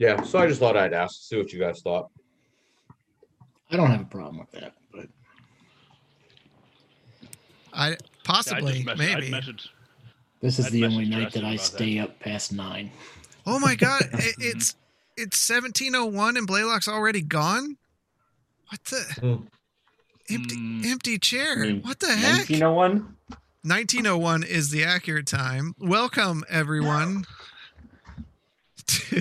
Yeah, so I just thought I'd ask, see what you guys thought. I don't have a problem with that, but I I possibly just mess- maybe. I'd message, this is I'd the only message night Justin that I about stay up past nine. Oh my god, it, it's it's 1701 and Blaylock's already gone? What the Hmm. empty Hmm. empty chair. mean, what the heck? 1901? 1901 is the accurate time. Welcome everyone to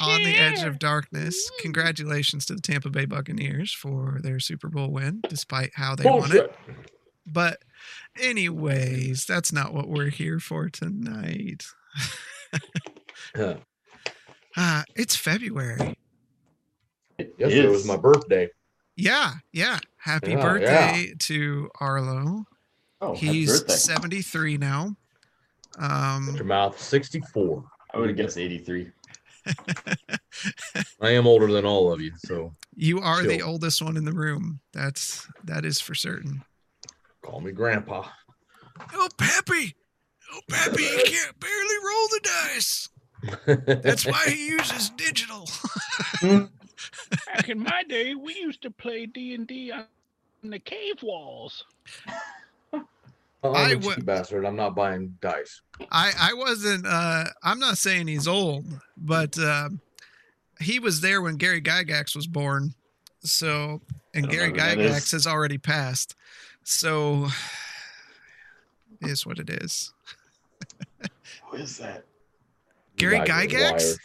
On the Edge of Darkness. Congratulations to the Tampa Bay Buccaneers for their Super Bowl win despite how they won it. But anyways, that's not what we're here for tonight. Huh. Ah, it's February. Yesterday was my birthday. Yeah, yeah. Happy Yeah, birthday to Arlo. Oh, happy He's 73 now. Shut Um, your mouth. 64. I would have guessed 83. I am older than all of you, so you are the oldest one in the room. That's that is for certain. call me grandpa. Oh, Pappy! Oh, Pappy, he can't barely roll the dice. That's why he uses digital. Back in my day, we used to play D and D on the cave walls. I'm I a cheap bastard. I'm not buying dice. I I wasn't. Uh, I'm not saying he's old, but uh, he was there when Gary Gygax was born. So, and Gary know Gygax is. has already passed. So, is what it is. Who is that? Gary Guy Gygax?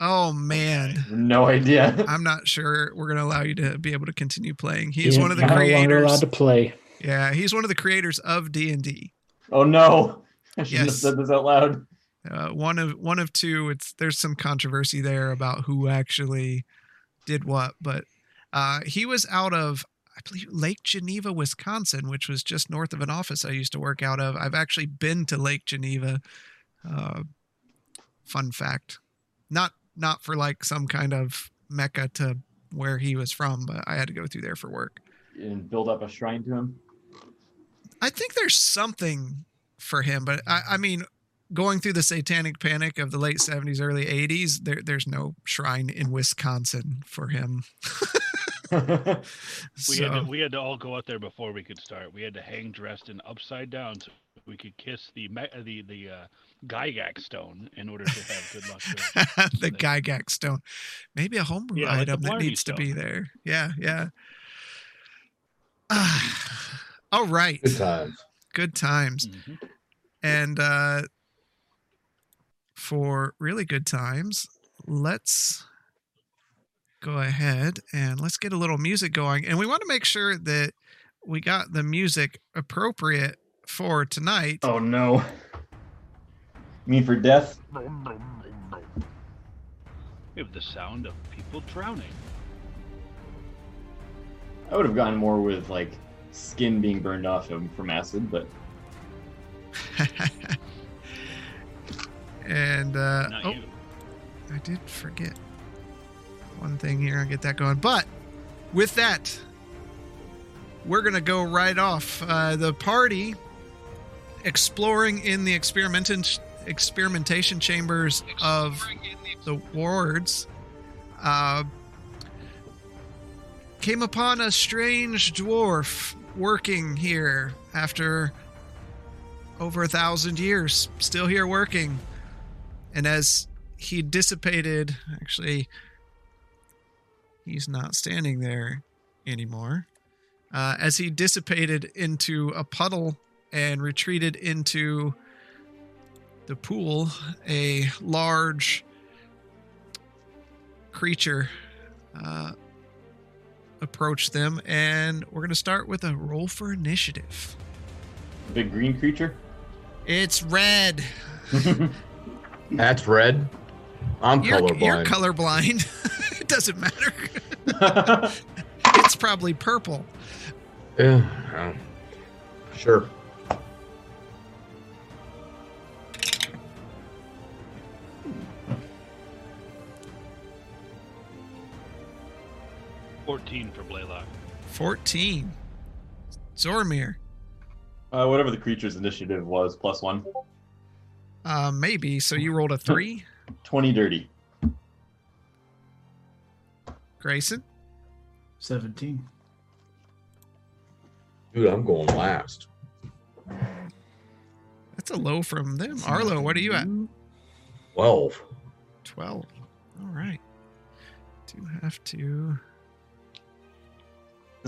Oh man, No idea. I'm not sure we're gonna allow you to be able to continue playing. He's He one of is the no longer creators. allowed to play. Yeah, he's one of the creators of D and D. Oh no. I Yes. have said this out loud. Uh, one of one of two. It's there's some controversy there about who actually did what, but uh, he was out of I believe Lake Geneva, Wisconsin, which was just north of an office I used to work out of. I've actually been to Lake Geneva. Uh, fun fact, not not for like some kind of mecca to where he was from, but I had to go through there for work. And build up a shrine to him. I think there's something for him, but I, I mean, going through the satanic panic of the late 70s, early 80s, there, there's no shrine in Wisconsin for him. We so, had to, we had to all go out there before we could start. We had to hang dressed and upside down so we could kiss the the the uh, Gygax stone in order to have good luck. to- the Gygax stone. Maybe a homebrew Yeah, like item that Blarney needs to be there. Yeah, yeah. all right. Good times. Good times. Mhm. And uh, for really good times, let's go ahead and let's get a little music going. And we want to make sure that we got the music appropriate for tonight. oh no. You mean for death? We have the sound of people drowning. I would have gone more with like skin being burned off him from acid, but and uh, Not oh, you. I did forget one thing here. I'll get that going. But with that, we're going to go right off. Uh, the party exploring in the experimentation experimentation chambers of the wards uh, came upon a strange dwarf working here after over a thousand years, still here working. And as he dissipated, actually, he's not standing there anymore. Uh, as he dissipated into a puddle and retreated into the pool, a large creature uh, approached them, and we're going to start with a roll for initiative. big green creature. It's red. That's red. I'm You're, colorblind. you're colorblind. it doesn't matter. it's probably purple. Yeah, uh, sure. Fourteen for Blaylock. 14. Zormir. uh, whatever the creature's initiative was, plus one. Uh, maybe. So you rolled a three? 20 dirty. Grayson. 17. Dude, I'm going last. That's a low from them. Arlo, what are you at? 12. 12. All right. Do you have to.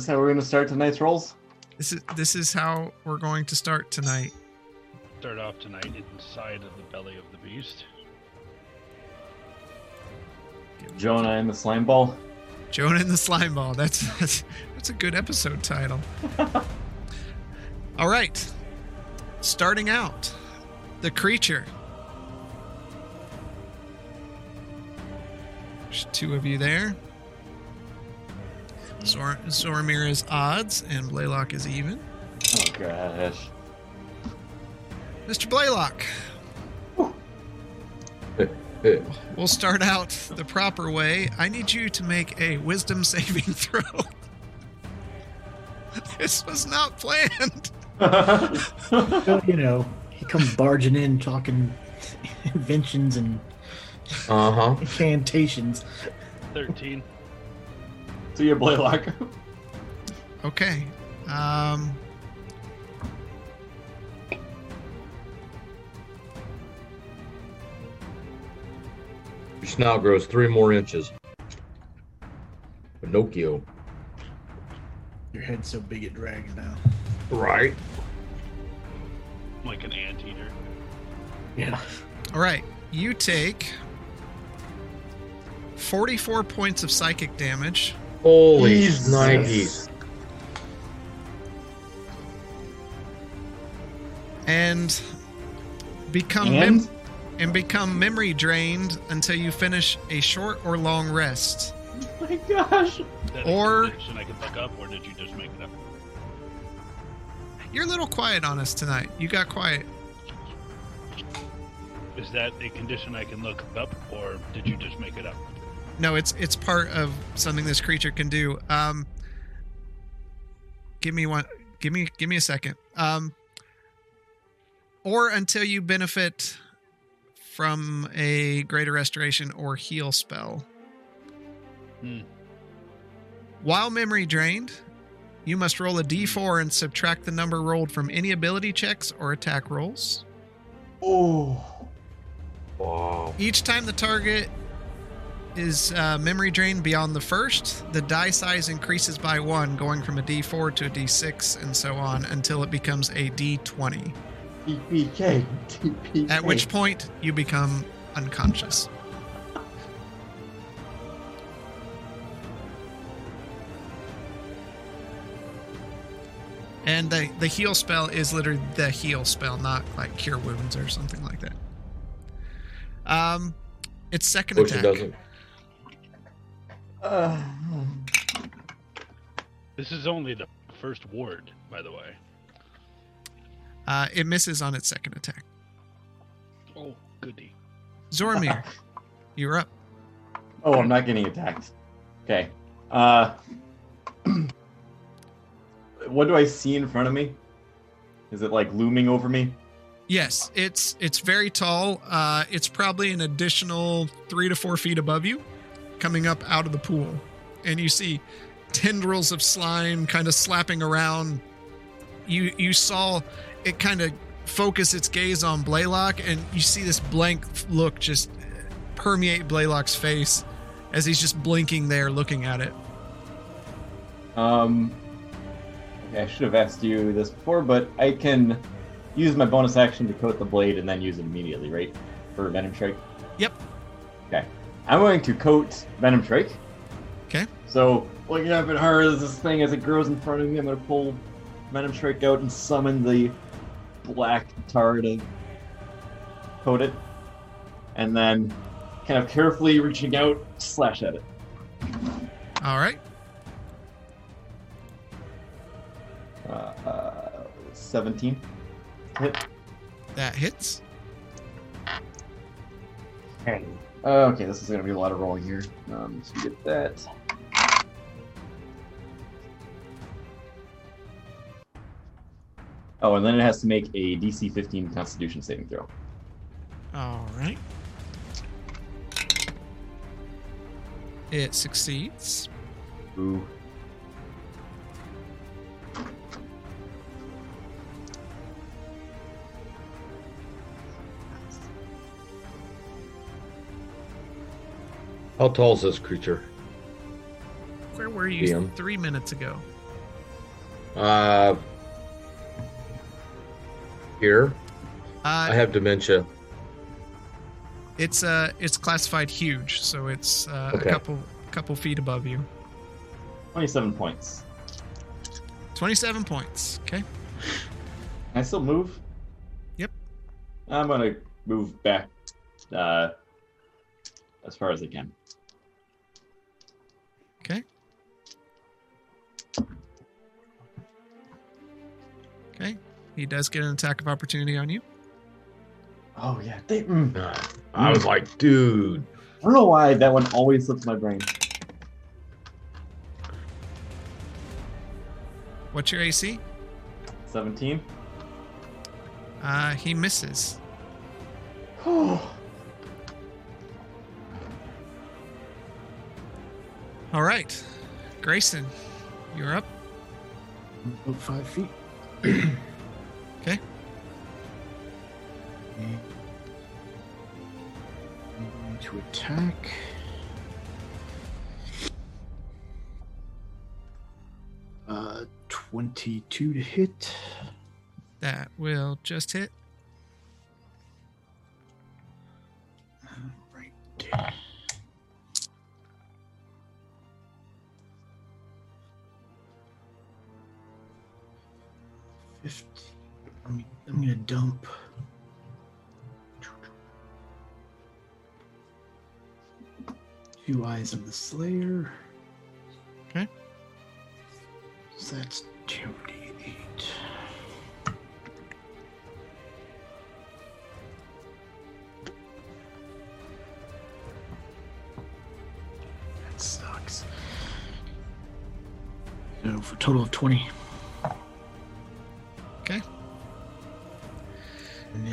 This is how we're gonna start tonight's rolls. This is this is how we're going to start tonight. Start off tonight inside of the belly of the beast. Jonah and the slime ball. Jonah and the slime ball. That's that's, that's a good episode title. All right. Starting out, the creature. There's two of you there. Zor- Zoramir is odds and Blaylock is even. Oh gosh. Mr. Blaylock, we'll start out the proper way. I need you to make a wisdom saving throw. this was not planned. Well, you know, he comes barging in talking inventions and Uh-huh. incantations. 13. See ya, Blaylock. Okay. Um Your snout grows three more inches. Pinocchio. Your head's so big it drags now. Right. Like an anteater. Yeah. all right. You take 44 points of psychic damage. Holy Jesus. nineties. and become mem- And and become memory drained until you finish a short or long rest. oh my gosh. Or- a condition I can look up, or did you just make it up? You're a little quiet on us tonight. You got quiet. Is that a condition I can look up, or did you just make it up? No, it's it's part of something this creature can do. Um Give me one give me give me a second. Um or until you benefit from a greater restoration or heal spell. Hmm. While memory drained, you must roll a d4 and subtract the number rolled from any ability checks or attack rolls. Oh. Wow. Each time the target is uh, memory drained beyond the first, the die size increases by one, going from a d4 to a d6 and so on until it becomes a d20. TPK. TPK. At which point you become unconscious. And the, the heal spell is literally the heal spell, not like cure wounds or something like that. Um, it's second Which it attack. doesn't. Uh, This is only the first ward, by the way. Uh, it misses on its second attack. Oh, goody. Zormir, you're up. oh, I'm not getting attacked. Okay. Uh. what do I see in front of me? Is it like looming over me? Yes, it's it's very tall. Uh, it's probably an additional three to four feet above you, coming up out of the pool, and you see tendrils of slime kind of slapping around. You you saw it kind of focus its gaze on Blaylock, and you see this blank look just permeate Blaylock's face as he's just blinking there, looking at it. Um, I should have asked you this before, but I can use my bonus action to coat the blade and then use it immediately, right? For Venom Strike? Yep. Okay. I'm going to coat Venom Strike. Okay. So, looking up at her as this thing as it grows in front of me, I'm going to pull Venom Strike out and summon the black tar to coat it. And then, kind of carefully reaching out, slash at it. All right, Uh, uh, 17. Hit. that hits. Uh, uh, okay, this is going to be a lot of rolling here. Um, get that. Oh, and then it has to make a DC 15 Constitution saving throw. All right. It succeeds. Ooh. How tall is this creature? Where were you DM. three minutes ago? Uh, here. I Uh, have dementia. it's uh, it's classified huge, so it's uh, Okay. a couple couple feet above you. 27 points. Twenty-seven points. Okay. Can I still move? Yep. I'm gonna move back uh, as far as I can. Okay. Okay. He does get an attack of opportunity on you. Oh yeah, they, mm. Uh, I was like, dude. I don't know why that one always slips my brain. What's your AC? 17. Uh, he misses. All right, Grayson, you're up. About five feet. Okay. I'm going to attack. Uh, 22 to hit. That will just hit. Right. I'm gonna dump. Two eyes of the Slayer. Okay. So that's two d eight. That sucks. So for a total of twenty.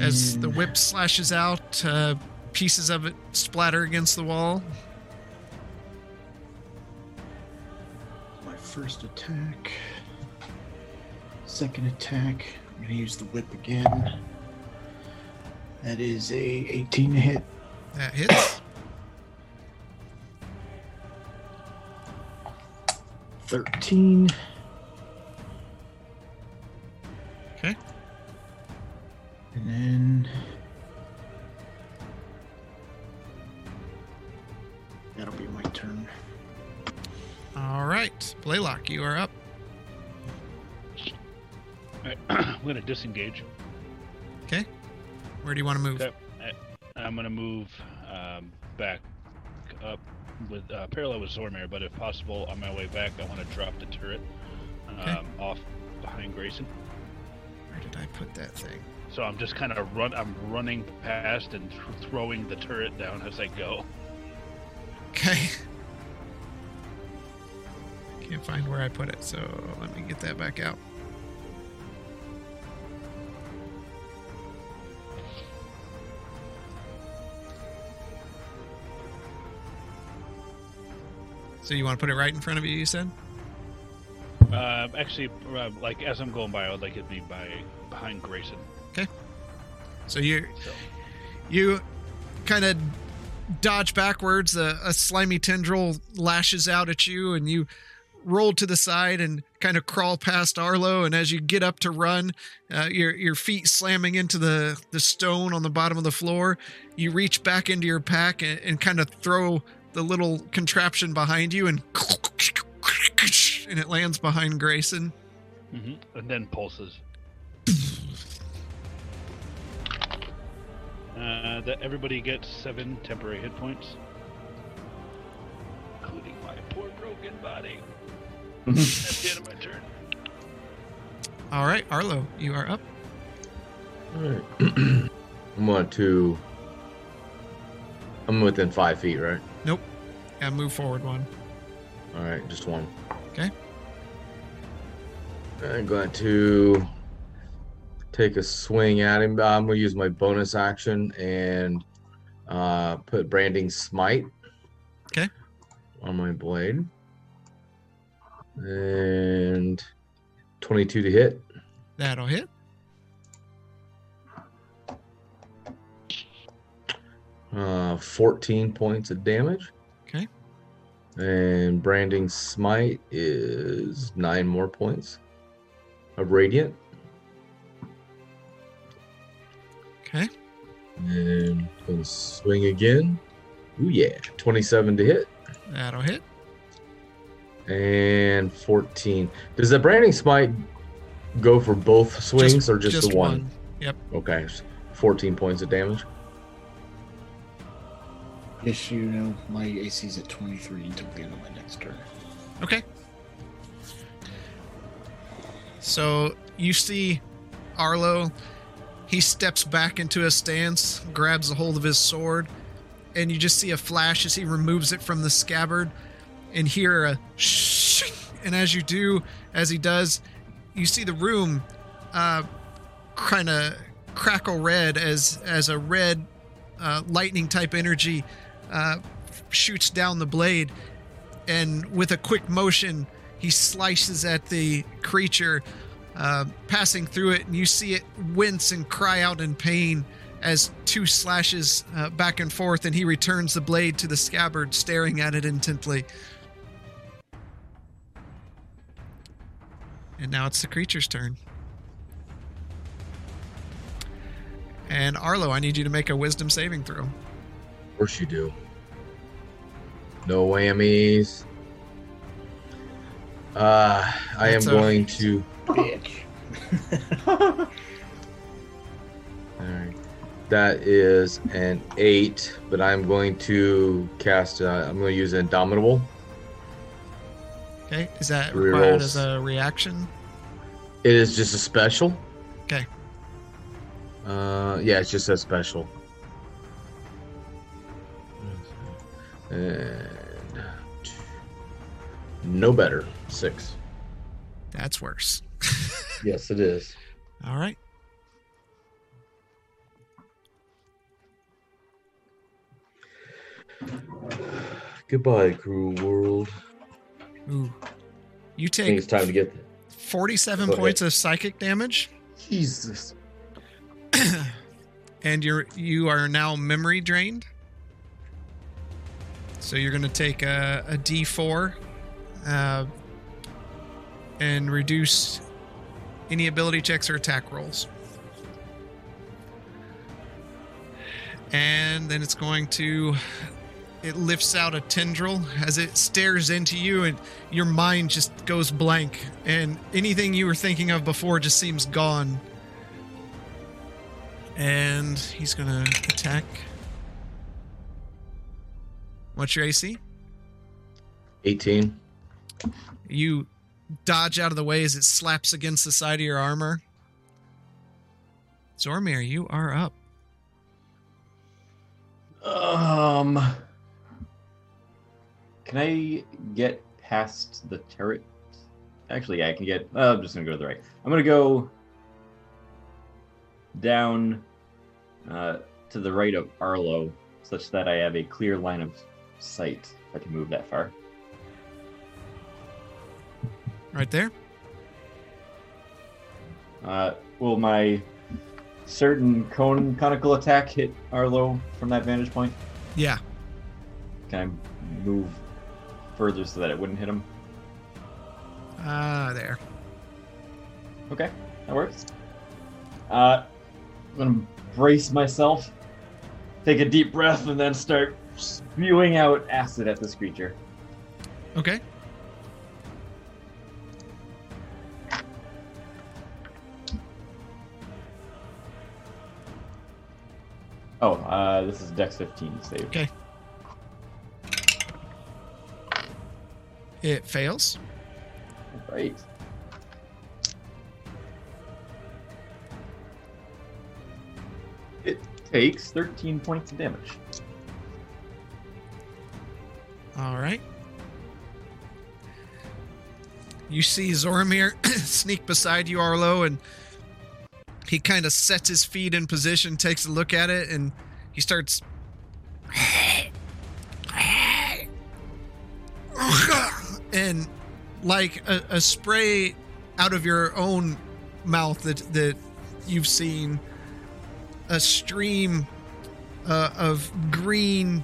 As the whip slashes out, uh, pieces of it splatter against the wall. My first attack. Second attack. I'm gonna use the whip again. That is a 18 hit. That hits. 13. You are up. Alright, I'm gonna disengage. Okay. Where do you want to move? Okay. I'm gonna move um, back up with uh, parallel with Zormir, but if possible, on my way back, I want to drop the turret um, Okay. off behind Grayson. Where did I put that thing? So I'm just kind of run. I'm running past and th- throwing the turret down as I go. Okay. Can't find where I put it, so let me get that back out. So you want to put it right in front of you? You said. Uh, actually, uh, like as I'm going by, I would like it to be by behind Grayson. Okay. So you So you kind of dodge backwards. A, a slimy tendril lashes out at you, and you roll to the side and kind of crawl past Arlo. And as you get up to run, uh, your your feet slamming into the the stone on the bottom of the floor, you reach back into your pack and, and kind of throw the little contraption behind you, and and it lands behind Grayson. hmm and then pulses. Uh, that everybody gets seven temporary hit points, including my poor broken body. That's the end of my turn. All right, Arlo, you are up. Alright. I'm going to. I'm within five feet, right? Nope. Yeah, move forward one. Alright, just one. Okay. I'm going to take a swing at him. I'm going to use my bonus action and uh, put Branding Smite. Okay. on my blade. And 22 to hit. That'll hit. Uh, 14 points of damage. Okay. And branding smite is nine more points of radiant. Okay. And swing again. Ooh yeah, 27 to hit That'll hit. And 14. Does the branding smite go for both swings or just, the one? Yep. Okay, 14 points of damage. Just so you know, my AC's at 23 until the end of my next turn. Okay. So you see Arlo, he steps back into a stance, grabs a hold of his sword, and you just see a flash as he removes it from the scabbard and hear a shh. And as you do, as he does, you see the room uh, kind of crackle red as as a red uh, lightning type energy uh, shoots down the blade and with a quick motion, he slices at the creature, uh, passing through it, and you see it wince and cry out in pain as two slashes uh, back and forth, and he returns the blade to the scabbard, staring at it intently. And now it's the creature's turn. And Arlo, I need you to make a wisdom saving throw. Of course you do. No whammies. Uh, I am a- going to. Bitch. Alright. That is an eight, but I'm going to cast. Uh, I'm going to use Indomitable. Okay, is that required as a reaction? It is just a special. Okay. Uh, yeah, it's just a special. And no better. Six. That's worse. Yes, it is. All right. Goodbye, cruel world. Ooh. You I think take it's time to get. there. 47 Go points of psychic damage Jesus. and you're you are now memory drained. So you're going to take a, a D4 uh, and reduce any ability checks or attack rolls. And then it's going to it lifts out a tendril as it stares into you and your mind just goes blank and anything you were thinking of before just seems gone. And he's going to attack. What's your AC? 18. You dodge out of the way as it slaps against the side of your armor. Zormir, you are up. Um, can I get past the turret? Actually, yeah, I can get. Uh, I'm just gonna go to the right. I'm gonna go down uh, to the right of Arlo, such that I have a clear line of sight. If I can move that far. Right there. Uh, will my certain cone conical attack hit Arlo from that vantage point? Yeah. Can I move further so that it wouldn't hit him? Ah, there. Okay, that works. Uh, I'm gonna brace myself, take a deep breath, and then start spewing out acid at this creature. Okay. Oh, uh, this is Dex 15 save. Okay. It fails. Right. It takes 13 points of damage. All right. You see Zoromir sneak beside you, Arlo, and he kind of sets his feet in position, takes a look at it, and he starts. And like a, a spray out of your own mouth that that you've seen a stream uh, of green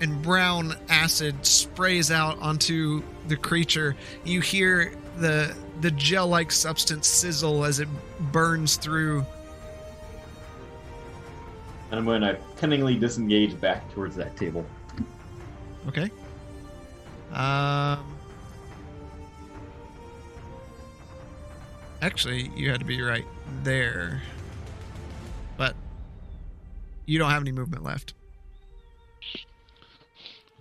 and brown acid sprays out onto the creature. You hear the the gel-like substance sizzle as it burns through. And I'm going to cunningly disengage back towards that table. Okay. Um. Actually, you had to be right there. But you don't have any movement left.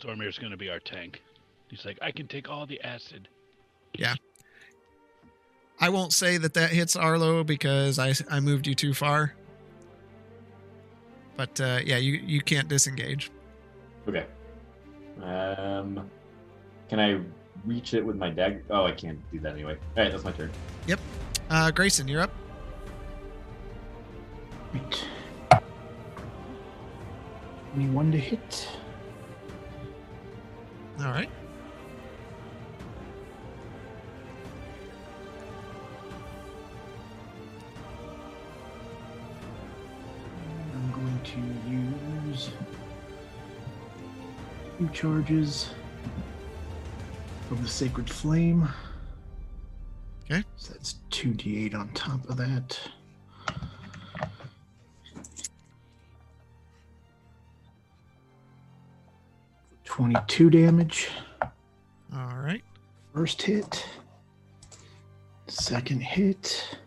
Zormir's going to be our tank. He's like, I can take all the acid. Yeah. I won't say that that hits Arlo because I, I moved you too far. But uh, yeah, you, you can't disengage. Okay. Um, can I reach it with my dagger? Oh, I can't do that anyway. All right, that's my turn. Uh, Grayson, you're up. Right. Anyone to hit? All right. I'm going to use two charges of the Sacred Flame. Okay. So that's 2d8 on top of that. Twenty-two damage. All right. First hit. Second hit.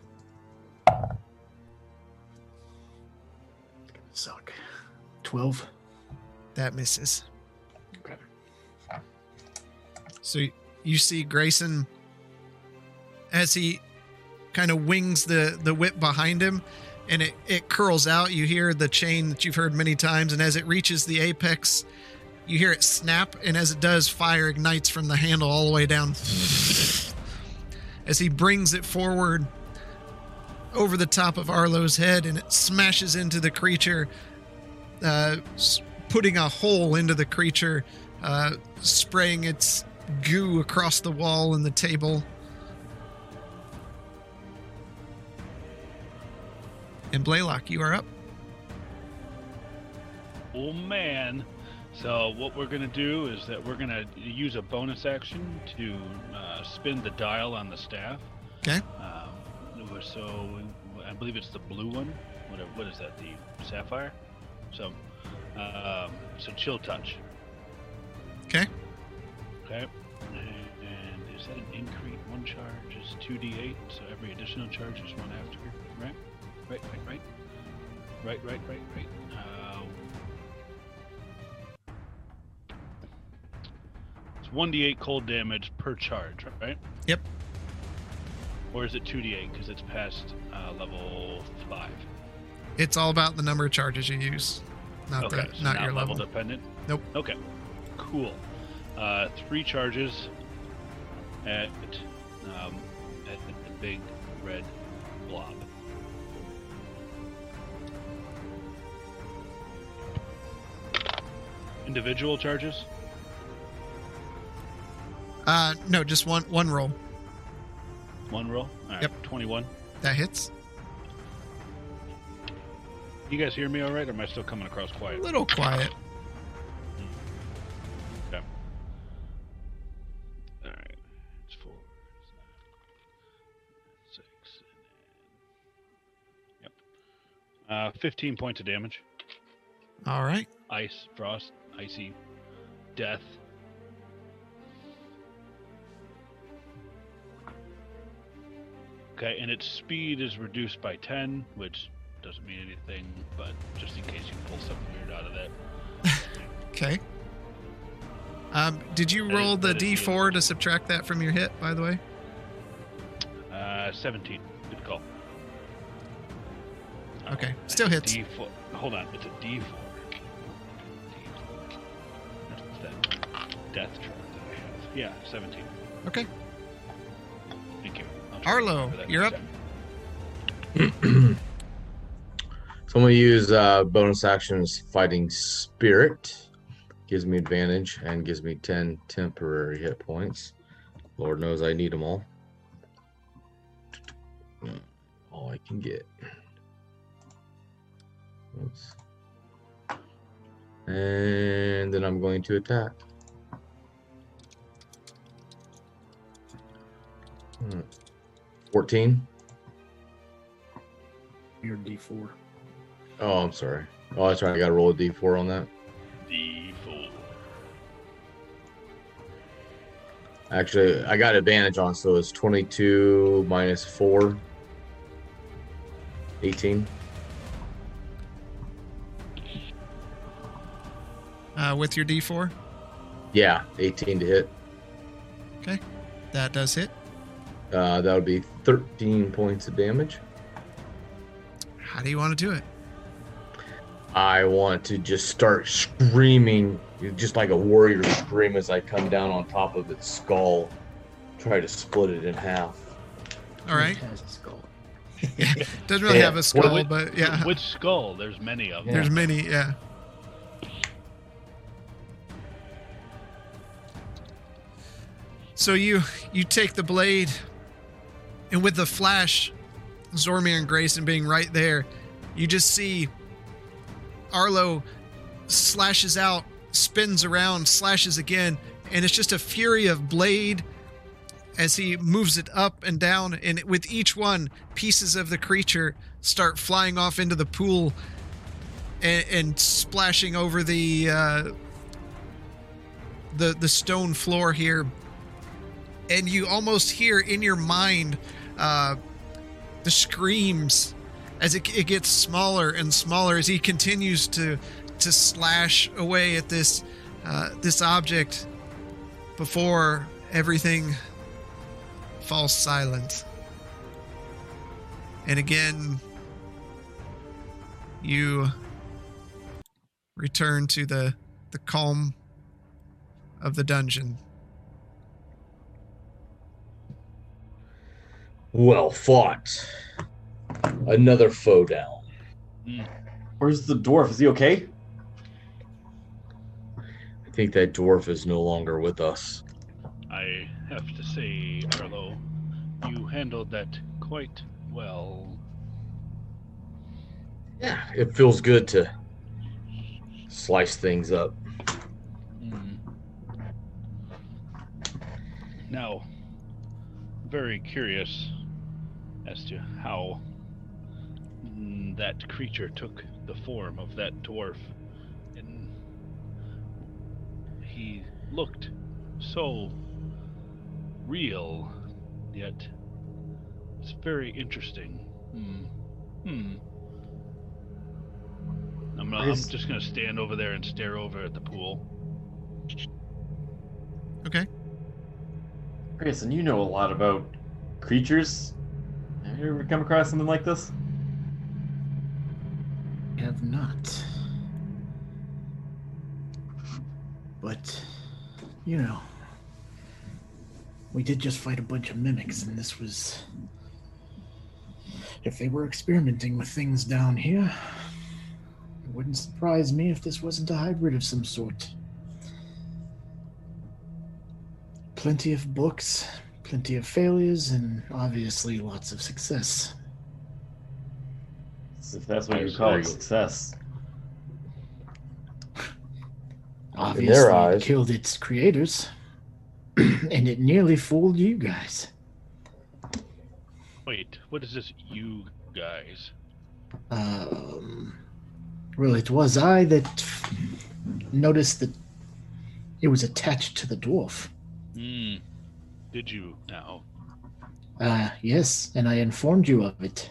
Suck. Twelve. That misses. Okay. So you see Grayson as he kind of wings the the whip behind him and it, it curls out. You hear the chain that you've heard many times, and as it reaches the apex, you hear it snap, and as it does, fire ignites from the handle all the way down. As he brings it forward over the top of Arlo's head, and it smashes into the creature, uh, putting a hole into the creature, uh, spraying its goo across the wall and the table. And Blaylock, you are up. Oh man. So what we're gonna do is that we're gonna use a bonus action to uh, spin the dial on the staff. Okay. Um, so I believe it's the blue one. What, what is that? The sapphire. So, um, so chill touch. Okay. Okay. And, and is that an increase? One charge is two d8, so every additional charge is one after right, right, right. Right, right, right, right. Uh, it's 1d8 cold damage per charge, right? Yep. Or is it 2d8 because it's past uh, level 5? It's all about the number of charges you use, not, okay, the, so not, not, your level. level dependent? Nope. Okay, cool. Uh, three charges at, um, at the big red blob. Individual charges? Uh, no, just one one roll. One roll? Yep. 21. That hits. You guys hear me alright, or am I still coming across quiet? A little quiet. Okay. Alright. It's four. Six. And. Yep. Uh, 15 points of damage. All right. Ice, frost, icy, death. Okay, and its speed is reduced by 10, which doesn't mean anything, but just in case you pull something weird out of that. Okay. Um, did you roll the D4 to subtract that from your hit? By the way. Uh, 17. Good call. Okay, Oh, still hits. D4. Hold on, it's a D4. D4. Death trap that I have. Yeah, 17. Okay. Thank you. I'll try to Arlo, you're up. So I'm gonna use uh, bonus actions fighting spirit. gives me advantage and gives me 10 temporary hit points. Lord knows I need them all. All I can get. Oops. And then I'm going to attack. 14. Your D4. Oh, I'm sorry. Oh, that's right. I got to roll a d4 on that. D4. Actually, I got advantage on, so it's 22 minus 4. 18. Uh, with your D4, Yeah, 18 to hit. Okay. That does hit. Uh, that would be 13 points of damage. How do you want to do it? I want to just start screaming, just like a warrior scream as I come down on top of its skull. Try to split it in half. All right. It has a skull. Doesn't really Yeah. have a skull, Which- but yeah, Which skull? There's many of them. there's many. Yeah. So you you take the blade, and with the flash, Zormir and Grayson being right there, you just see Arlo slashes out, spins around, slashes again, and it's just a fury of blade as he moves it up and down. And with each one, pieces of the creature start flying off into the pool and, and splashing over the uh, the the stone floor here. And you almost hear in your mind uh, the screams as it, it gets smaller and smaller as he continues to to slash away at this uh, this object before everything falls silent. And again, you return to the the calm of the dungeon. Well fought. Another foe down. Where's the dwarf? Is he okay? I think that dwarf is no longer with us. I have to say, Arlo, you handled that quite well. Yeah, it feels good to slice things up. Mm. Now, very curious as to how mm, that creature took the form of that dwarf. And he looked so real, yet it's very interesting. Hmm. Hmm. I'm, not, I'm just gonna stand over there and stare over at the pool. Okay. Grayson, you know a lot about creatures. Have you ever come across something like this? I have not. But, you know, we did just fight a bunch of mimics, and this was. If they were experimenting with things down here, it wouldn't surprise me if this wasn't a hybrid of some sort. Plenty of books, plenty of failures, and obviously lots of success. If that's what you call agree. success. Obviously, their eyes. it killed its creators, and it nearly fooled you guys. Wait, what is this, you guys? Um, well, it was I that noticed that it was attached to the dwarf. Hmm. Did you now? Uh, yes, and I informed you of it.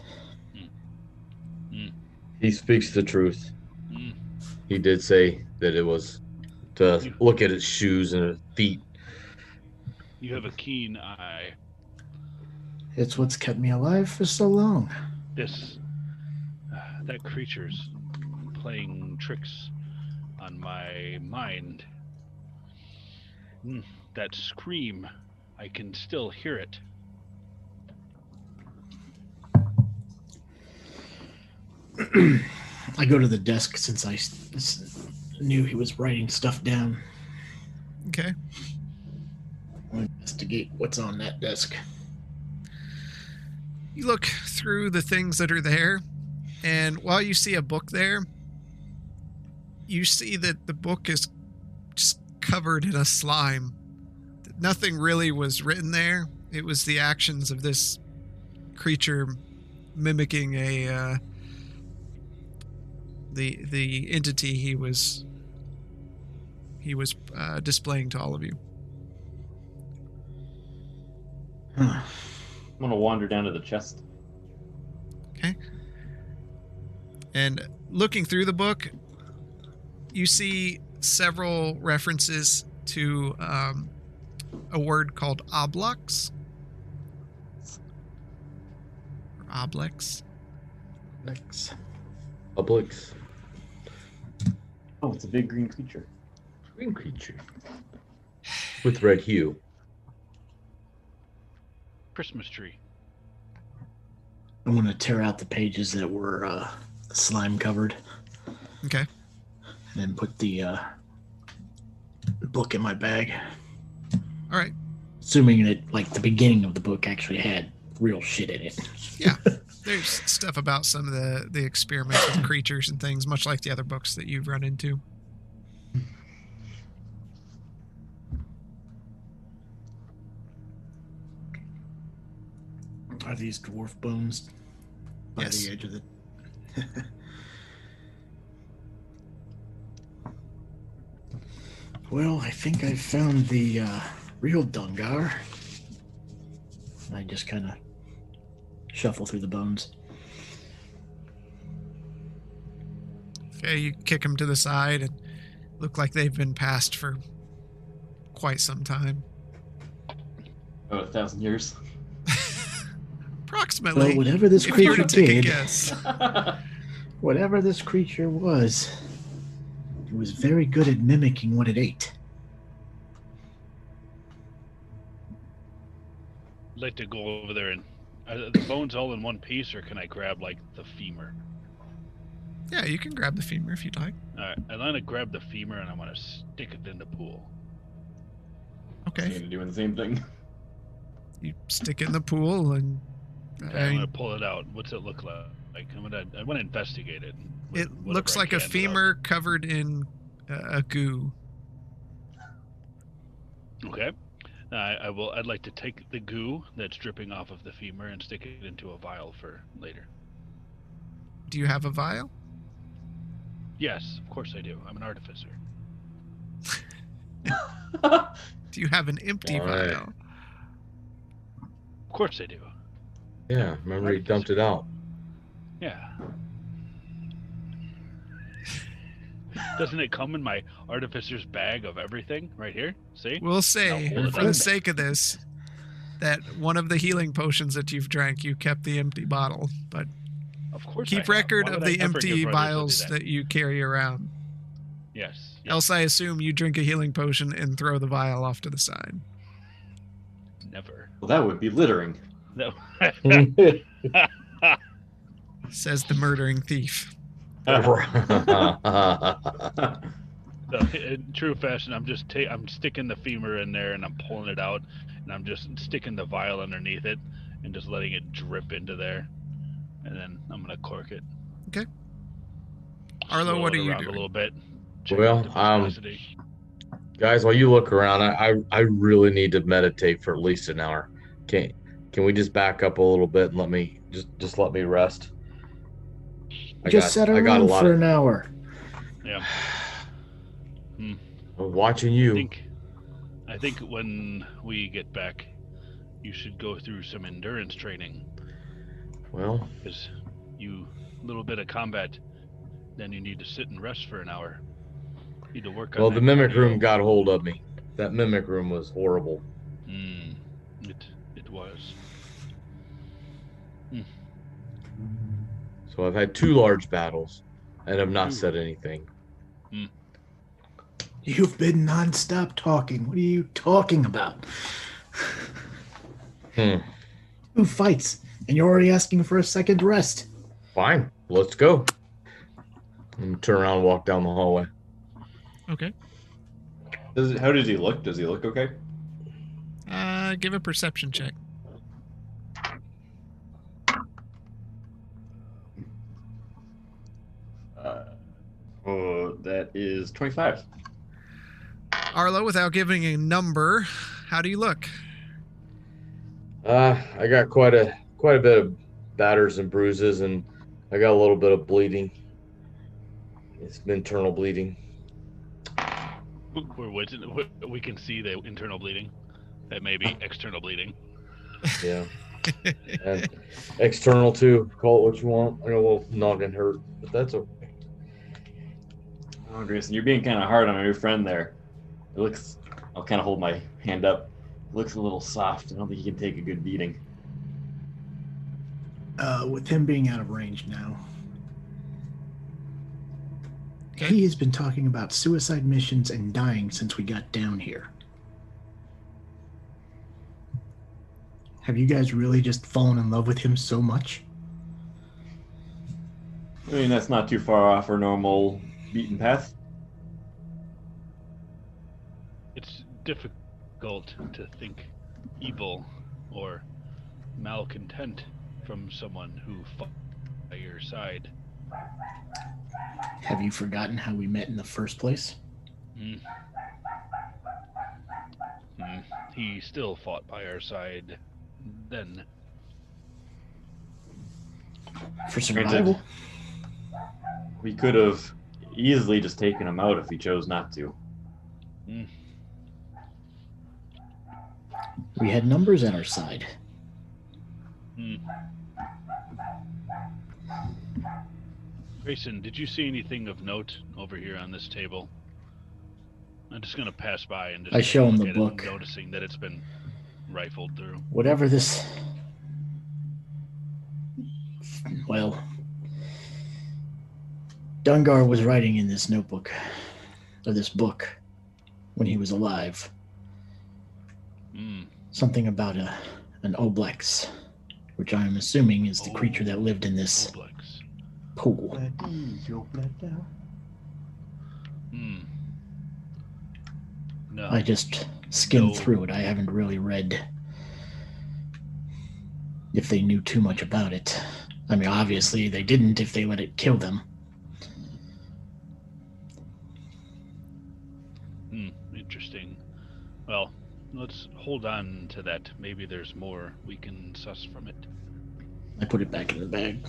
He speaks the truth. Hmm. He did say that it was to look at its shoes and its feet. You have a keen eye. It's what's kept me alive for so long. This. Uh, that creature's playing tricks on my mind. Hmm, that scream. I can still hear it. I go to the desk since I knew he was writing stuff down. Okay. I'll investigate what's on that desk. You look through the things that are there, and while you see a book there, you see that the book is just covered in a slime. Nothing really was written there. It was the actions of this creature mimicking a uh, the the entity he was he was uh, displaying to all of you. I'm gonna wander down to the chest. Okay. And looking through the book, you see several references to um, a word called oblox. Or oblex. Next. Publix. Oh, it's a big green creature. Green creature. With red hue. Christmas tree. I'm gonna tear out the pages that were uh, slime covered, Okay. and then put the uh, book in my bag. All right. Assuming that like the beginning of the book actually had real shit in it. Yeah. There's stuff about some of the the experiments with creatures and things, much like the other books that you've run into. Are these dwarf bones by Yes. the edge of the? well, I think I found the uh, real Dungar. I just kind of shuffle through the bones. Okay, you kick them to the side and look like they've been passed for quite some time. About a thousand years. Approximately. Well, whatever this if you were creature take a did, guess. whatever this creature was, it was very good at mimicking what it ate. Like to go over there and are the bones all in one piece, or can I grab like the femur? Yeah, you can grab the femur if you'd like. All right, I'm gonna grab the femur and I'm gonna stick it in the pool. Okay. You're doing the same thing. You stick it in the pool and Okay, I I'm gonna pull it out. What's it look like? Like I'm gonna, I want to investigate it. it looks like a can without- femur covered in uh, a goo. Okay. I I will. I'd like to take the goo that's dripping off of the femur and stick it into a vial for later. Do you have a vial? Yes, of course I do. I'm an artificer. Do you have an empty All right. vial? Of course I do. Yeah, remember he dumped it out. Yeah. Doesn't it come in my artificer's bag of everything right here? See? We'll say, hold for the sake of this, that one of the healing potions that you've drank, you kept the empty bottle. But Of course. Keep have. record of I the empty vials that? that you carry around. Yes. yes, Else, I assume you drink a healing potion and throw the vial off to the side. Never. Well, that would be littering. No. Says the murdering thief. No, in true fashion, I'm just ta- I'm sticking the femur in there and I'm pulling it out and I'm just sticking the vial underneath it and just letting it drip into there, and then I'm gonna cork it. Okay. Arlo, Swirl what it are you around doing? A little bit. Well, um. Guys, while you look around, I, I I really need to meditate for at least an hour. Can can we just back up a little bit and let me just just let me rest? I Just got- sat I got a around lot for of- an hour. yeah. I'm watching I you. think I think when we get back, you should go through some endurance training Well, because you little bit of combat, then you need to sit and rest for an hour. Need to work on. well, the mimic cardio. room got hold of me. That mimic room was horrible. Mm, it it was. So I've had two large battles, and have not said anything. You've been nonstop talking. What are you talking about? Hmm. Two fights, and you're already asking for a second rest. Fine, let's go. And turn around and walk down the hallway. Okay. Does it, how does he look? Does he look okay? Uh, give a perception check. Oh, that is 25. Arlo, without giving a number, how do you look? Uh, I got quite a quite a bit of batters and bruises, and I got a little bit of bleeding. It's internal bleeding. We're witness- we- we can see the internal bleeding. That may be external bleeding. Yeah, and external too. Call it what you want. I know a little noggin hurt, but that's okay. Oh, Grayson, you're being kind of hard on my new friend there. It looks. I'll kind of hold my hand up. It looks a little soft. I don't think he can take a good beating. Uh, with him being out of range now, Okay. he has been talking about suicide missions and dying since we got down here. Have you guys really just fallen in love with him so much? I mean, that's not too far off our normal beaten path. It's difficult to think evil or malcontent from someone who fought by your side. Have you forgotten how we met in the first place? Hmm. Hmm. He still fought by our side then. For Granted. survival? We could have easily just taken him out if he chose not to. We had numbers on our side. Hmm. Grayson, did you see anything of note over here on this table? I'm just gonna pass by and just I show him the book. noticing that it's been rifled through. Whatever this. Well, Dungar was writing in this notebook, or this book, when he was alive. Hmm. Something about a an oblex, which I'm assuming is the creature that lived in this Oblex. pool. Hmm. No. I just skimmed No. through it. I haven't really read if they knew too much about it. I mean, obviously they didn't if they let it kill them. Well, let's hold on to that. Maybe there's more we can suss from it. I put it back in the bag.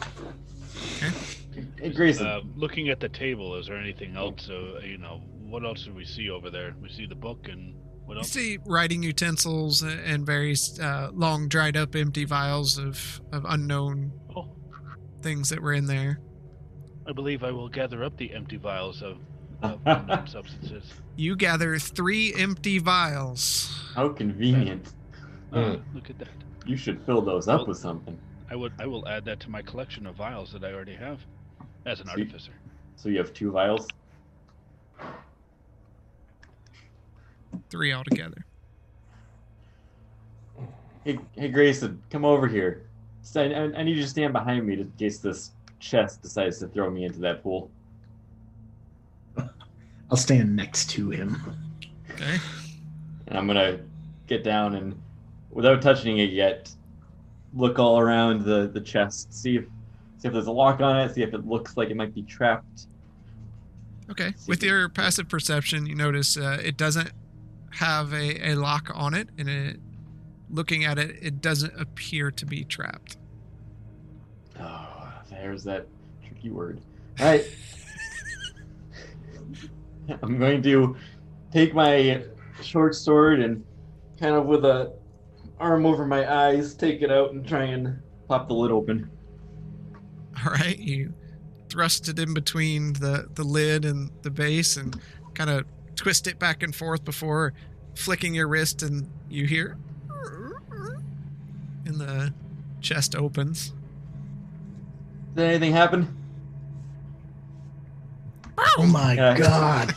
Hey, Grayson. Uh, looking at the table, is there anything else? Uh, you know, what else do we see over there? We see the book and what You else? see writing utensils and various uh, long, dried up, empty vials of, of unknown Oh, things that were in there. I believe I will gather up the empty vials of, of unknown substances. You gather three empty vials. How convenient. Ah, Hmm. look at that. You should fill those up with something. I would. I will add that to my collection of vials that I already have, as an Sweet. artificer. So you have two vials. Three altogether. Hey, hey, Grayson, come over here. So I, I- I need you to stand behind me in case this chest decides to throw me into that pool. I'll stand next to him. Okay. And I'm gonna get down and, without touching it yet, look all around the, the chest, see if see if there's a lock on it, see if it looks like it might be trapped. Okay. With your passive perception, you notice uh, it doesn't have a, a lock on it, and it, looking at it, it doesn't appear to be trapped. Oh, there's that tricky word. All right. I'm going to take my short sword and kind of with a arm over my eyes, take it out and try and pop the lid open. All right. You thrust it in between the, the lid and the base and kind of twist it back and forth before flicking your wrist, and you hear. And the chest opens. Did anything happen? Oh my Yeah. god.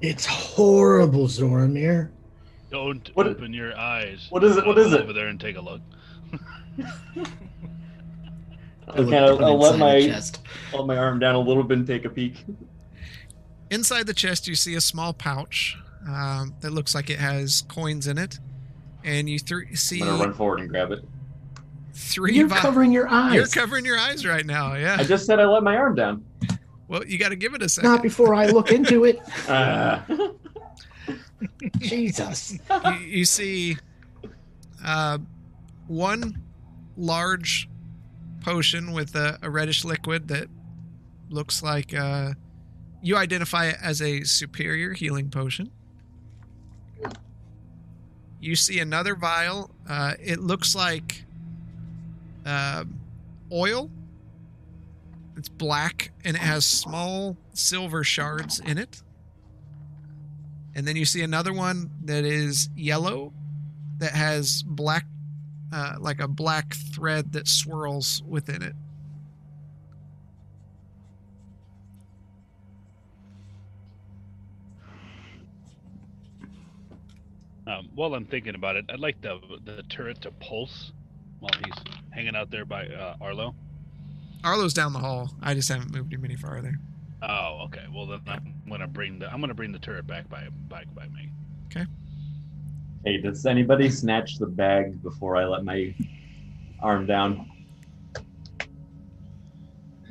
it's horrible, Zoramir. Don't What- open your eyes. what is it? What I'll is go it? Over there and take a look. I'll, look kind of, from I'll let inside the my chest. let my arm down a little bit and take a peek. Inside the chest, you see a small pouch um, that looks like it has coins in it, and you th- see I'm gonna run forward and grab it. Three. You're vi- covering your eyes. You're covering your eyes right now. Yeah. I just said I let my arm down. Well, you got to give it a second. Not before I look into it. Ah. Jesus. you, you see uh, one large potion with a, a reddish liquid that looks like uh, you identify it as a superior healing potion. You see another vial. Uh, it looks like um oil. It's black and it has small silver shards in it. And then you see another one that is yellow that has black, uh, like a black thread that swirls within it. Um, while I'm thinking about it, I'd like the the turret to pulse while he's hanging out there by uh, Arlo. Arlo's down the hall. I just haven't moved him any farther. Oh, okay. Well, then I'm gonna bring the I'm gonna bring the turret back by back by me. Okay. Hey, does anybody snatch the bag before I let my arm down?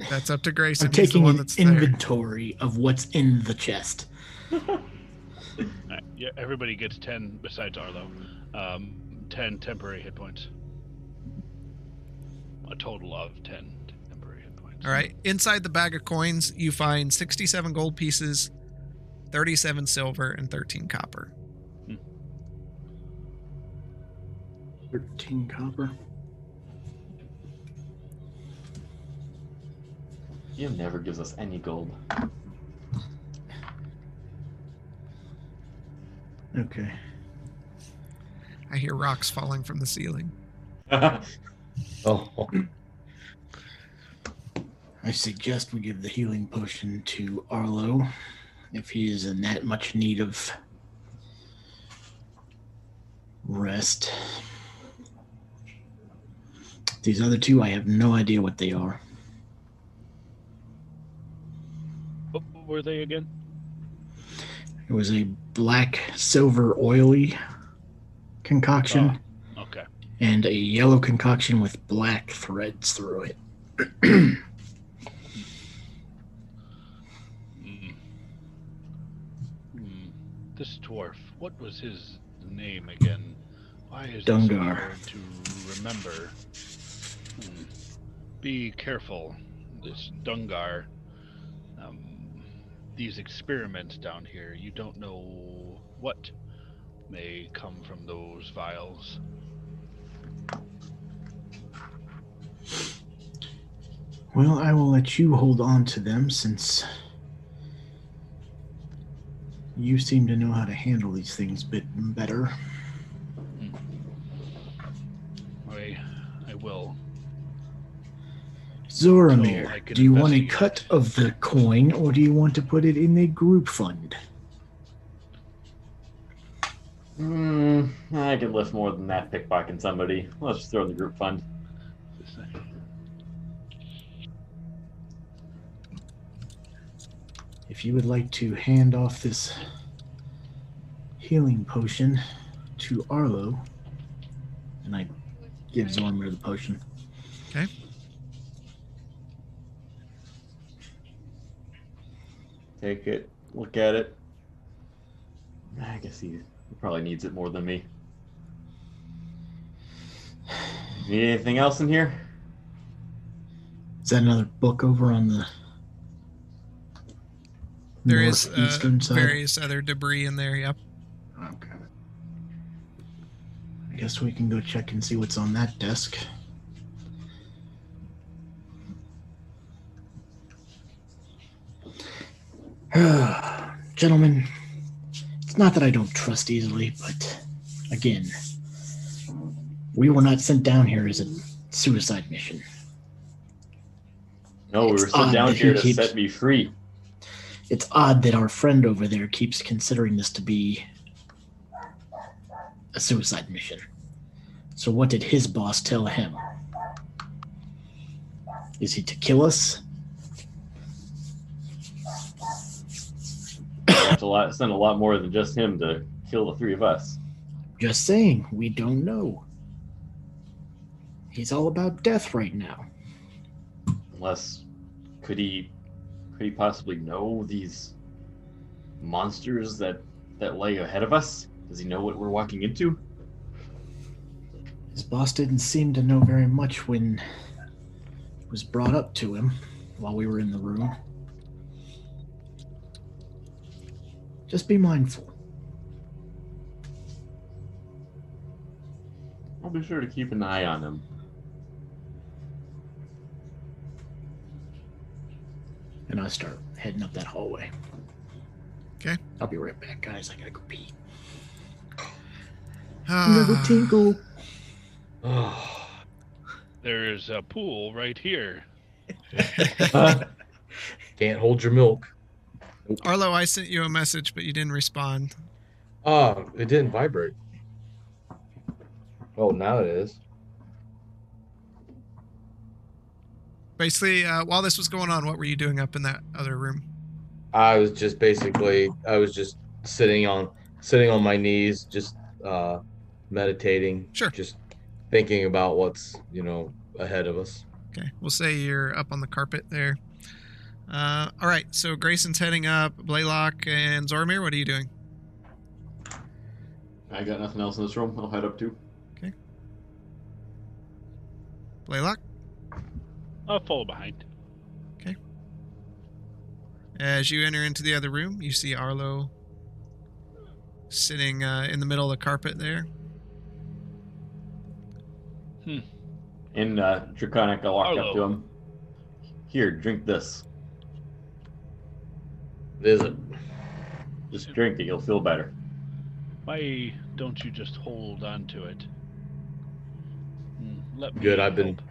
That's up to Grayson. I'm He's the taking one an that's there. inventory of what's in the chest. Alright, yeah, everybody gets ten besides Arlo. Um, ten temporary hit points. A total of ten temporary hit points. All right. Inside the bag of coins, you find 67 gold pieces, 37 silver, and 13 copper. 13 copper. He never gives us any gold. Okay. I hear rocks falling from the ceiling. Oh, I suggest we give the healing potion to Arlo if he is in that much need of rest. These other two, I have no idea what they are. What were they again? It was a black, silver, oily concoction Okay. And a yellow concoction with black threads through it. Mm. Mm. This dwarf, what was his name again? Why is this Dungar. hard to remember? Hmm. Be careful, this Dungar. Um, these experiments down here, you don't know what may come from those vials. Well, I will let you hold on to them since you seem to know how to handle these things a bit better. I, I will. Zoramir, So I do you want a cut of the coin or do you want to put it in the group fund? Hmm, I can lift more than that pickpocketing somebody. Let's just throw in the group fund. If you would like to hand off this healing potion to Arlo, and I give Zoramir the potion. Okay. Take it, look at it. I guess he, he probably needs it more than me. Need anything else in here? Is that another book over on the There is uh, side? various other debris in there. Yep. Okay. I guess we can go check and see what's on that desk. Gentlemen, it's not that I don't trust easily, but again, we were not sent down here as a suicide mission. No, we were sent down here to keeps- set me free. It's odd that our friend over there keeps considering this to be a suicide mission. So, what did his boss tell him? Is he to kill us? much a lot send a lot more than just him to kill the three of us. Just saying, we don't know. He's all about death right now. Unless could he could he possibly know these monsters that that lay ahead of us? Does he know what we're walking into? His boss didn't seem to know very much when it was brought up to him while we were in the room. Just be mindful. I'll be sure to keep an eye on him. And I start heading up that hallway. Okay. I'll be right back, guys. I gotta go pee. Ah, tinkle. Oh, There's a pool right here. can't hold your milk. Arlo, I sent you a message, but you didn't respond. Oh, it didn't vibrate. Oh, now it is. Basically, uh, while this was going on, what were you doing up in that other room? I was just basically, I was just sitting on, sitting on my knees, just uh, meditating. Sure. Just thinking about what's you know ahead of us. Okay, we'll say you're up on the carpet there. Uh, all right, so Grayson's heading up. Blaylock and Zoramir, what are you doing? I got nothing else in this room. I'll head up too. Okay. Blaylock, I'll follow behind. Okay. As you enter into the other room, you see Arlo sitting uh, in the middle of the carpet there. Hmm. In uh, Draconic, I'll walk up to him. Here, drink this. Is it? Just drink it. You'll feel better. Why don't you just hold on to it? Hmm, Let me Good. I've been help.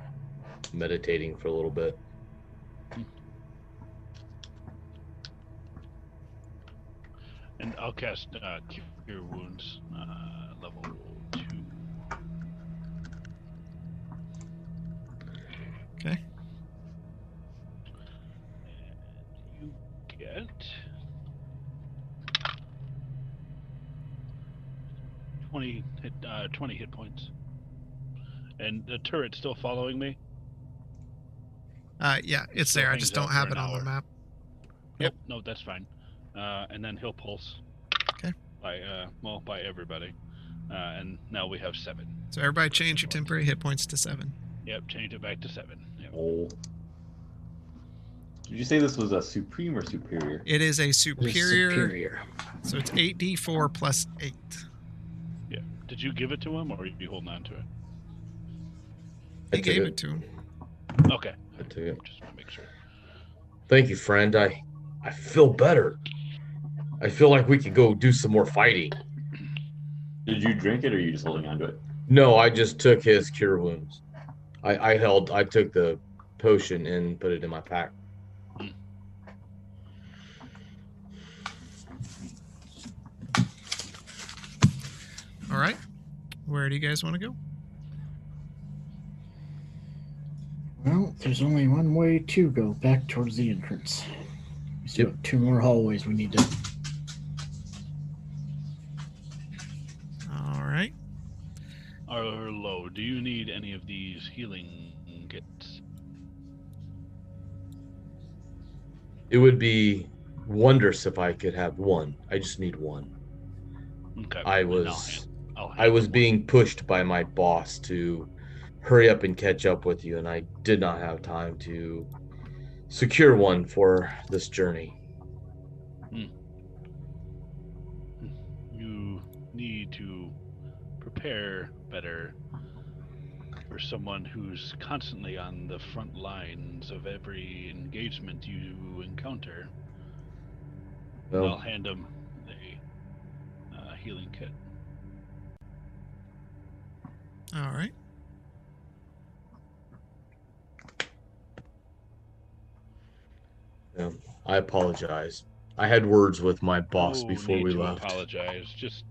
Meditating for a little bit. And I'll cast uh, Cure Wounds, uh, level 2. Okay. And you get. 20 hit, uh, 20 hit points. And the turret's still following me? Uh, yeah, it's there. I just don't have an it on the map. Yep. No, that's fine. Uh, and then he'll pulse. Okay. By uh, well, by everybody. Uh, and now we have seven. So everybody change your temporary hit points to seven. Yep. Change it back to seven. Yep. Oh. Did you say this was a supreme or superior? It is a It is superior, superior. so it's 8d4 plus 8. Yeah. Did you give it to him, or are you holding on to it? I He took gave it to him. Okay. I took it. Just to make sure. Thank you, friend. I I feel better. I feel like we could go do some more fighting. Did you drink it or are you just holding on to it? No, I just took his cure wounds. I, I held I took the potion and put it in my pack. All right. Where do you guys want to go? Well, there's only one way to go back towards the entrance. We still Yep. have two more hallways we need to. All right. Arlo, do you need any of these healing kits? It would be wondrous if I could have one. I just need one. Okay. I then I'll was hand- I'll I was them being pushed by my boss to hurry up and catch up with you, and I did not have time to secure one for this journey. one. You need to prepare better for someone who's constantly on the front lines of every engagement you encounter. I'll hand him the uh, healing kit. All right. Yeah, I apologize. I had words with my boss No before need we to left. Apologize. Just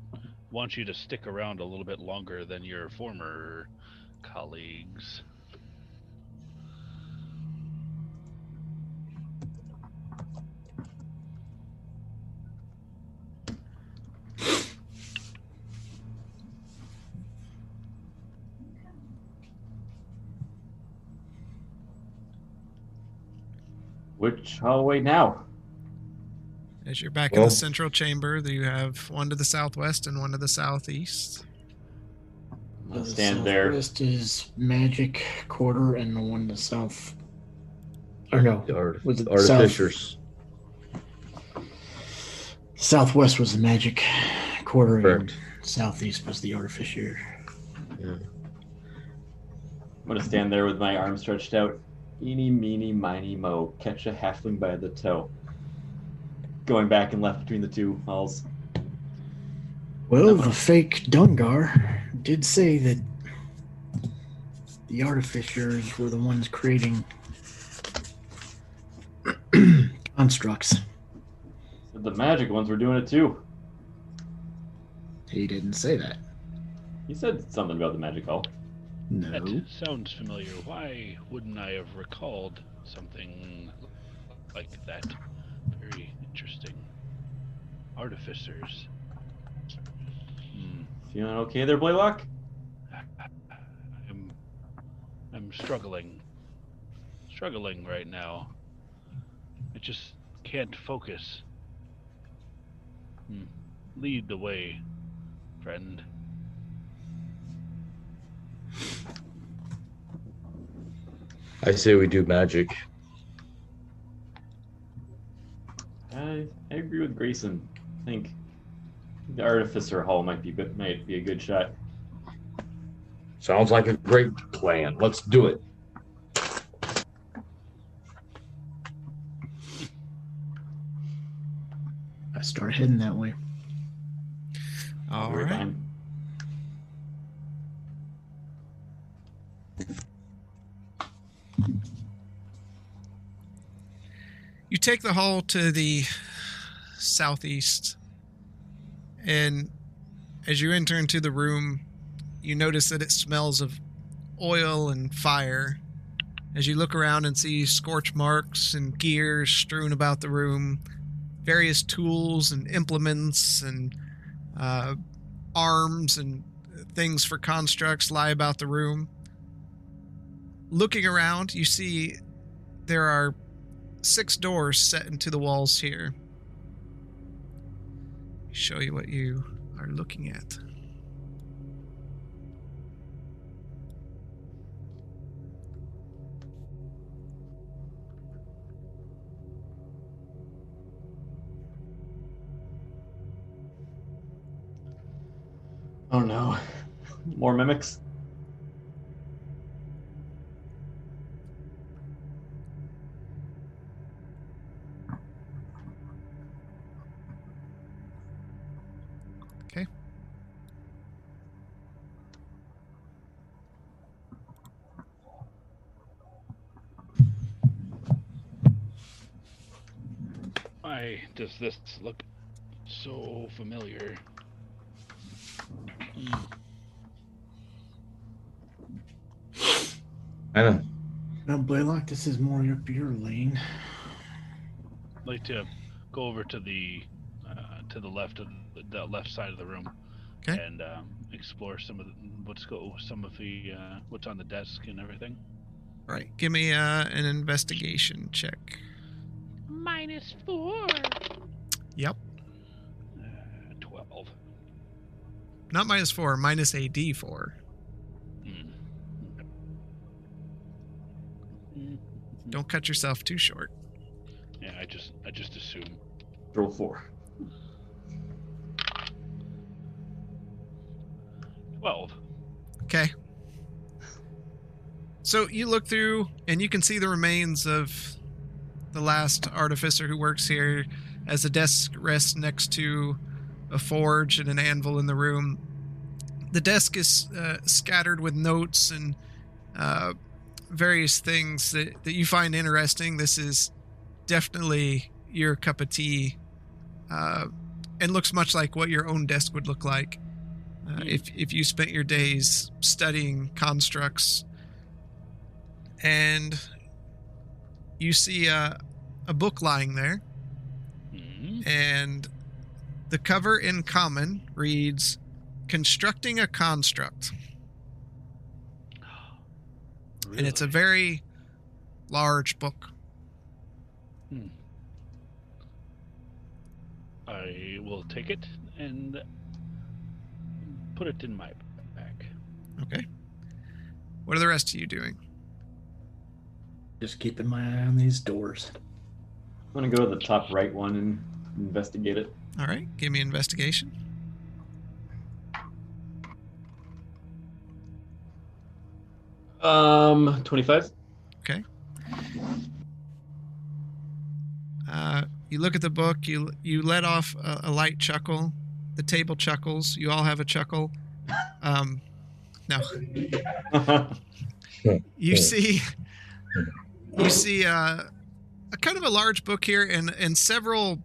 want you to stick around a little bit longer than your former colleagues. Which hallway now? As you're back in the central chamber, you have one to the southwest and one to the southeast. I'll The stand there. southwest is magic quarter, and the one to the south. Or no, The art- Was it artificers. southwest was the magic quarter, Correct. and southeast was the artificer. I'm gonna stand there with my arm stretched out. Eeny, meeny, miny, mo. Catch a halfling by the toe. Going back and left between the two halls. Well, the fake Dungar did say that the artificers were the ones creating constructs. But the magic ones were doing it too. He didn't say that. He said something about the magic hall. No. That sounds familiar. Why wouldn't I have recalled something like that? Very interesting. Artificers. Hmm. Feeling okay there, Blaylock? I'm I'm struggling. Struggling right now. I just can't focus. Hmm. Lead the way, friend. I say we do magic. I, I agree with Grayson. I think the artificer hall might be good- might be a good shot. Sounds like a great plan. Let's do it. I start heading that way. All right. We're right. You take the hall to the southeast, and as you enter into the room, you notice that it smells of oil and fire. As you look around and see scorch marks and gears strewn about the room, various tools and implements and uh, arms and things for constructs lie about the room. Looking around, you see there are six doors set into the walls here. Show you what you are looking at. Oh no. More mimics? Why does this look so familiar? I know. Now, Blaylock, this is more up your lane. I'd like to go over to the uh, to the left of the, the left side of the room Okay. and um, explore some of the, what's go some of the uh, what's on the desk and everything. All right, give me uh, an investigation check. Minus four. Yep. Uh, Twelve. Not minus four, minus a d4. Hmm. Mm. Don't cut yourself too short. Yeah, I just I just assume. Roll four. Twelve. Okay. So you look through and you can see the remains of the last artificer who works here as the desk rests next to a forge and an anvil in the room. The desk is uh, scattered with notes and uh, various things that, that you find interesting. This is definitely your cup of tea uh, and looks much like what your own desk would look like uh, if if you spent your days studying constructs and you see a, a book lying there Hmm. and the cover in common reads constructing a construct and it's a very large book Hmm. I will take it and put it in my bag. Okay. What are the rest of you doing? Just keeping my eye on these doors. I'm gonna go to the top right one and investigate it. All right, give me investigation. Um, 25. Okay. Uh, you look at the book. You you let off a, a light chuckle. The table chuckles. You all have a chuckle. Um, no, you see, you see uh, a kind of a large book here, and and several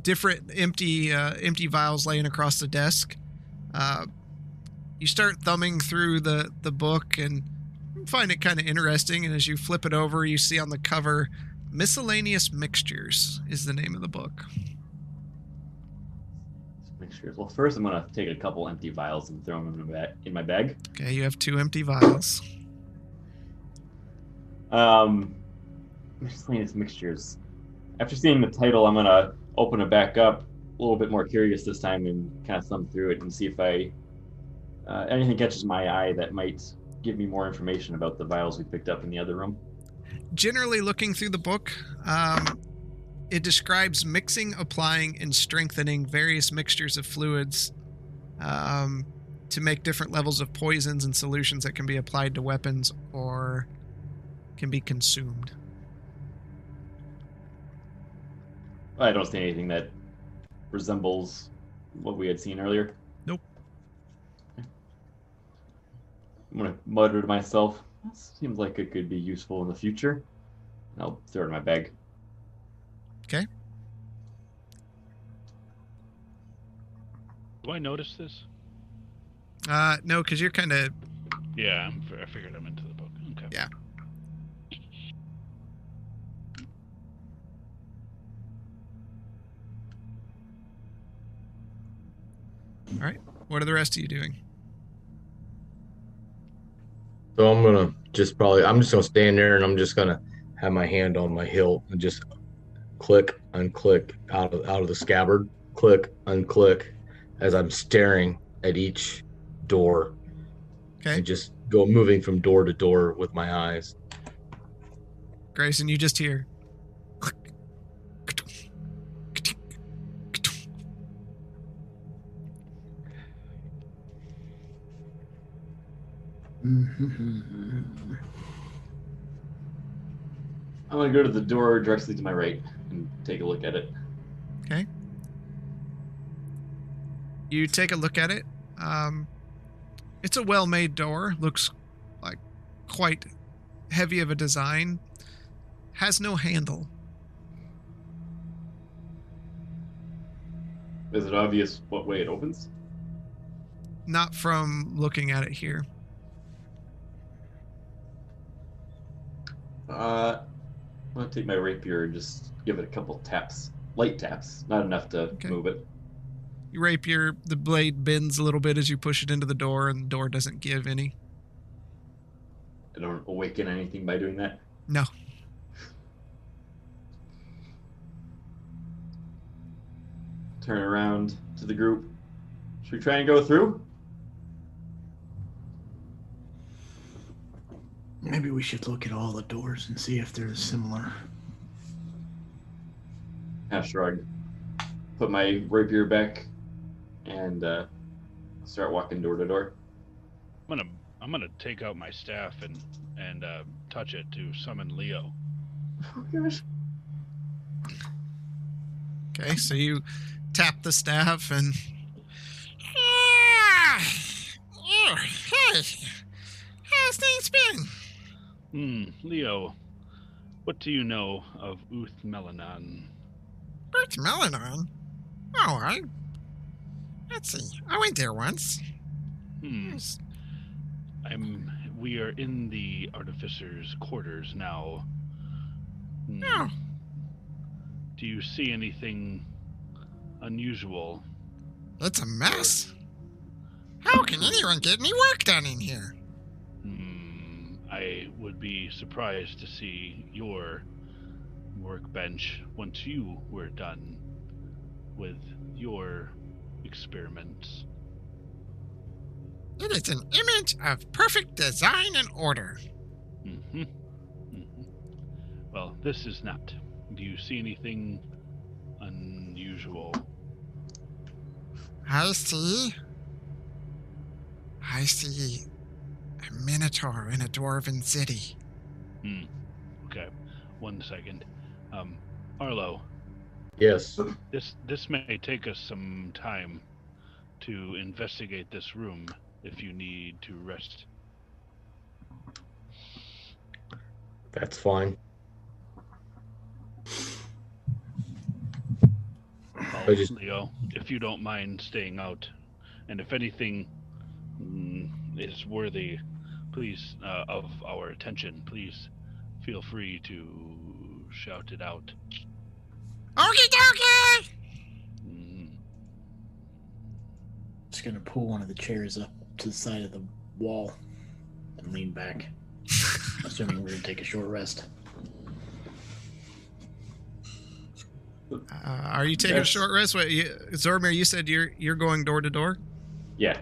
different empty uh, empty vials laying across the desk. Uh, you start thumbing through the the book and find it kind of interesting. And as you flip it over, you see on the cover Miscellaneous Mixtures is the name of the book. Mixtures. Well, first I'm gonna take a couple empty vials and throw them in my, ba- in my bag. Okay, you have two empty vials. Um, miscellaneous mixtures. After seeing the title, I'm gonna open it back up, a little bit more curious this time, and kind of thumb through it and see if I uh, anything catches my eye that might give me more information about the vials we picked up in the other room. Generally, looking through the book, um, it describes mixing, applying, and strengthening various mixtures of fluids um, to make different levels of poisons and solutions that can be applied to weapons or can be consumed. I don't see anything that resembles what we had seen earlier. Nope. I'm gonna mutter to myself. This seems like it could be useful in the future. I'll throw it in my bag. Okay. Do I notice this? Uh, no, because you're kind of Yeah, I'm, I figured I'm into the book. Okay. Yeah. All right. What are the rest of you doing? So I'm gonna just probably I'm just gonna stand there and I'm just gonna have my hand on my hilt and just click, unclick out of out of the scabbard, click, unclick as I'm staring at each door Okay, and just go moving from door to door with my eyes. Grayson, you just hear. I'm gonna go to the door directly to my right and take a look at it. Okay. You take a look at it. Um, it's a well-made door. Looks like quite heavy of a design. Has no handle. Is it obvious what way it opens? Not from looking at it here. Uh, I'm gonna take my rapier and just give it a couple taps, light taps, not enough to Okay. move it. You rapier, the blade bends a little bit as you push it into the door, and the door doesn't give any. I don't awaken anything by doing that. No. Turn around to the group. Should we try and go through? Maybe we should look at all the doors and see if they're similar. Half shrug. Put my rapier back and uh, start walking door to door. I'm gonna I'm gonna take out my staff and and uh, touch it to summon Leo. Oh gosh. Okay, so you tap the staff and. Oh, hey, how's things been? Hmm, Leo, what do you know of Uth Melanon? Bert Melanon? Oh, I. Let's see. I went there once. Hmm. I'm. We are in the artificer's quarters now. Hmm, Oh, Do you see anything unusual? it's a mess. How can anyone get any work done in here? I would be surprised to see your workbench once you were done with your experiments. It is an image of perfect design and order. hmm hmm Well, this is not. Do you see anything unusual? I see. I see a minotaur in a dwarven city. Hmm. Okay. One second. Um, Arlo, Yes. this this may take us some time to investigate this room if you need to rest. That's fine. Well, I just- Leo, if you don't mind staying out, and if anything mm, is worthy, please uh, of our attention, please feel free to shout it out. Okie dokie! Mm, Just gonna pull one of the chairs up to the side of the wall and lean back. Assuming we're gonna take a short rest. Uh, are you taking a short rest? Wait, you, Zoramir, you said you're you're going door to door. Yeah,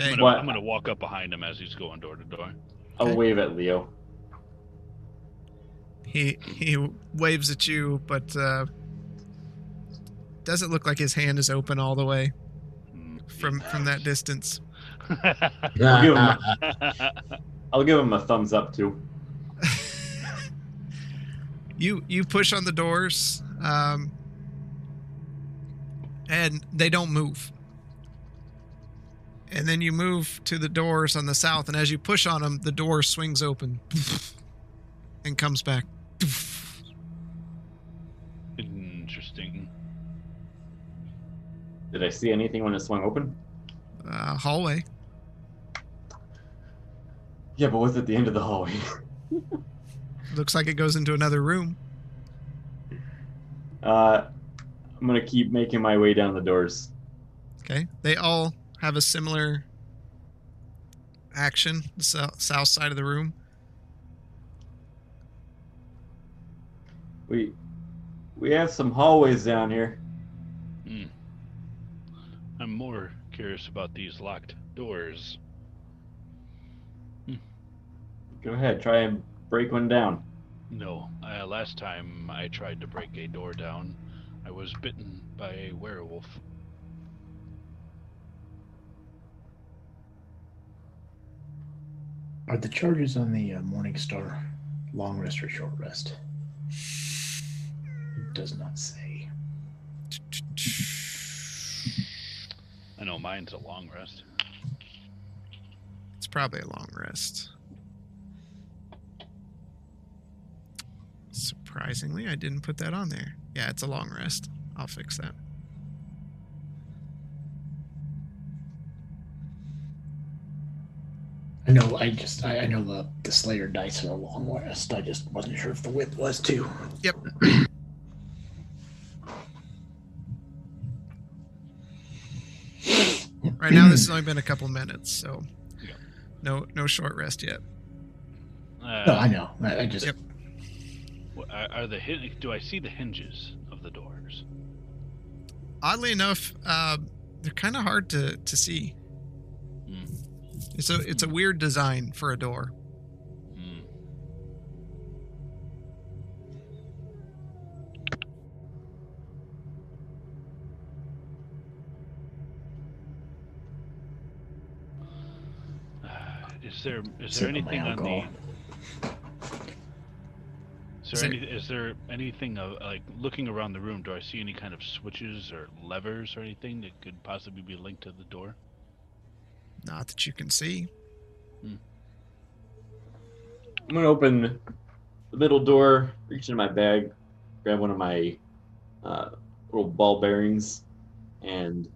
Okay. I'm, gonna, I'm gonna walk up behind him as he's going door to door. I'll wave at Leo. He he waves at you, but uh, doesn't look like his hand is open all the way Mm, from from that distance. I'll give him. I'll give him a thumbs up too. you you push on the doors, um, and they don't move. And then you move to the doors on the south, and as you push on them, the door swings open and comes back. Interesting. Did I see anything when it swung open? Uh, hallway. Yeah, but what's at the end of the hallway? Looks like it goes into another room. Uh, I'm gonna keep making my way down the doors. Okay. They all have a similar action, the south side of the room. We we have some hallways down here. Hmm. I'm more curious about these locked doors. Go ahead, try and break one down. No, uh, last time I tried to break a door down, I was bitten by a werewolf. Are the charges on the uh, Morning Star long rest or short rest? It does not say. I know mine's a long rest. It's probably a long rest. Surprisingly, I didn't put that on there. Yeah, it's a long rest. I'll fix that. I know. I just. I, I know the the Slayer dice are a long rest. I just wasn't sure if the width was too. Yep. Right now, this has only been a couple minutes, so Yeah. no no short rest yet. Uh, No, I know. I, I just. Yep. w- Are, are the do I see the hinges of the doors? Oddly enough, uh, they're kind of hard to to see. It's a it's a weird design for a door. Hmm. Uh, Is there is Sip there anything on the is Is there, there- any, is there anything of like looking around the room? Do I see any kind of switches or levers or anything that could possibly be linked to the door? Not that you can see. I'm gonna open the middle door, reach into my bag, grab one of my uh, little ball bearings, and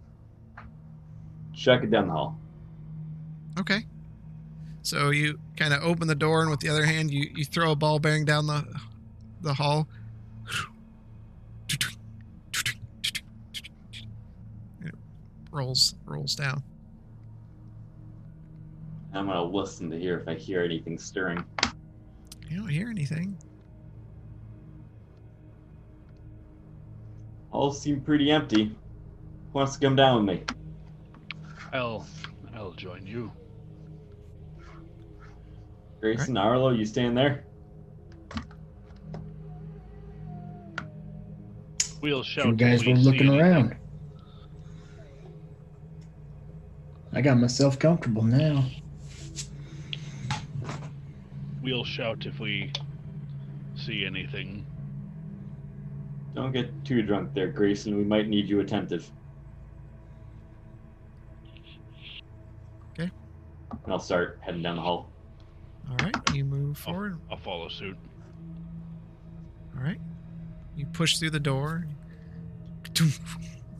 chuck it down the hall. Okay. So you kind of open the door, and with the other hand, you, you throw a ball bearing down the the hall. And it rolls rolls down. I'm gonna listen to hear if I hear anything stirring. You don't hear anything. All seem pretty empty. Who wants to come down with me? I'll I'll join you. Grayson, Arlo, you staying there? We'll shout. You guys we were see looking anything. around. I got myself comfortable now. We'll shout if we see anything. Don't get too drunk there, Grayson. We might need you attentive. Okay. And I'll start heading down the hall. All right, you move I'll, forward. I'll follow suit. All right, you push through the door.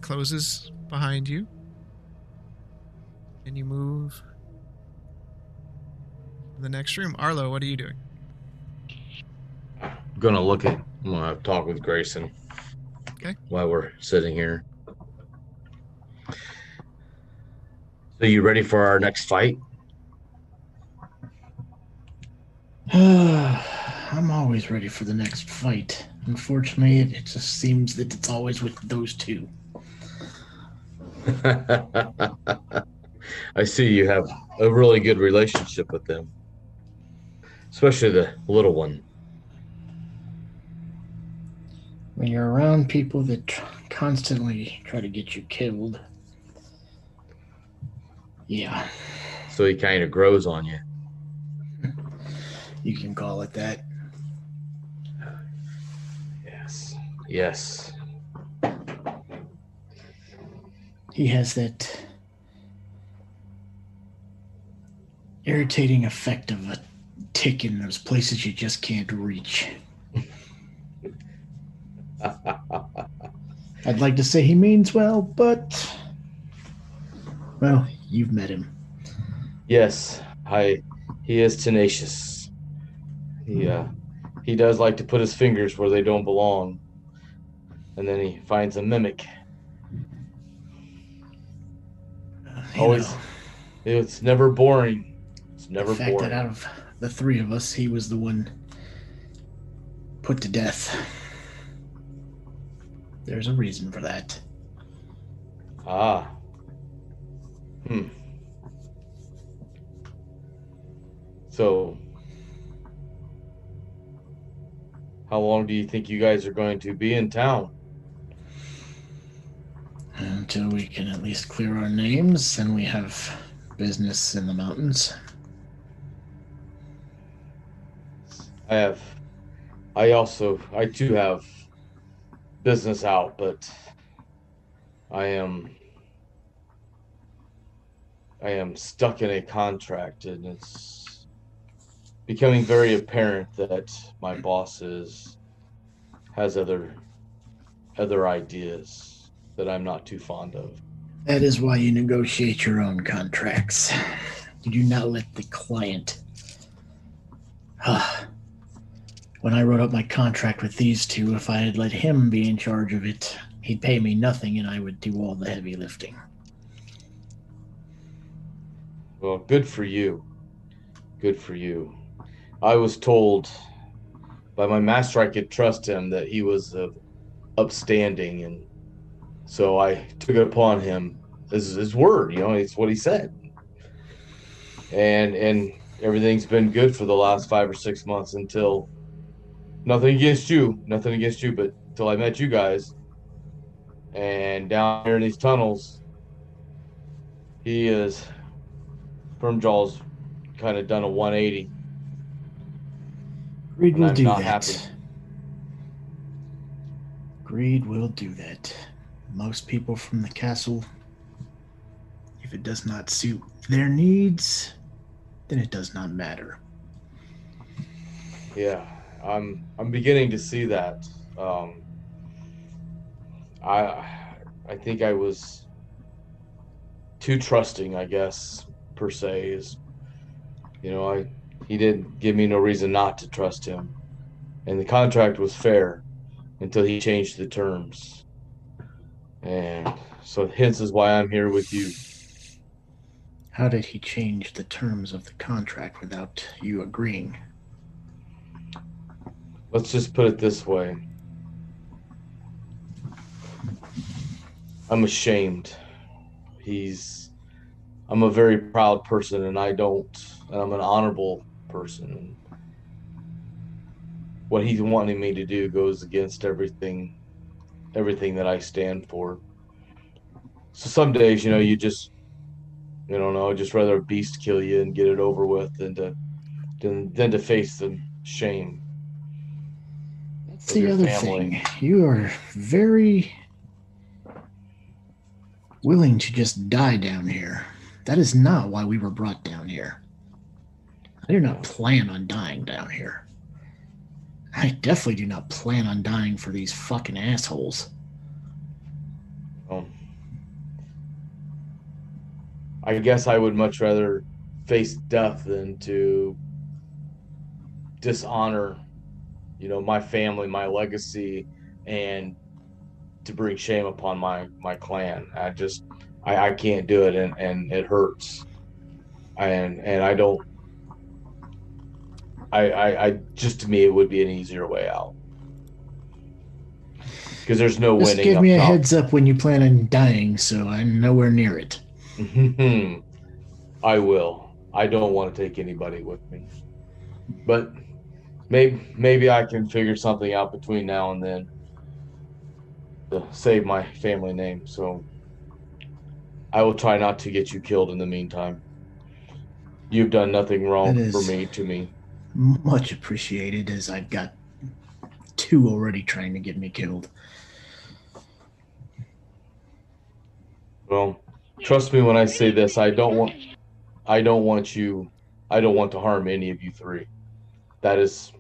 Closes behind you, and you move. To The next room, Arlo. What are you doing? I'm gonna look at. I'm gonna talk with Grayson. Okay. While we're sitting here. So you ready for our next fight? I'm always ready for the next fight. Unfortunately, it, it just seems that it's always with those two. I see you have a really good relationship with them, especially the little one. When you're around people that tr- constantly try to get you killed, yeah, So he kind of grows on you. you can call it that. Yes. Yes. He has that irritating effect of a tick in those places you just can't reach. I'd like to say he means well, but well, you've met him. yes. I. He is tenacious. He uh, he does like to put his fingers where they don't belong, and then he finds a mimic. You Always know, It's never boring. It's never boring. That out of the three of us, he was the one put to death. There's a reason for that. Ah. Hmm. So, how long do you think you guys are going to be in town? Until we can at least clear our names and we have business in the mountains. I have, I also, I too have business out, but I am, I am stuck in a contract and it's becoming very apparent that my boss is, has other, other ideas that I'm not too fond of. That is why you negotiate your own contracts. You do not let the client. Ah. when I wrote up my contract with these two, if I had let him be in charge of it, he'd pay me nothing and I would do all the heavy lifting. Well, good for you. Good for you. I was told by my master I could trust him that he was uh, upstanding, and so I took it upon him as his word. You know, it's what he said, and and everything's been good for the last five or six months until nothing against you, nothing against you, but until I met you guys, and down here in these tunnels, he is Firmjaw's kind of done a 180. Greed will do that. happy. Greed will do that. Most people from the castle, if it does not suit their needs, then it does not matter. Yeah, I'm I'm beginning to see that. Um, I I think I was too trusting, I guess per se is you know I he didn't give me no reason not to trust him, and the contract was fair until he changed the terms, and so hence is why I'm here with you. How did he change the terms of the contract without you agreeing? Let's just put it this way. I'm ashamed. He's I'm a very proud person and I don't and I'm an honorable person. What he's wanting me to do goes against everything everything that I stand for. So some days, you know, you just you don't know, just rather a beast kill you and get it over with than to than, than to face the shame. That's the other family. thing. You are very willing to just die down here. That is not why we were brought down here. I do not plan on dying down here. I definitely do not plan on dying for these fucking assholes. Um, I guess I would much rather face death than to dishonor, you know, my family, my legacy, and to bring shame upon my my clan. I just I, I can't do it, and and it hurts, and and I don't. I, I, I just to me it would be an easier way out because there's no Just winning. give up me a top. heads up when you plan on dying so I'm nowhere near it. I will. I don't want to take anybody with me. But maybe maybe I can figure something out between now and then to save my family name. So I will try not to get you killed in the meantime. You've done nothing wrong for me to me. Much appreciated as I've got two already trying to get me killed. Well, trust me when I say this. I don't want I don't want you I don't want to harm any of you three. That is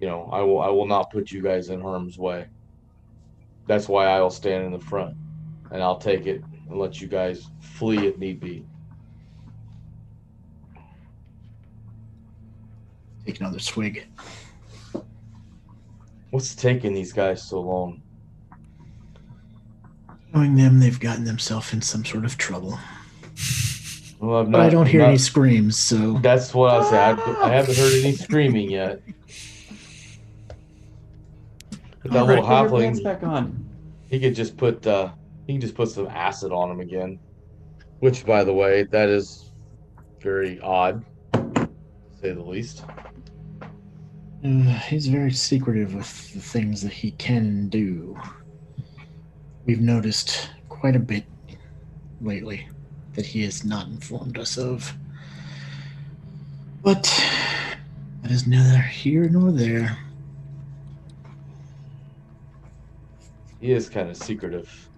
you know, I will I will not put you guys in harm's way. That's why I'll stand in the front and I'll take it and let you guys flee if need be. Take another swig. What's taking these guys so long? Knowing them, they've gotten themselves in some sort of trouble. Well, I've But I don't hear not- any screams, so That's what I said. I, I haven't heard any screaming yet. But that All little right, put your pants halfling, back on. he could just put uh, he can just put some acid on him again. Which, by the way, that is very odd, to say the least. uh, he's very secretive with the things that he can do. We've noticed quite a bit lately that he has not informed us of. But that is neither here nor there. He is kind of secretive.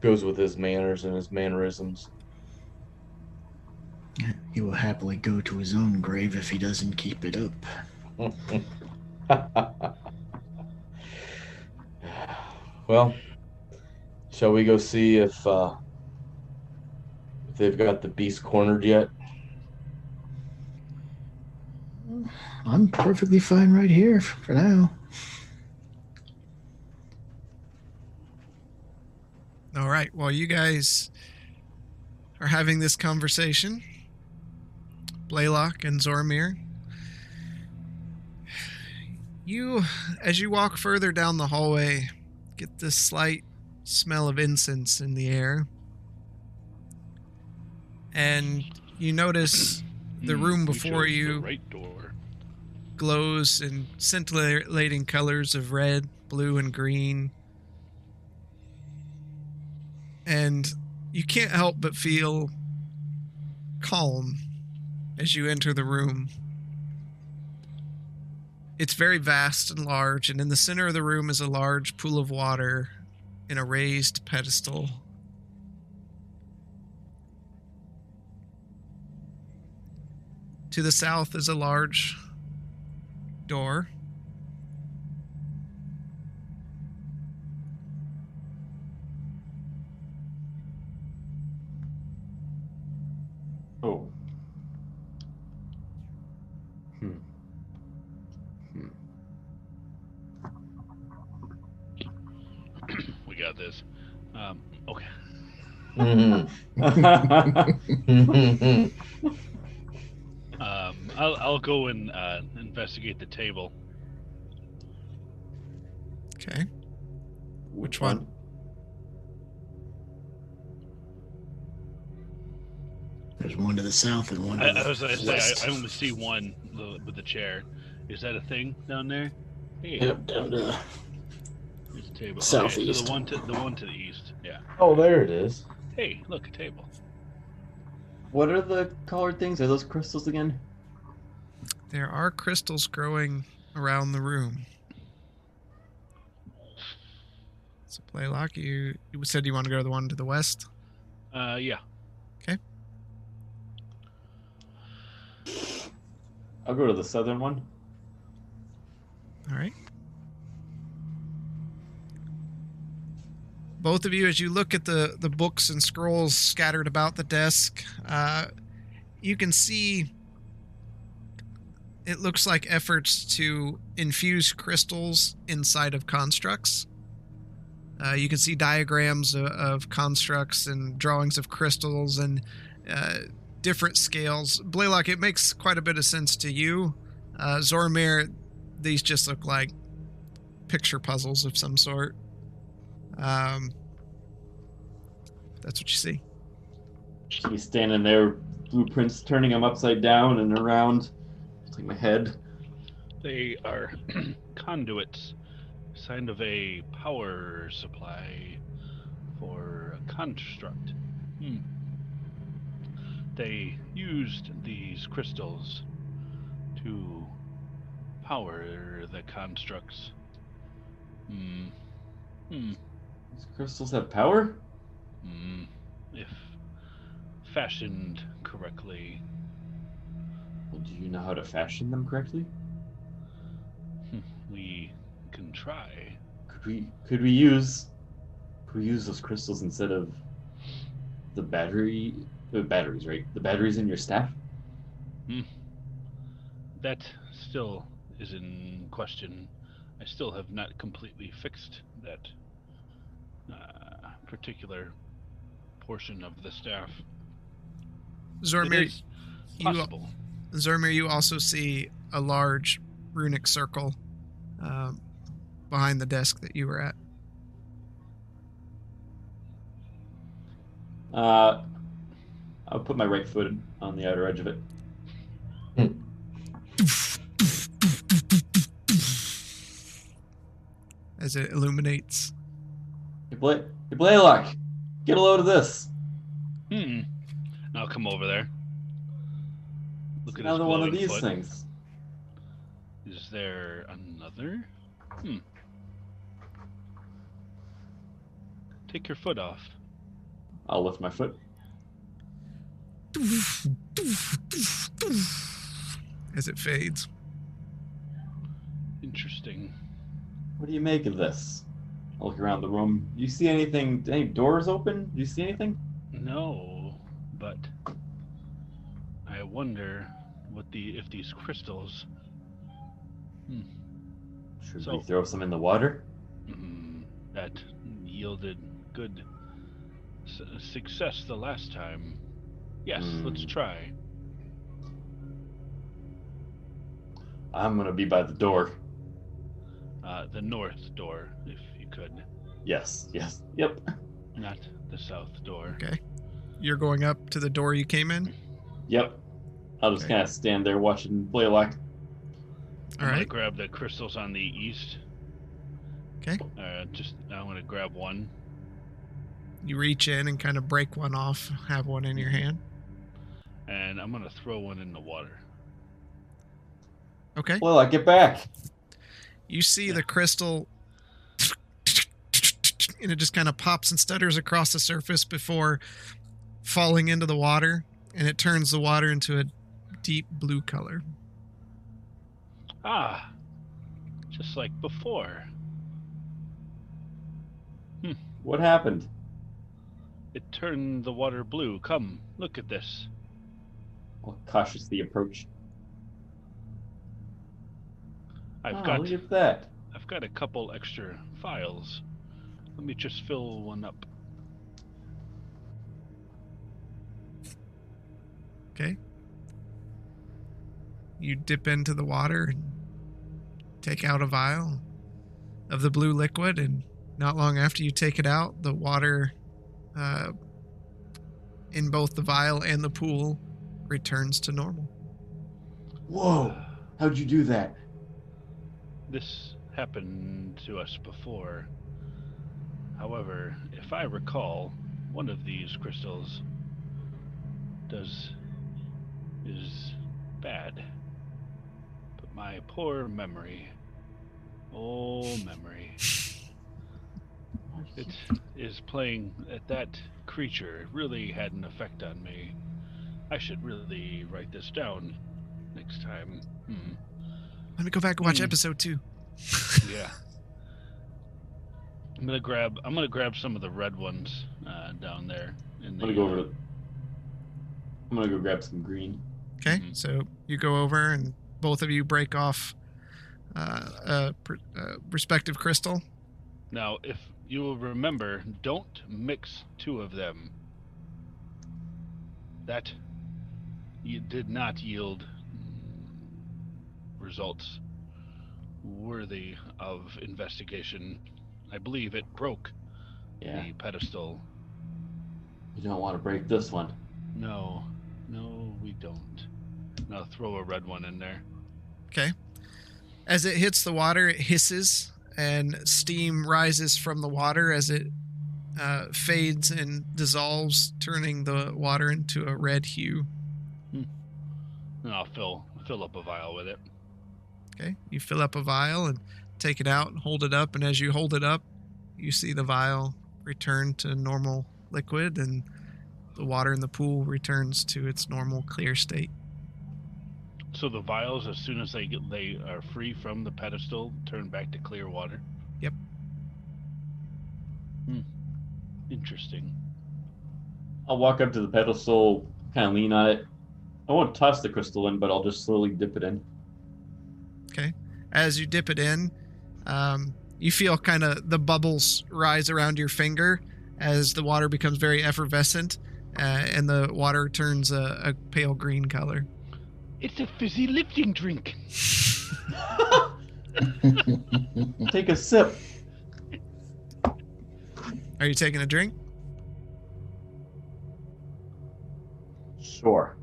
Goes with his manners and his mannerisms. He will happily go to his own grave if he doesn't keep it up. well, shall we go see if uh, if they've got the beast cornered yet? I'm perfectly fine right here for now. All right. While you guys are having this conversation, Blaylock and Zoramir, you, as you walk further down the hallway, get this slight smell of incense in the air. And you notice the Hmm, room before chose the you right door. glows in scintillating colors of red, blue, and green. And you can't help but feel calm as you enter the room. It's very vast and large, and in the center of the room is a large pool of water in a raised pedestal. To the south is a large door. Oh. Hmm. Hmm. we got this. Um, okay. Mhm. I'll I'll go and uh, investigate the table. Okay. Which one? There's one to the south and one to I, the I was gonna say west. I, I only see one with the chair. Is that a thing down there? Hey, Yep, down to the there's a table. Okay, Southeast. so the one to the one to the east. Yeah. Oh, there it is. Hey, look, a table. What are the colored things? Are those crystals again? There are crystals growing around the room. So, Blaylock, you, you said you want to go to the one to the west? Uh, yeah. Okay. I'll go to the southern one. All right. Both of you, as you look at the, the books and scrolls scattered about the desk, uh, you can see it looks like efforts to infuse crystals inside of constructs. Uh, you can see diagrams of, of constructs and drawings of crystals and uh, different scales. Blaylock, it makes quite a bit of sense to you. Uh, Zoramir, these just look like picture puzzles of some sort. Um, that's what you see. He's standing there, blueprints turning them upside down and around. Like my head. They are conduits, sign of a power supply for a construct. Hmm. They used these crystals to power the constructs. Hmm. Hmm. These crystals have power? Hmm. If fashioned correctly. Well, do you know how to fashion them correctly? Hmm, We can try. Could we could we use could we use those crystals instead of the battery the batteries, right? The batteries in your staff? That still is in question. I still have not completely fixed that uh, particular portion of the staff. It Zoramir, is you, possible. Zoramir, you also see a large runic circle um, behind the desk that you were at. Uh I'll put my right foot on the outer edge of it. As it illuminates. Hey, Blay- hey Blaylock, get a load of this. Hmm. I'll come over there. Look at Another one of these foot. things. Is there another? Hmm. Take your foot off. I'll lift my foot. As it fades. Interesting. What do you make of this? I look around the room. Do you see anything? Any doors open? Do you see anything? No, but I wonder what the if these crystals. Hmm. Should So- we throw some in the water? mm, that yielded good s- success the last time. Yes, let's Hmm. try. I'm gonna be by the door. Uh, the north door, if you could, Yes, yes, yep. not the south door. Okay. You're going up to the door you came in? Yep. I'll just Okay. kind of stand there watching Blaylock. All I'm right. grab the crystals on the east. Okay. Uh, just I'm gonna grab one. You reach in and kind of break one off, have one in your hand. and I'm gonna throw one in the water. Okay. Well, I get back! You see the crystal and it just kind of pops and stutters across the surface before falling into the water and it turns the water into a deep blue color. Ah, just like before. What happened? It turned the water blue. Come, look at this. I'll cautiously approach. I've Ah, got Look at that. I've got a couple extra files. Let me just fill one up. Okay. You dip into the water and take out a vial of the blue liquid and not long after you take it out, the water uh, in both the vial and the pool returns to normal. Whoa! How'd you do that? This happened to us before. However, if I recall, one of these crystals does is bad. But my poor memory, oh memory, it is playing at that creature really had an effect on me. I should really write this down next time. Hmm. Let me go back and watch Hmm. episode two. Yeah. I'm gonna grab. I'm gonna grab some of the red ones uh, down there. In I'm gonna go over. uh, To, I'm gonna go grab some green. Okay, Mhm. so you go over and both of you break off uh, a, pr- a respective crystal. Now, if you will remember, don't mix two of them. That you did not yield results worthy of investigation. I believe it broke Yeah. the pedestal. You don't want to break this one. No, no, we don't. Now throw a red one in there. Okay. As it hits the water, it hisses and steam rises from the water as it uh, fades and dissolves, turning the water into a red hue. And I'll fill fill up a vial with it. Okay. You fill up a vial and take it out and hold it up. And as you hold it up, you see the vial return to normal liquid and the water in the pool returns to its normal clear state. So the vials, as soon as they get they are free from the pedestal, turn back to clear water. Yep. Hmm. Interesting. I'll walk up to the pedestal, kind of lean on it. I won't toss the crystal in, but I'll just slowly dip it in. Okay. As you dip it in, um, you feel kind of the bubbles rise around your finger as the water becomes very effervescent uh, and the water turns a, a pale green color. It's a fizzy lifting drink. Take a sip. Are you taking a drink? Sure.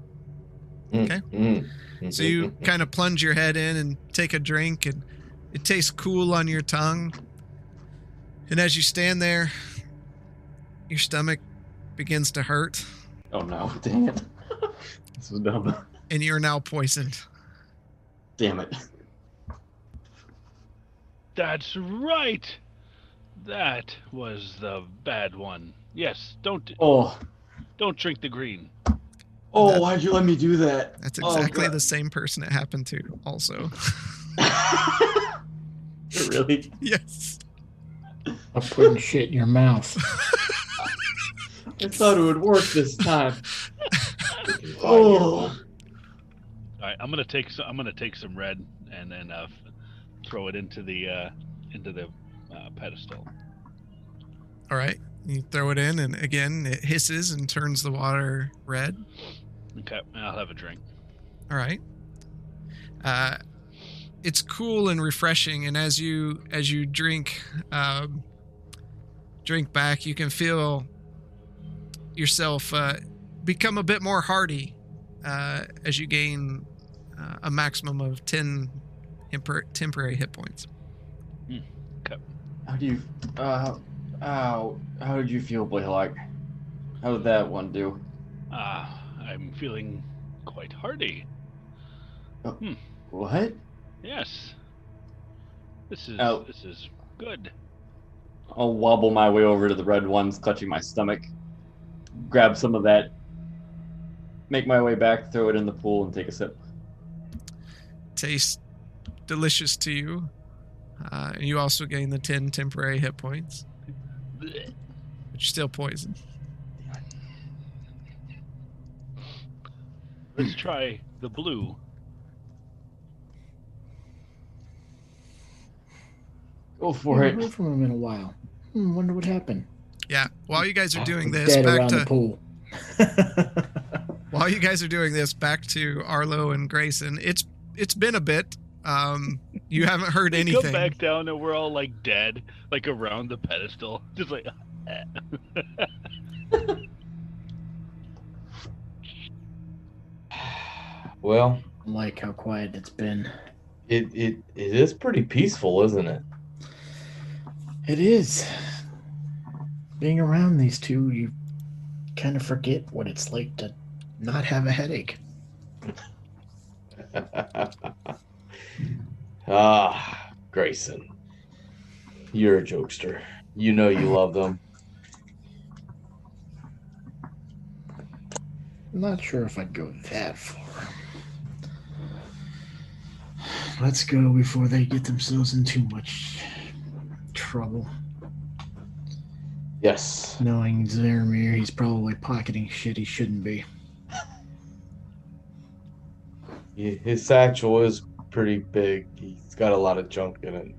Mm, okay. Mm, mm, So you mm, kind of plunge your head in and take a drink, and it tastes cool on your tongue. And as you stand there, your stomach begins to hurt, Oh no! Dang it! this is dumb. And you're now poisoned. Damn it! That's right. That was the bad one. Yes, don't Oh, don't drink the green. oh! That- Why'd you let me do that? That's Oh, exactly God. the same person it happened to, also. really? yes. I'm putting shit in your mouth. I thought it would work this time. oh. oh All right, I'm gonna take some. I'm gonna take some red and then uh, throw it into the uh, into the uh, pedestal. All right. You throw it in, and again, it hisses and turns the water red. Okay, I'll have a drink. All right. Uh, it's cool and refreshing, and as you as you drink um, drink back, you can feel yourself uh, become a bit more hardy uh, as you gain uh, a maximum of ten temper- temporary hit points. How do you? Uh, how how did you feel, Blaylock? How did that one do? Ah, I'm feeling quite hardy. What? Yes. This is Oh. this is good. I'll wobble my way over to the red ones, clutching my stomach. Grab some of that. Make my way back, throw it in the pool, and take a sip. Tastes delicious to you, uh, and you also gain the ten temporary hit points, but you're still poisoned. Let's try the blue. Go for Haven't it. heard from him in a while. Hmm, wonder what happened. Yeah. While you guys are doing He's this, dead back around the pool. while you guys are doing this, back to Arlo and Grayson. It's it's been a bit. Um, you haven't heard They anything. Come back down and we're all like dead, like around the pedestal, just like. Well, I like how quiet it's been. it, it it is pretty peaceful, isn't it? It is. Being around these two, you kind of forget what it's like to not have a headache. ah, Grayson. You're a jokester. You know you love them. I'm not sure if I'd go that far. Let's go before they get themselves in too much trouble. Yes. Knowing Zoramir, he's probably pocketing shit he shouldn't be. His satchel is pretty big. He's got a lot of junk in it.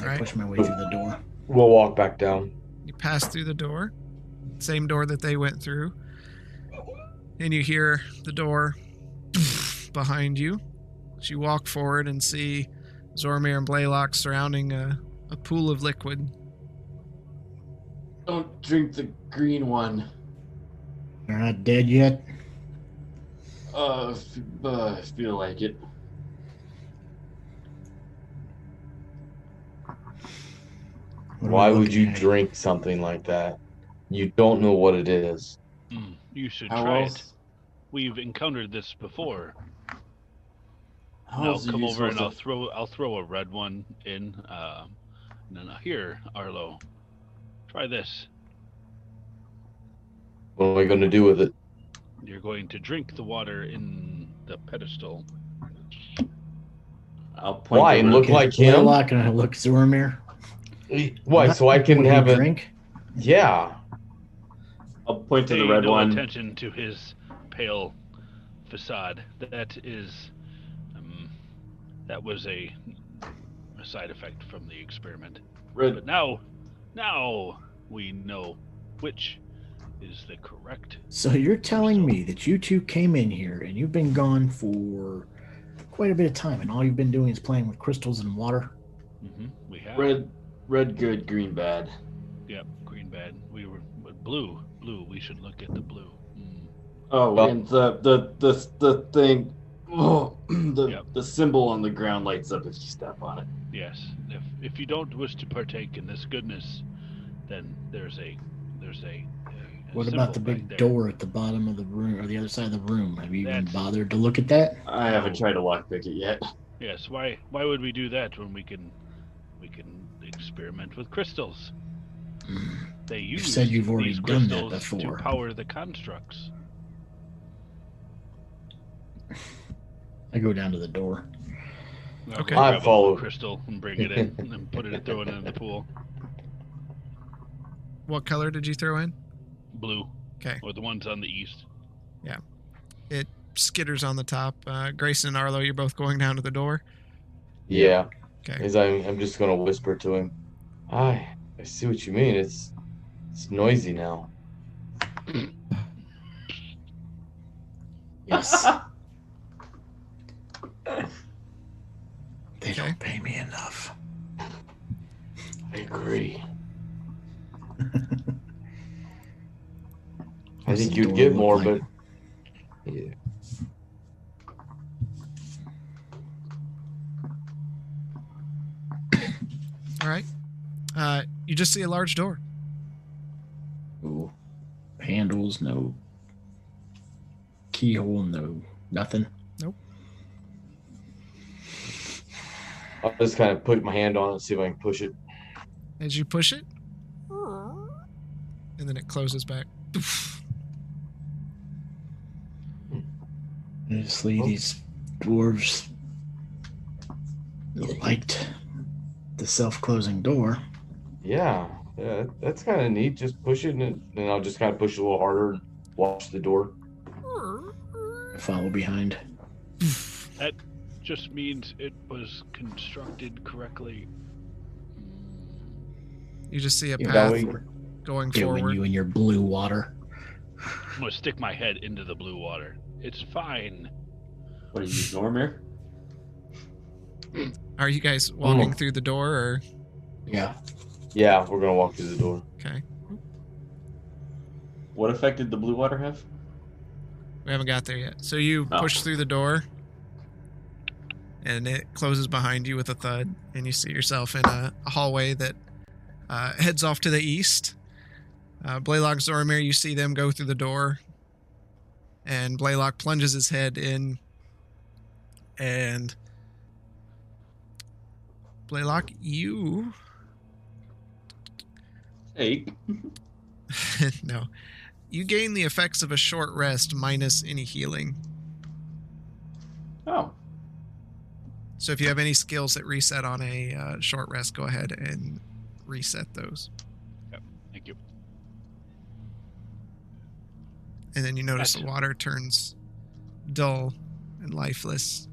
I Right. push my way through the door. We'll walk back down. You pass through the door, same door that they went through, and you hear the door behind you. As you walk forward and see Zoramir and Blaylock surrounding a, a pool of liquid. Don't drink the green one. They're not dead yet. Uh, f- uh, I feel like it. What Why would you looking at? drink something like that? You don't know what it is. Mm, you should How try else? it. We've encountered this before. How I'll come over and I'll supposed throw I'll throw a red one in. Um, and then here, Arlo, try this. What am I going to do with it? You're going to drink the water in the pedestal. I'll point Why? over- Look like him? Blaylock and I look Zoramir. Why? So I can What, do you have a. drink. Yeah. I'll point to Pay the red no one. attention to his pale facade. That is, um, that was a, a side effect from the experiment. Red. But now, now we know which is the correct. So you're telling me that you two came in here and you've been gone for quite a bit of time, and all you've been doing is playing with crystals and water. hmm We have Red. Red good, green bad. Yep, green bad. We were but blue. Blue. We should look at the blue. Mm. Oh, Well- and the the the the thing. Oh, the Yep. the symbol on the ground lights up if you step on it. Yes. If if you don't wish to partake in this goodness, then there's a there's a. a- a What about the big back there. door at the bottom of the room or the other side of the room? Have you even bothered to look at that? I haven't tried to lockpick it yet. Yes. Why why would we do that when we can we can experiment with crystals? Mm. They use said you've already done that before. to power the constructs. I go down to the door. Okay. I follow. crystal and bring it in and put it throw it in the pool. What color did you throw in? Blue. 'Kay. Or the ones on the east. Yeah. It skitters on the top. Uh, Grayson and Arlo, you're both going down to the door. Yeah. Okay. As I'm, I'm just going to whisper to him. I, I see what you mean. It's, it's noisy now. Yes. I think you'd get more, like? but yeah. All right. Uh, you just see a large door. No handles, no keyhole, no nothing. Nope. I'll just kind of put my hand on it and see if I can push it. As you push it, and then it closes back. Obviously, Oh. these dwarves liked the self-closing door. Yeah, yeah, that's kind of neat. Just push it, and then then I'll just kind of push it a little harder and watch the door. I follow behind. That just means it was constructed correctly. You just see a Yeah, path that way- going Doing forward. you in your blue water. I'm gonna stick my head into the blue water. It's fine. What are you, Zoramir? Are you guys walking Mm. through the door or Yeah. Yeah, we're gonna walk through the door. okay? What effect did the blue water have? We haven't got there yet. So you Oh. push through the door, and it closes behind you with a thud, and you see yourself in a, a hallway that uh, heads off to the east. Uh, Blaylock Zoramir, you see them go through the door, and Blaylock plunges his head in, and Blaylock, you Eight. no, you gain the effects of a short rest minus any healing. Oh, So if you have any skills that reset on a uh, short rest, go ahead and reset those. And then you notice the water turns dull and lifeless.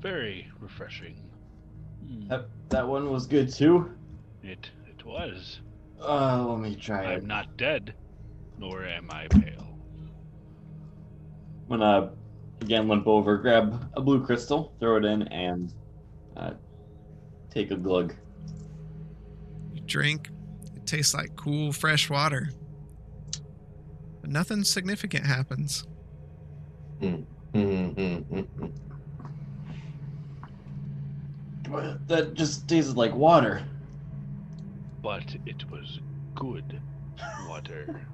Very refreshing. Hmm, that, that one was good too. It it was. Uh, let me try. I'm not dead, nor am I pale. I'm gonna again limp over, grab a blue crystal, throw it in, and uh, take a glug. You drink, it tastes like cool, fresh water. But nothing significant happens. Mm-hmm. But That just tasted like water. But it was good water.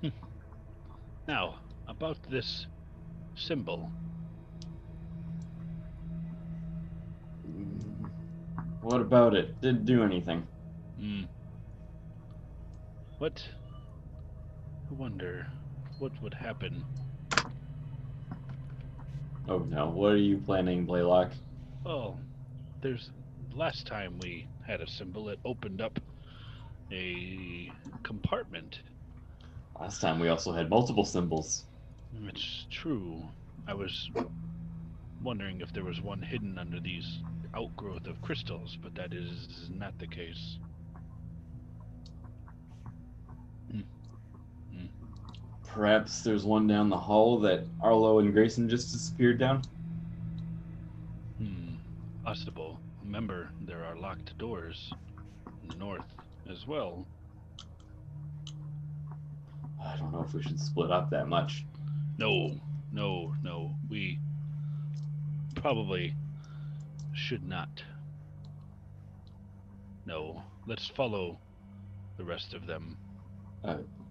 Hmm. now, about this symbol. What about it? Didn't do anything. Hmm. What? I wonder what would happen. Oh no, what are you planning, Blaylock? Well, there's last time we had a symbol, it opened up a compartment. Last time we also had multiple symbols. It's true. I was wondering if there was one hidden under these outgrowth of crystals, but that is not the case. Perhaps there's one down the hall that Arlo and Grayson just disappeared down? Hmm. Possible. Remember, there are locked doors north as well. I don't know if we should split up that much. No, no, no. We probably should not. No, let's follow the rest of them.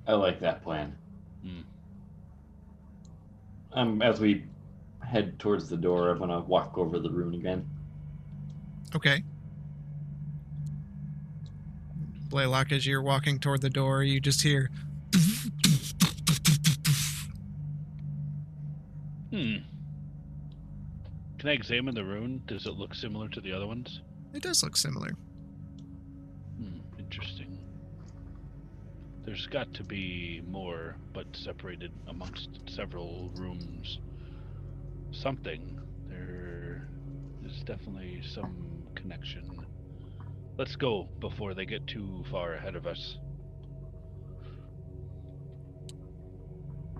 I like that plan. Hmm. Um, as we head towards the door, I'm gonna walk over the rune again. Okay. Blaylock, as you're walking toward the door, you just hear. Can I examine the rune? Does it look similar to the other ones? it does look similar. Hmm, interesting. There's got to be more, but separated amongst several rooms. Something. There is definitely some connection. Let's go before they get too far ahead of us.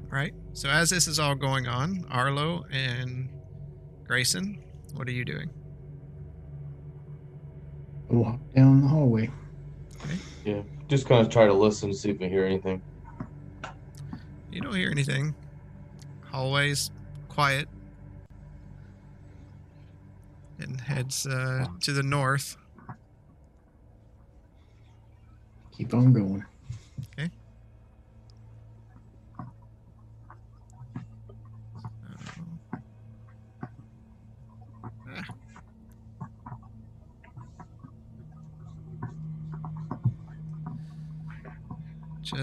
Right? So as this is all going on, Arlo and Grayson, what are you doing? Walk down the hallway. Yeah, just kind of try to listen to see if we hear anything. You don't hear anything. Hallways quiet. And heads uh, to the north. Keep on going.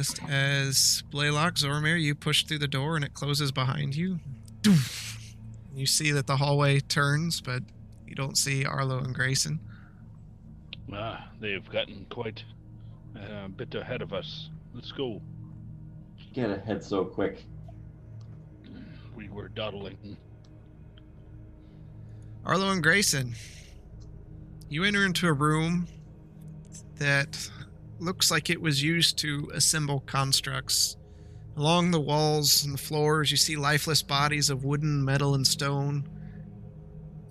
Just as Blaylock Zoramir, you push through the door and it closes behind you. You see that the hallway turns, but you don't see Arlo and Grayson. Ah, they've gotten quite a bit ahead of us. Let's go. Get ahead so quick. We were dawdling. Arlo and Grayson, you enter into a room that looks like it was used to assemble constructs Along the walls and the floors, you see lifeless bodies of wooden, metal, and stone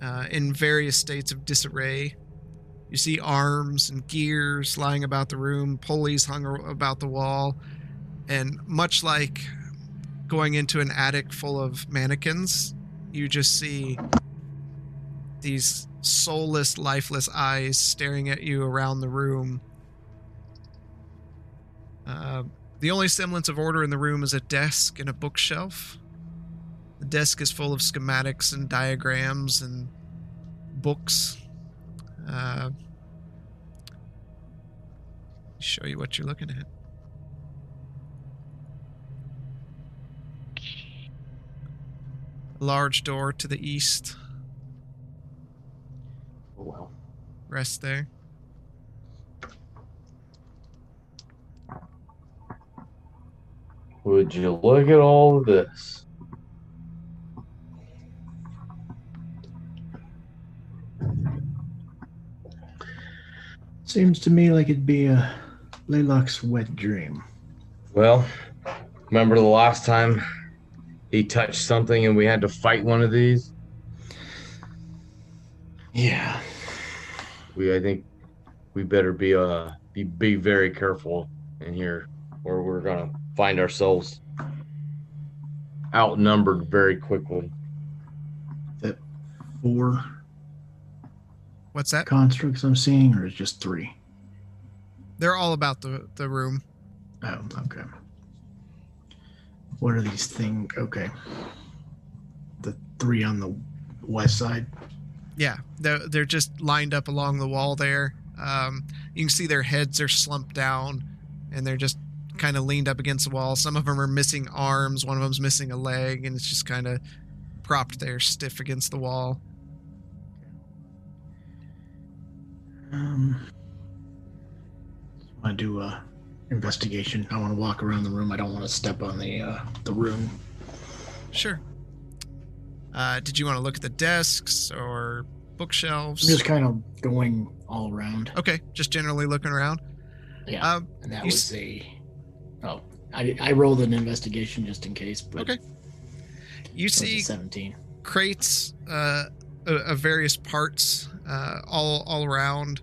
uh, in various states of disarray. You see arms and gears lying about the room, pulleys hung about the wall, and much like going into an attic full of mannequins, you just see these soulless, lifeless eyes staring at you around the room. Uh, the only semblance of order in the room is a desk and a bookshelf. The desk is full of schematics and diagrams and books. Uh, show you what you're looking at. A large door to the east. Oh, well. Rest there. Would you look at all of this? Seems to me like it'd be a Blaylock's wet dream. Well, remember the last time he touched something and we had to fight one of these? Yeah. We I think we better be uh be be very careful in here or we're gonna find ourselves outnumbered very quickly. That Four What's that? constructs I'm seeing, or is just three? They're all about the, the room. Oh, okay. What are these things? Okay. The three on the west side. Yeah, they're, they're just lined up along the wall there. Um, you can see their heads are slumped down and they're just kind of leaned up against the wall. Some of them are missing arms, one of them's missing a leg, and it's just kind of propped there stiff against the wall. Um, I do a investigation. I want to walk around the room. I don't want to step on the uh, the room. Sure. Uh, did you want to look at the desks or I'm bookshelves? just kind of going all around. okay, just generally looking around. Yeah, Um, and that was s- a. Oh, I, I rolled an investigation just in case, but Okay. you it was a see seventeen. crates uh, of of various parts uh, all all around.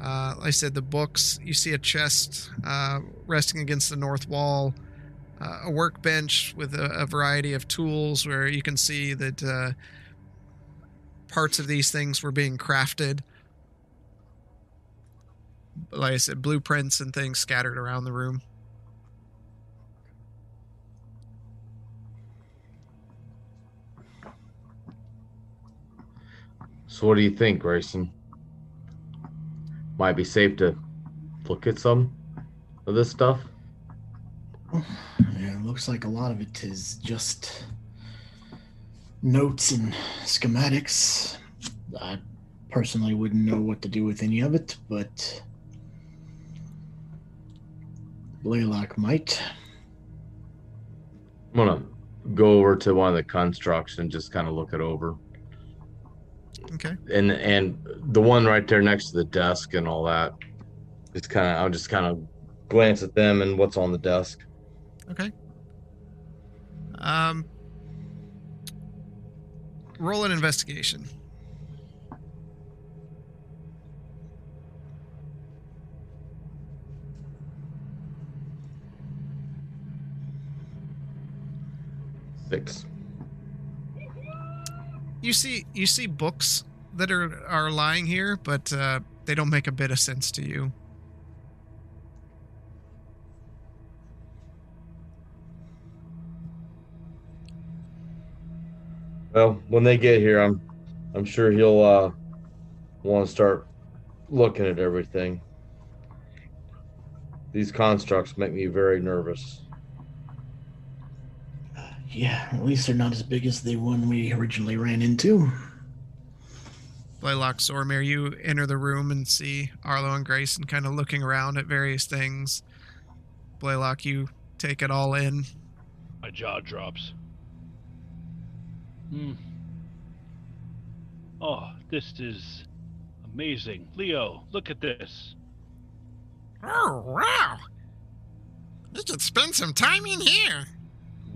Uh, like I said the books. You see a chest uh, resting against the north wall, uh, a workbench with a, a variety of tools where you can see that uh, parts of these things were being crafted. Like I said, blueprints and things scattered around the room. So what do you think, Grayson? Might be safe to look at some of this stuff. Yeah, it looks like a lot of it is just notes and schematics. I personally wouldn't know what to do with any of it, but Blaylock might. I'm gonna go over to one of the constructs and just kind of look it over. Okay. and and the one right there next to the desk and all that. It's kind of I'll just kind of glance at them and what's on the desk. Okay. Um, roll an investigation. Six. You see, you see books that are are lying here, but uh, they don't make a bit of sense to you. Well, when they get here, I'm I'm sure he'll uh want to start looking at everything. These constructs make me very nervous. Yeah, at least they're not as big as the one we originally ran into. Blaylock Zoramir, you enter the room and see Arlo and Grayson kind of looking around at various things. Blaylock, you take it all in. My jaw drops. Hmm. Oh, this is amazing. Leo, look at this. Oh, wow. We could spend some time in here.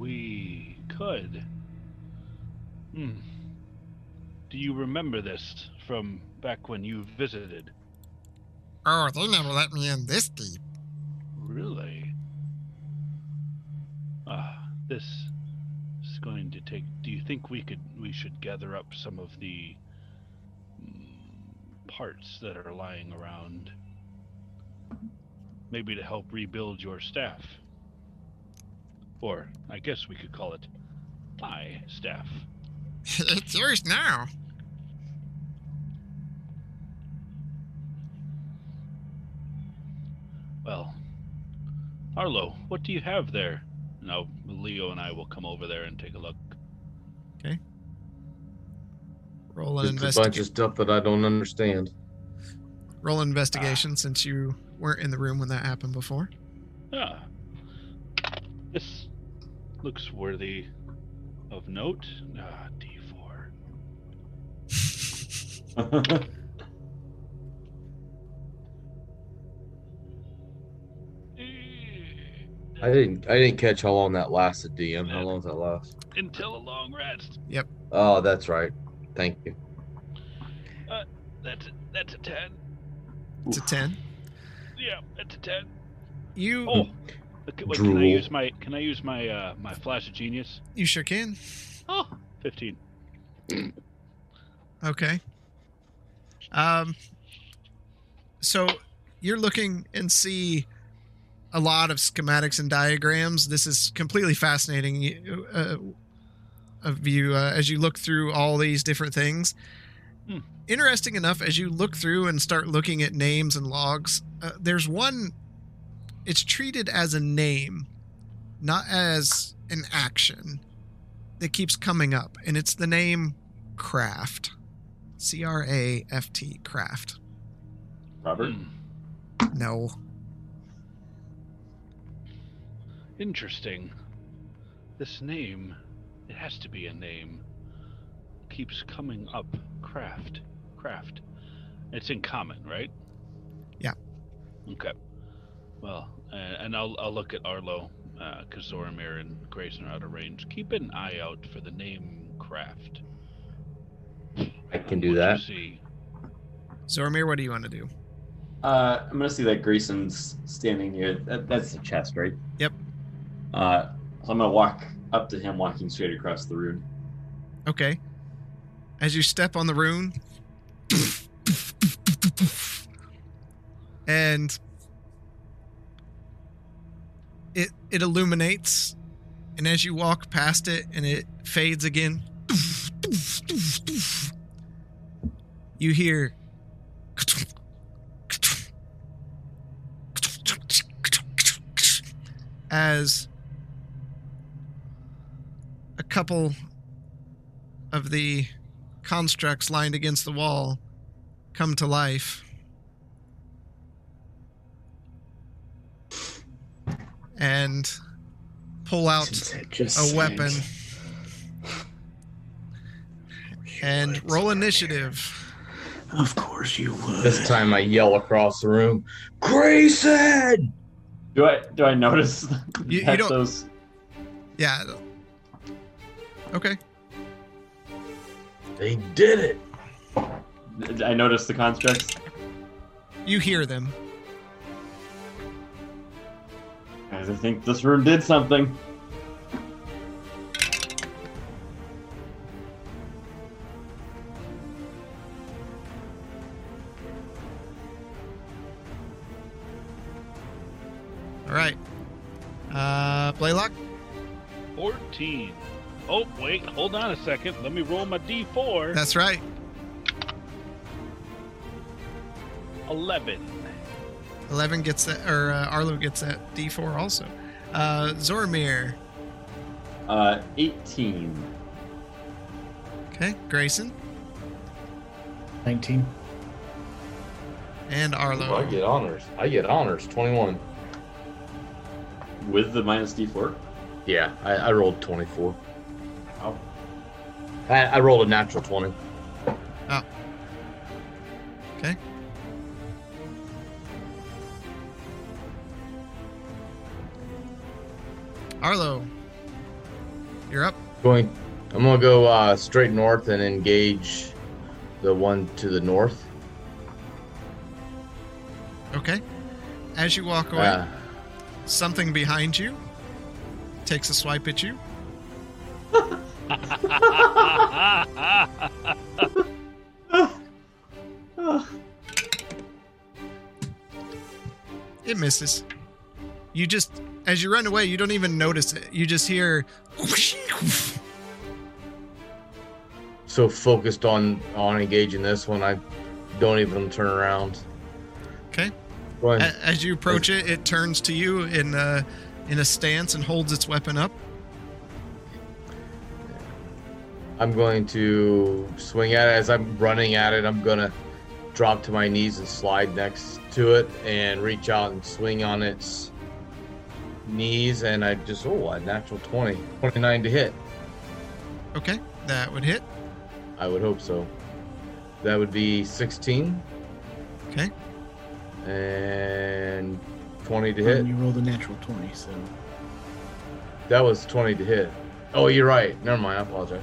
We could. Hmm. Do you remember this from back when you visited? Oh, they never let me in this deep. Really? Ah, this is going to take. Do you think we could? We should gather up some of the mm, parts that are lying around, maybe to help rebuild your staff, or I guess we could call it my staff. it's yours now. Well, Arlo, what do you have there? Now, Leo and I will come over there and take a look. Okay. Roll an Just a bunch of stuff that I don't understand. Roll an investigation since you weren't in the room when that happened before. Ah, this looks worthy of note. Ah, D4. I didn't. I didn't catch how long that lasted. DM. How long does that last? Until a long rest. Yep. Oh, that's right. Thank you. That's a, that's a ten. It's a 10. Yeah, that's a ten. You Oh, okay, wait, can I use my can I use my uh my flash of genius? you sure can. Oh, 15. Okay. Um so you're looking and see a lot of schematics and diagrams. This is completely fascinating uh, of you uh, as you look through all these different things. Hmm. Interesting enough, as you look through and start looking at names and logs, uh, there's one. It's treated as a name, not as an action, that keeps coming up, and it's the name Craft. C R A F T, Craft. Robert? Hmm, No. Interesting. This name, it has to be a name. Keeps coming up. Craft. Craft. It's in common, right? Yeah. Okay. Well, uh, and I'll I'll look at Arlo, because Zoramir and Grayson are out of range. Keep an eye out for the name Craft. I can do What that. See. Zoramir, what do you want to do? Uh, I'm gonna see that Grayson's standing near. That, that's the chest, right? Yep. Uh, so I'm gonna walk up to him, walking straight across the room. Okay. As you step on the rune, and it it illuminates, and as you walk past it, and it fades again, you hear. As a couple of the constructs lined against the wall come to life. And pull out just a said- weapon and roll initiative. Of course you would. This time I yell across the room, Grayson! Do I do I notice You- you don't- those? Yeah. Okay. They did it. I notice the constructs. You hear them. Guys, I think this room did something. All right. Uh, Blaylock. 14. Oh, wait, hold on a second. Let me roll my D4. That's right. 11. 11 gets that, or uh, Arlo gets that D4 also. Uh, Zoramir. Uh, 18. Okay. Grayson. 19. And Arlo. I get honors. I get honors. 21. With the minus D4. Yeah, I, I rolled 24. Wow. I, I rolled a natural 20. Okay. Arlo, you're up. Going, I'm gonna go uh, straight north and engage the one to the north. Okay. As you walk away, Uh, something behind you takes a swipe at you. It misses. You just, as you run away, you don't even notice it. You just hear. so focused on on engaging this one, I don't even turn around. Okay. A- As you approach it, it turns to you in a, in a stance and holds its weapon up. I'm going to swing at it as I'm running at it. I'm gonna drop to my knees and slide next to it and reach out and swing on its knees. And I just oh, a natural 20, 29 to hit. Okay, that would hit. I would hope so. That would be 16 Okay. and 20 to hit. And you rolled a natural 20, so That was 20 to hit. Oh, you're right. Never mind. I apologize.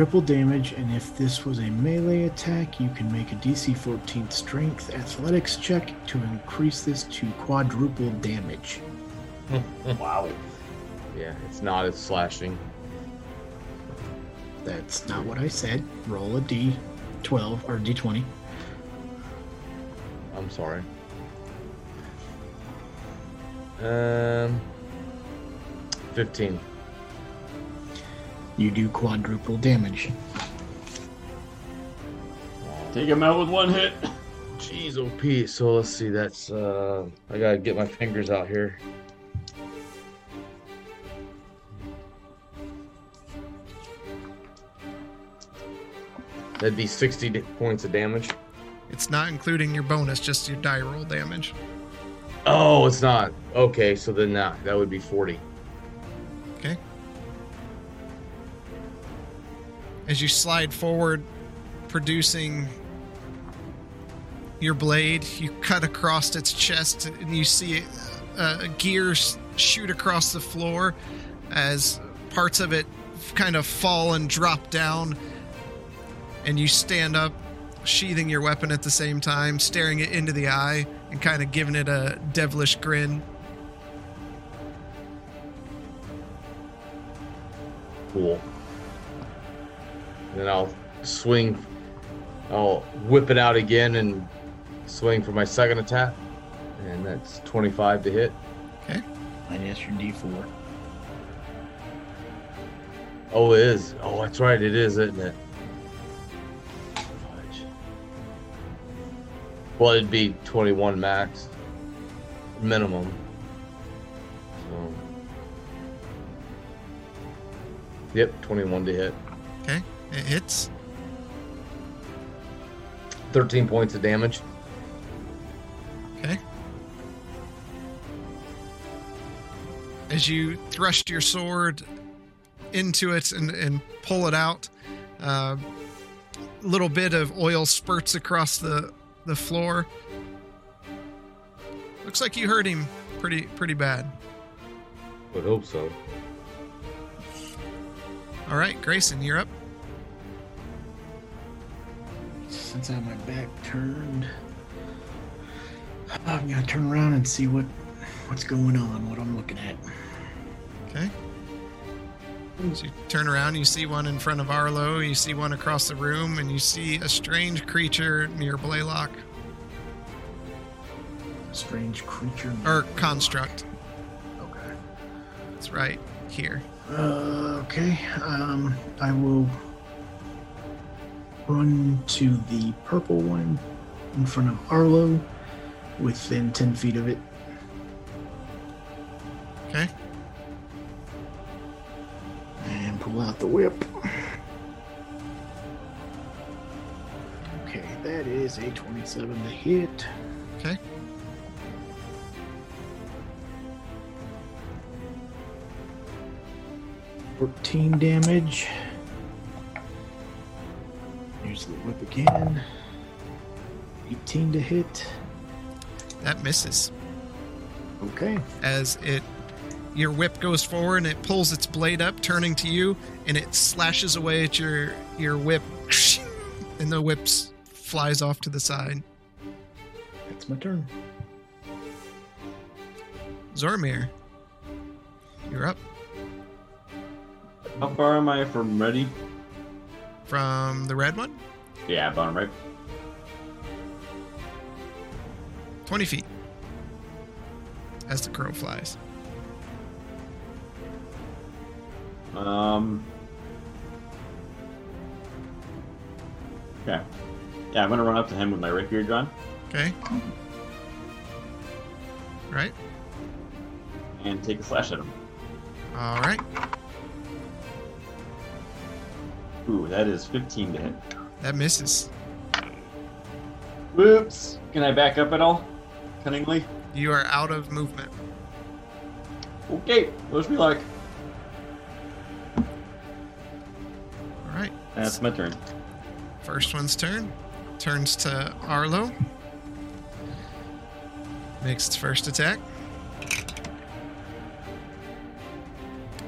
Triple damage. And if this was a melee attack, you can make a DC 14 Strength Athletics check to increase this to quadruple damage. Wow. Yeah, it's not as slashing. That's not what I said. Roll a D12 or D20. I'm sorry. Um, 15. You do quadruple damage. Take him out with one hit. Jeez, OP. So let's see. That's uh, I gotta get my fingers out here. That'd be 60 points of damage. It's not including your bonus, just your die roll damage. Oh, it's not. Okay, so then that that would be 40. Okay. As you slide forward, producing your blade, you cut across its chest, and you see uh, gears shoot across the floor as parts of it kind of fall and drop down. And you stand up, sheathing your weapon at the same time, staring it into the eye, and kind of giving it a devilish grin. Cool. Then I'll swing. I'll whip it out again and swing for my second attack. And that's 25 to hit. Okay. Minus your D4. Oh, it is. Oh, that's right. It is, isn't it? Fudge. Well, it'd be 21 max. Minimum. So. Yep, 21 to hit. Okay, it hits. 13 points of damage. Okay. As you thrust your sword into it and, and pull it out, a little bit of oil spurts across the, the floor. Looks like you hurt him pretty pretty bad. Would hope so. All right, Grayson, you're up. Since I have my back turned, I'm gonna turn around and see what what's going on, what I'm looking at. Okay. So you turn around, you see one in front of Arlo, you see one across the room, and you see a strange creature near Blaylock. A strange creature. Or construct. Okay. It's right here. Uh, okay. Um, I will run to the purple one in front of Arlo, within ten feet of it. Okay. And pull out the whip. Okay, that is a 27 to hit. Okay. Fourteen damage. Here's the whip again. 18 to hit. That misses. Okay. as it your whip goes forward and it pulls its blade up turning to you and it slashes away at your your whip and the whip flies off to the side That's my turn. zoramir you're up How far am I from ready? From the red one Yeah, bottom right. 20 feet as the crow flies Um. Okay. Yeah, I'm gonna run up to him with my rapier drawn okay right and take a slash at him. all right Ooh, that is 15 to hit. that misses Whoops. Can I back up at all? Cunningly. you are out of movement Okay. Wish me luck. all right That's my turn. First one's turn. Turns to Arlo. Makes its first attack.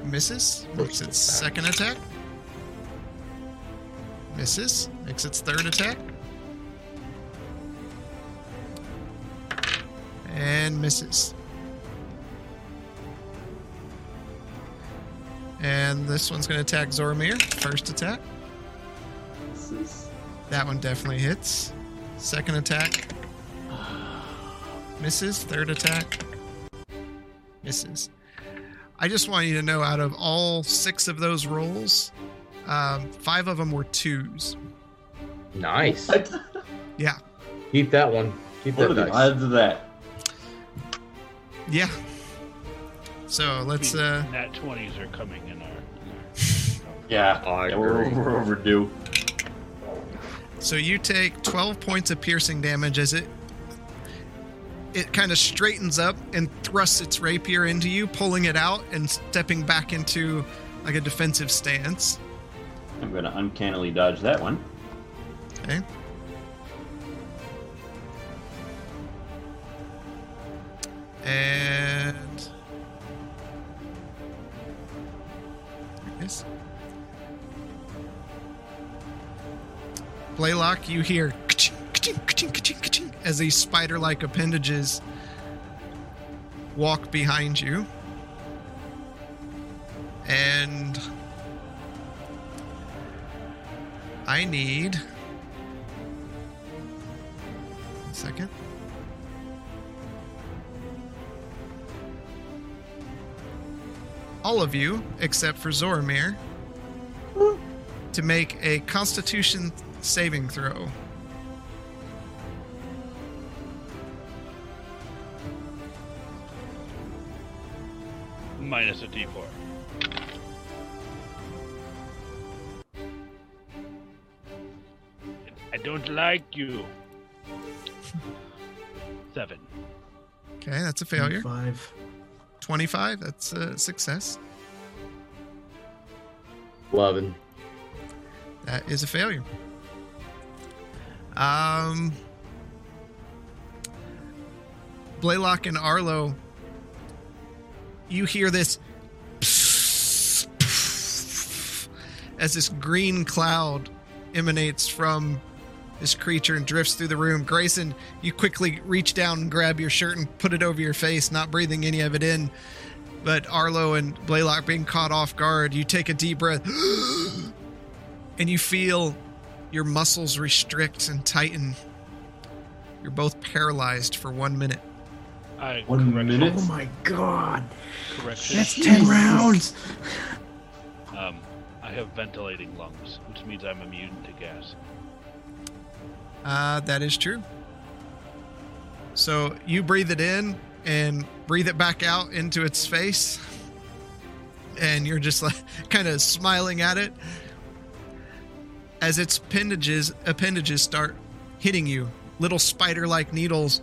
Misses. Makes its second attack. Misses. Makes its third attack. And misses. And this one's going to attack Zoramir. First attack. Is That one definitely hits. Second attack. Misses. Third attack. Misses. I just want you to know out of all six of those rolls, um, five of them were twos. Nice. Yeah. Keep that one. Keep What that are the odds of that? Yeah. So let's uh Nat 20s are coming in our. Yeah, I yeah we're, agree. we're overdue. so you take 12 points of piercing damage as it it kind of straightens up and thrusts its rapier into you, pulling it out and stepping back into like a defensive stance. I'm gonna uncannily dodge that one. Okay. And yes. Blaylock, you hear as these spider-like appendages walk behind you. And I need a second. All of you, except for Zoramir, to make a Constitution saving throw. minus a d4. Don't like you. Seven. Okay, that's a failure. Five. 25, that's a success. 11. That is a failure. Um, Blaylock and Arlo, you hear this as this green cloud emanates from this creature and drifts through the room. Grayson, you quickly reach down and grab your shirt and put it over your face, not breathing any of it in. But Arlo and Blaylock being caught off guard, you take a deep breath and you feel your muscles restrict and tighten. You're both paralyzed for one minute. I One correction, minute? Oh my god. Correction. That's 10 rounds. Um, I have ventilating lungs, which means I'm immune to gas. Uh, that is true. So you breathe it in and breathe it back out into its face. And you're just like kind of smiling at it as its appendages appendages start hitting you. Little spider-like needles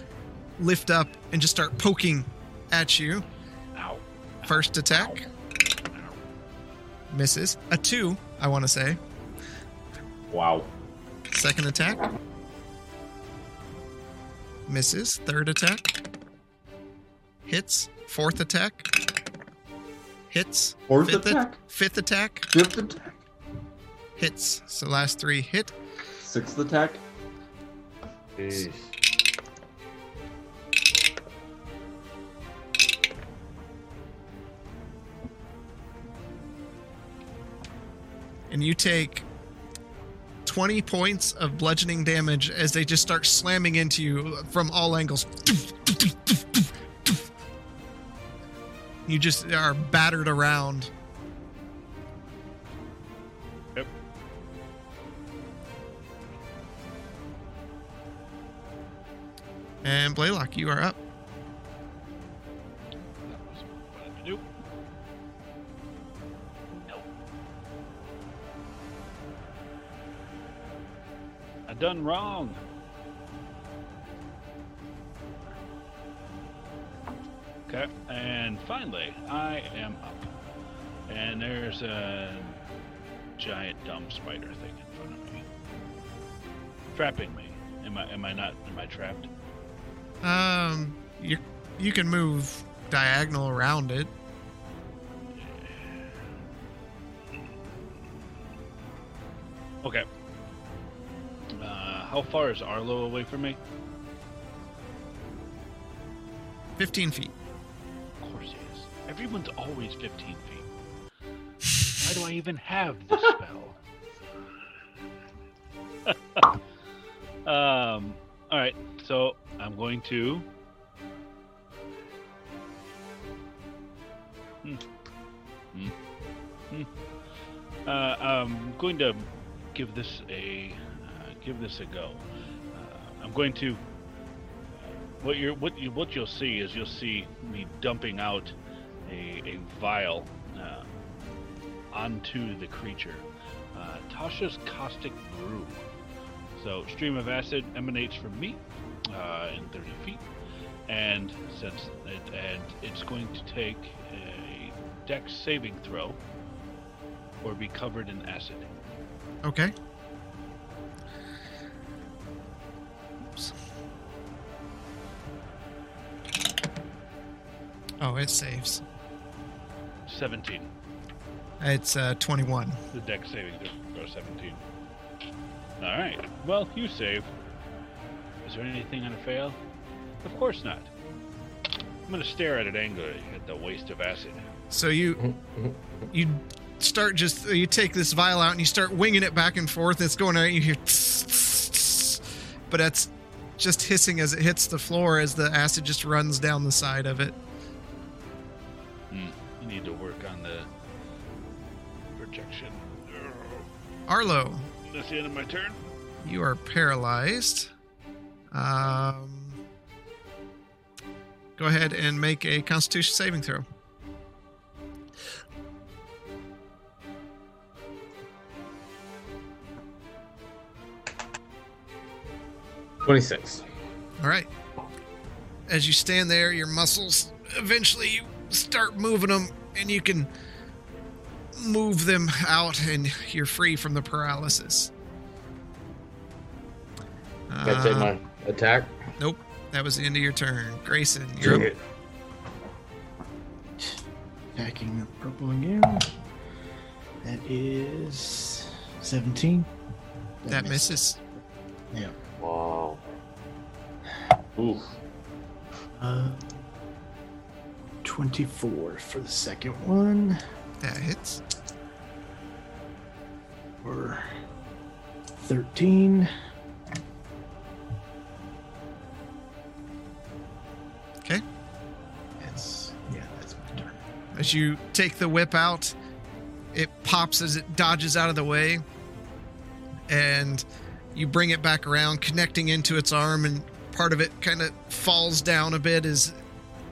lift up and just start poking at you. Ow. First attack misses. A 2, I want to say. Wow. Second attack. Misses. Third attack. hits. Fourth attack hits. Fourth Fifth at- attack. Fifth attack Fifth attack. hits. So last three hit. Sixth attack. Jeez. and you take 20 points of bludgeoning damage as they just start slamming into you from all angles. You just are battered around. Yep. And Blaylock, you are up. Done wrong. Okay, and finally, I am up. And there's a giant dumb spider thing in front of me. Trapping me. Am I am I not am I trapped? Um, you you can move diagonal around it. Okay. Uh, how far is Arlo away from me? 15 feet. Of course he is. Everyone's always 15 feet. Why do I even have this spell? um. All right. So I'm going to. Hmm. Hmm. Hmm. Uh, I'm going to give this a give this a go. Uh, I'm going to what you're what you what you'll see is you'll see me dumping out a, a vial uh, onto the creature. Uh, Tasha's caustic brew. So stream of acid emanates from me uh, in 30 feet, and since it, and it's going to take a dex saving throw or be covered in acid. Okay. Oh, it saves. 17. It's uh, 21. The dex saving throw 17. All right. Well, you save. Is there anything on a fail? Of course not. I'm gonna stare at it angrily at the waste of acid. So you you start just you take this vial out and you start winging it back and forth. It's going out. You hear, tss, tss, tss, but it's just hissing as it hits the floor as the acid just runs down the side of it. Arlo, That's the end of my turn. you are paralyzed. Um, go ahead and make a Constitution saving throw. Twenty-six. All right. As you stand there, your muscles eventually you start moving them, and you can move them out, and you're free from the paralysis. Can I take Uh, my attack? Nope, that was the end of your turn. Grayson, you're up. It. Attacking the purple again. That is 17. That missed. misses. Yeah. Wow. Oof. Uh, 24 for the second one. That hits. Or 13. Okay. That's, yeah, that's my turn. As you take the whip out, it pops as it dodges out of the way, and you bring it back around, connecting into its arm, and part of it kind of falls down a bit as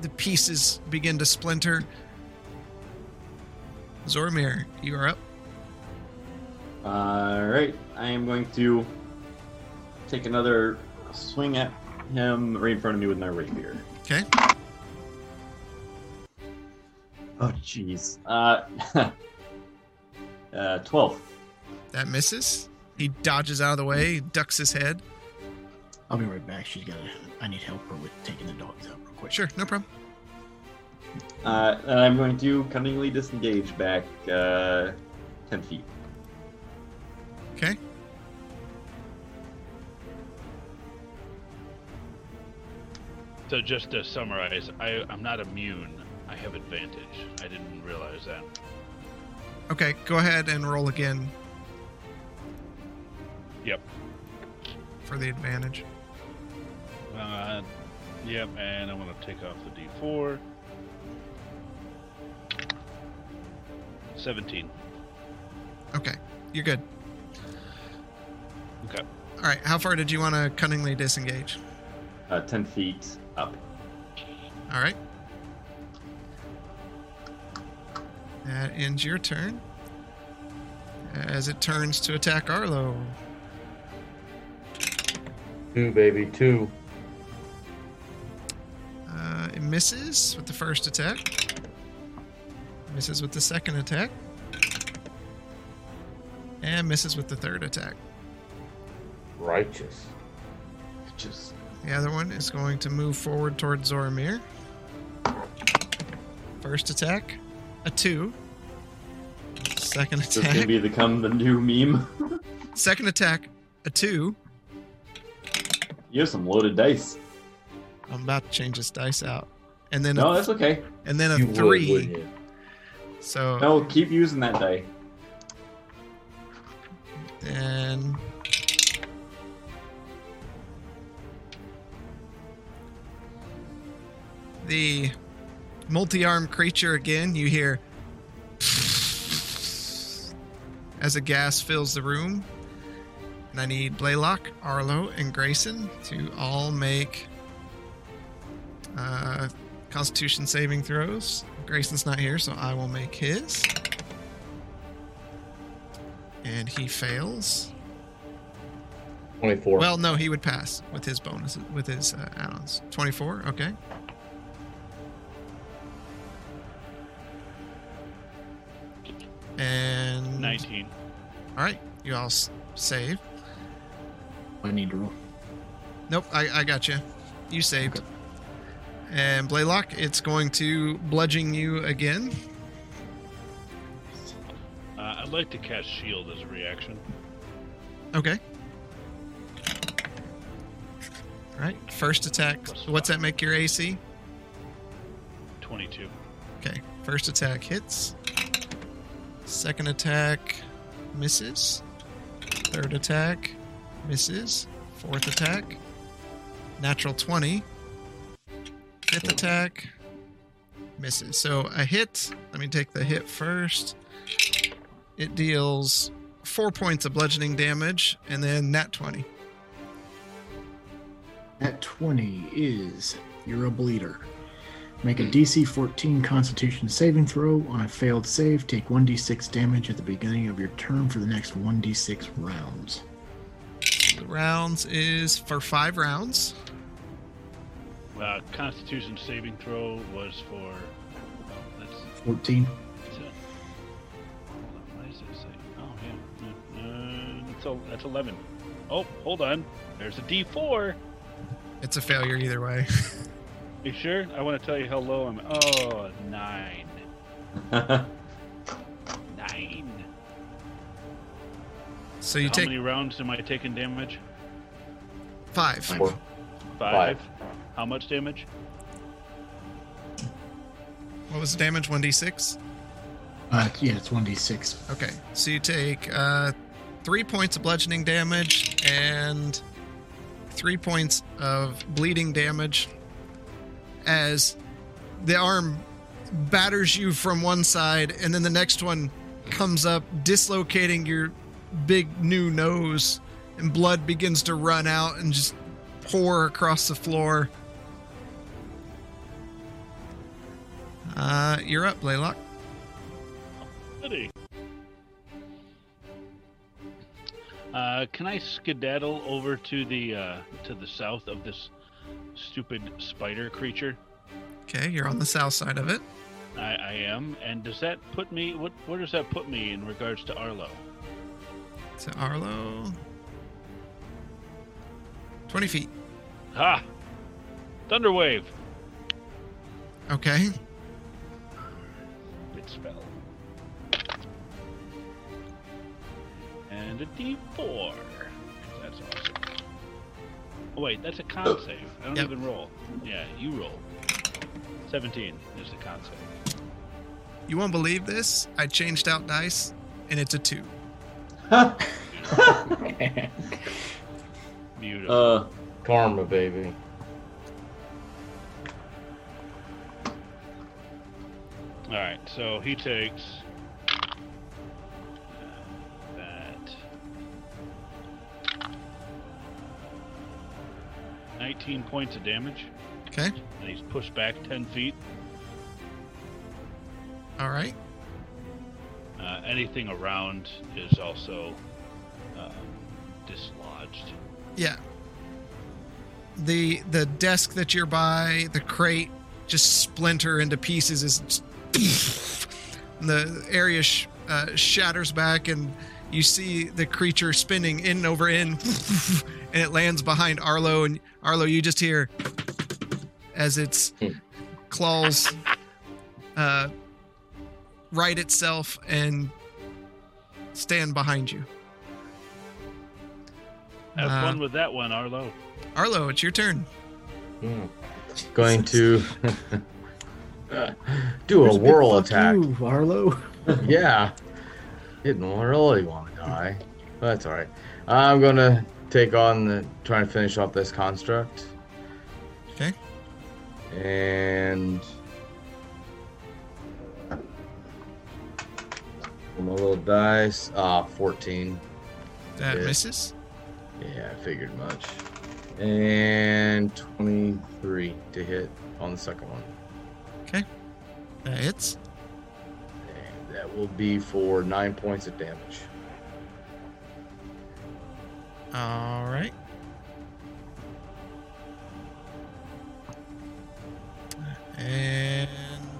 the pieces begin to splinter. Zoramir, you are up. All right, I am going to take another swing at him right in front of me with my rapier. Okay. Oh, jeez. Uh, uh, twelve. That misses. He dodges out of the way, ducks his head. I'll be right back. She's got to. I need help her with taking the dogs out real quick. Sure, no problem. Uh, and I'm going to cunningly disengage back uh, 10 feet. Okay. So just to summarize, I, I'm not immune. I have advantage. I didn't realize that. Okay, go ahead and roll again Yep. for the advantage. Uh, yep, and I'm gonna take off the D4. 17. Okay, you're good. Okay. All right, how far did you want to cunningly disengage? Uh, 10 feet up. All right. That ends your turn. As it turns to attack Arlo. Two, baby, two. Uh, it misses with the first attack. Misses with the second attack. And misses with the third attack. Righteous. Just The other one is going to move forward towards Zoramir. First attack, a two. Second attack. this is going to attack, be become the new meme. second attack, a two. You have some loaded dice. I'm about to change this dice out, and then No, a, that's okay. and then a You three. wouldn't you? so No, keep using that die. then the multi-armed creature again. You hear as a gas fills the room. And I need Blaylock, Arlo, and Grayson to all make uh, Constitution saving throws. Grayson's not here, so I will make his. And he fails. 24. Well, no, he would pass with his bonuses, with his uh, add-ons. Twenty-four, okay. And 19. All right, you all s- save. I need to roll. Nope, I, I got you. You saved. And Blaylock, it's going to bludgeon you again. Uh, I'd like to cast Shield as a reaction. Okay. All right, first attack. What's that make your AC? 22. Okay, first attack hits. Second attack misses. Third attack misses. Fourth attack, natural 20. Fifth attack misses. So a hit, let me take the hit first. It deals four points of bludgeoning damage, and then nat 20. At 20 is you're a bleeder. Make a DC 14 Constitution saving throw. On a failed save, take 1d6 damage at the beginning of your turn for the next 1d6 rounds. The rounds is for five rounds. Uh, Constitution saving throw was for. Oh, that's. 14. Is it? Hold on, what does it say? Oh, yeah. Uh, that's, a, that's 11. Oh, hold on. There's a D4. It's a failure either way. You sure? I want to tell you how low I'm. Oh, nine. Nine. So you how take How many rounds am I taking damage? five. Four. Five. Five. How much damage? What was the damage? 1d6? Uh, yeah, it's 1d6. Okay. So you take uh, three points of bludgeoning damage and three points of bleeding damage as the arm batters you from one side, and then the next one comes up, dislocating your big new nose, and blood begins to run out and just pour across the floor. Uh, you're up, Blaylock. Uh, can I skedaddle over to the uh, to the south of this stupid spider creature? Okay, you're on the south side of it. I, I am. And does that put me? What where does that put me in regards to Arlo? To Arlo. 20 feet. Ha! Thunderwave. Okay. spell. And a D4. 'Cause That's awesome. Oh, wait, that's a con save. I don't Yep. even roll. Yeah, you roll. 17 is the con save. You won't believe this. I changed out dice, and it's a two. Beautiful. uh, Karma, baby. All right, so he takes 19 points of damage, Okay. and he's pushed back 10 feet. All right. Uh, anything around is also um, dislodged. Yeah. The the desk that you're by, the crate, just splinter into pieces. Is the area sh- uh, shatters back, and you see the creature spinning in over in, and it lands behind Arlo. And Arlo, you just hear as its Hmm. claws uh, right itself and stand behind you. Have Uh, fun with that one, Arlo. Arlo, it's your turn. Hmm. Going to do a whirl attack. you, Arlo. Yeah. Didn't really want to die. But that's alright. I'm gonna take on the try and finish off this construct. Okay. And my little dice. Ah, 14. That Yeah. misses. Yeah, I figured much. And 23 to hit on the second one. Okay. That hits. And that will be for nine points of damage. All right. And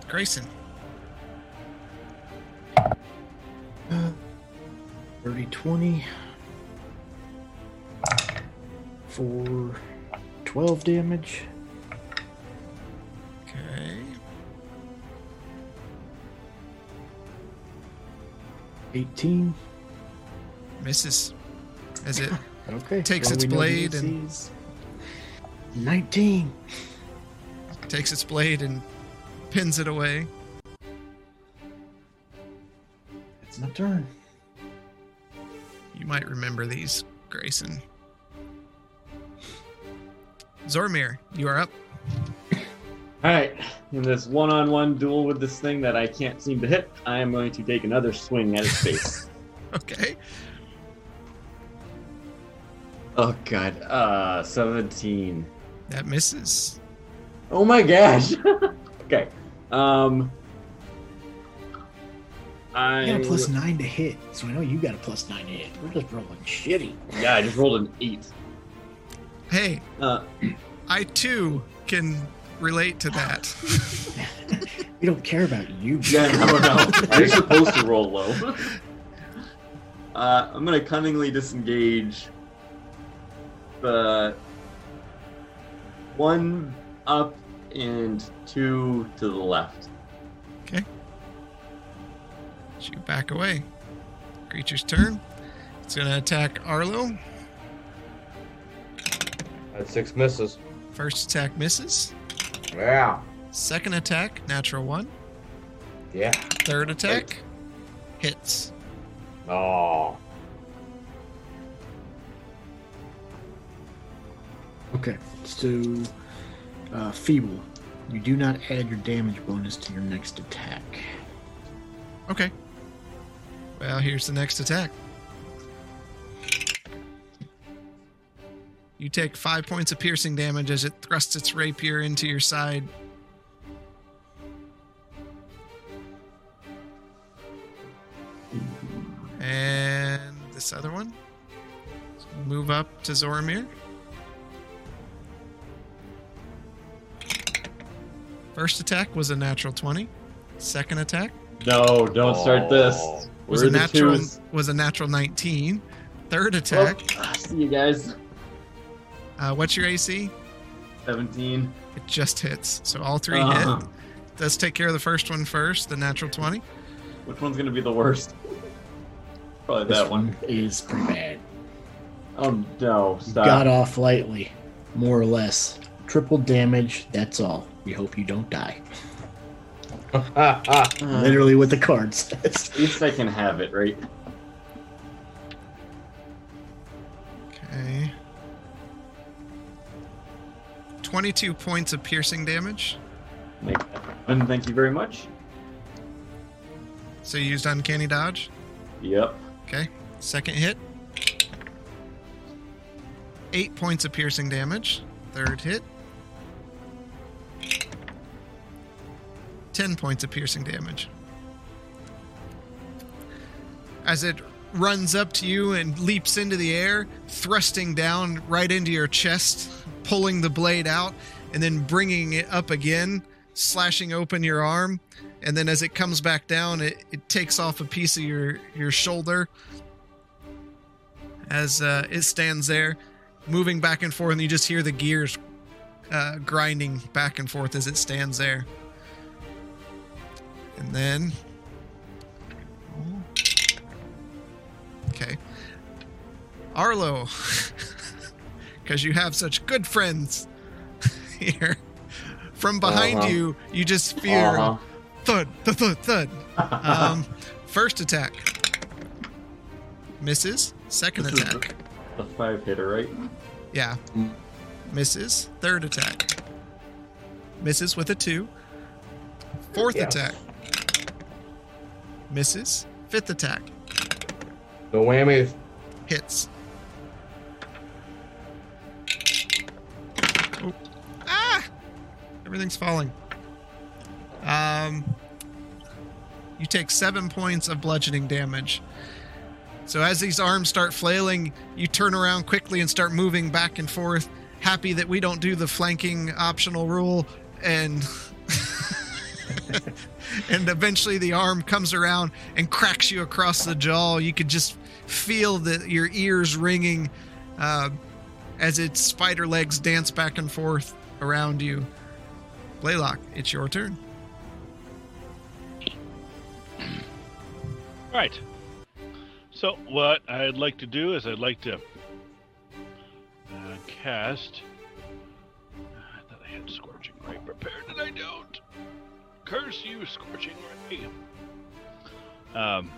Grayson. 30 20 for 12 damage. Okay. 18. Misses. As it Okay. Takes well, its we know the blade and- ACs. 19. takes its blade and pins it away. It's my turn. You might remember these, Grayson. Zoramir, you are up. Alright, in this one on one duel with this thing that I can't seem to hit, I am going to take another swing at its face. Okay. Oh god, uh, 17. That misses. Oh my gosh! okay, um. I, I got a plus 9 to hit, so I know you got a plus 9 to hit. We're just rolling shitty. Yeah, I just rolled an 8. Hey, Uh, I too can relate to that. We don't care about you. yeah, no, no. You're supposed to roll low. Uh, I'm gonna cunningly disengage the one up and two to the left. Okay. Shoot back away. Creature's turn. It's going to attack Arlo. That's six misses. First attack misses. Yeah. Second attack, natural one. Yeah. Third attack, hits. Oh. Okay, so uh, feeble. You do not add your damage bonus to your next attack. Okay. Well, here's the next attack. You take five points of piercing damage as it thrusts its rapier into your side. And this other one. Move up to Zoramir. First attack was a natural 20. Second attack No, don't start this. Oh. was Where a natural twos? was a natural 19. Third attack. Oh, see you guys. Uh, what's your AC? 17. It just hits. So all three Uh-huh. hit. let's take care of the first one first. The natural twenty. Which one's gonna be the worst? Probably This that one. one is pretty bad. Oh no! Stop. Got off lightly, more or less. Triple damage, that's all. We hope you don't die. Literally with the card says. At least I can have it, right? Okay. Twenty-two points of piercing damage. Make that thank you very much. So you used uncanny dodge. Yep. Okay. Second hit. Eight points of piercing damage. Third hit. Ten points of piercing damage. As it runs up to you and leaps into the air, thrusting down right into your chest, pulling the blade out, and then bringing it up again, slashing open your arm. And then as it comes back down, it, it takes off a piece of your, your shoulder as uh, it stands there, moving back and forth, and you just hear the gears uh, grinding back and forth as it stands there. And then. Okay. Arlo, because you have such good friends here. From behind Uh-huh. you, you just fear Uh-huh. thud, thud, thud, thud. Um, first attack misses. Second This is attack, The five hitter, right? yeah, misses. Third attack misses with a two. Fourth Yes. attack misses. Fifth attack No whammies. hits. Oh. Ah! Everything's falling. Um, you take seven points of bludgeoning damage. So as these arms start flailing, you turn around quickly and start moving back and forth, happy that we don't do the flanking optional rule, and and eventually the arm comes around and cracks you across the jaw. You could just feel the, your ears ringing uh, as its spider legs dance back and forth around you. Blaylock, it's your turn. Right. So what I'd like to do is I'd like to uh, cast. I thought I had Scorching Ray prepared, and I don't. Curse you, Scorching Ray. Um.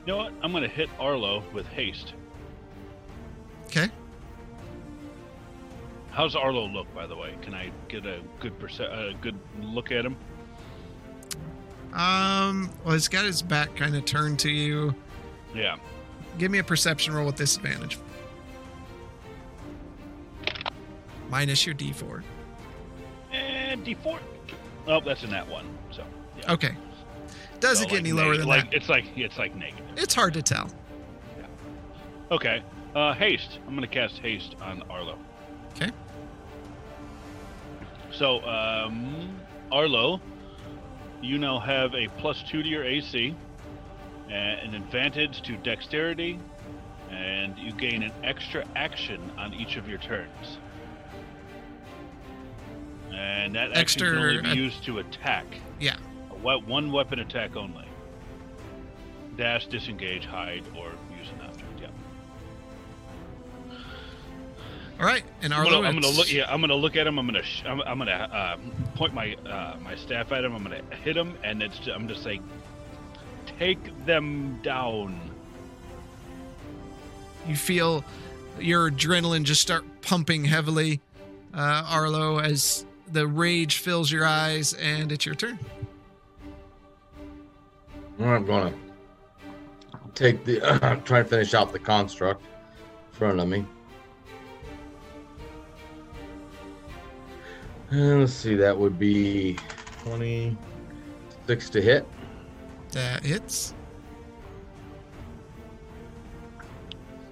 You know what? I'm gonna hit Arlo with haste. Okay. How's Arlo look, by the way? Can I get a good perce- a good look at him? Um. Well, he's got his back kind of turned to you. Yeah. Give me a perception roll with disadvantage. Minus your D4. And D4. Oh, that's in that one. So. Yeah. Okay. Doesn't So, get like any lower neg- than like, that. It's like it's like negative. It's hard to tell. Okay. Uh, haste. I'm gonna cast haste on Arlo. Okay. So, um, Arlo, you now have a plus two to your AC, and an advantage to dexterity, and you gain an extra action on each of your turns. And that action can Extra only be used to attack. Yeah. We- one weapon attack only. Dash, disengage, hide, or use an object. Yeah. All right. And I'm Arlo, gonna, I'm gonna look. Yeah, I'm gonna look at him. I'm gonna. Sh- I'm, I'm gonna uh, point my uh, my staff at him. I'm gonna hit him, and it's. I'm just saying, take them down. you feel your adrenaline just start pumping heavily, uh, Arlo, as the rage fills your eyes, and it's your turn. I'm gonna take the try and finish out the construct in front of me. And let's see, that would be 26 to hit. That hits.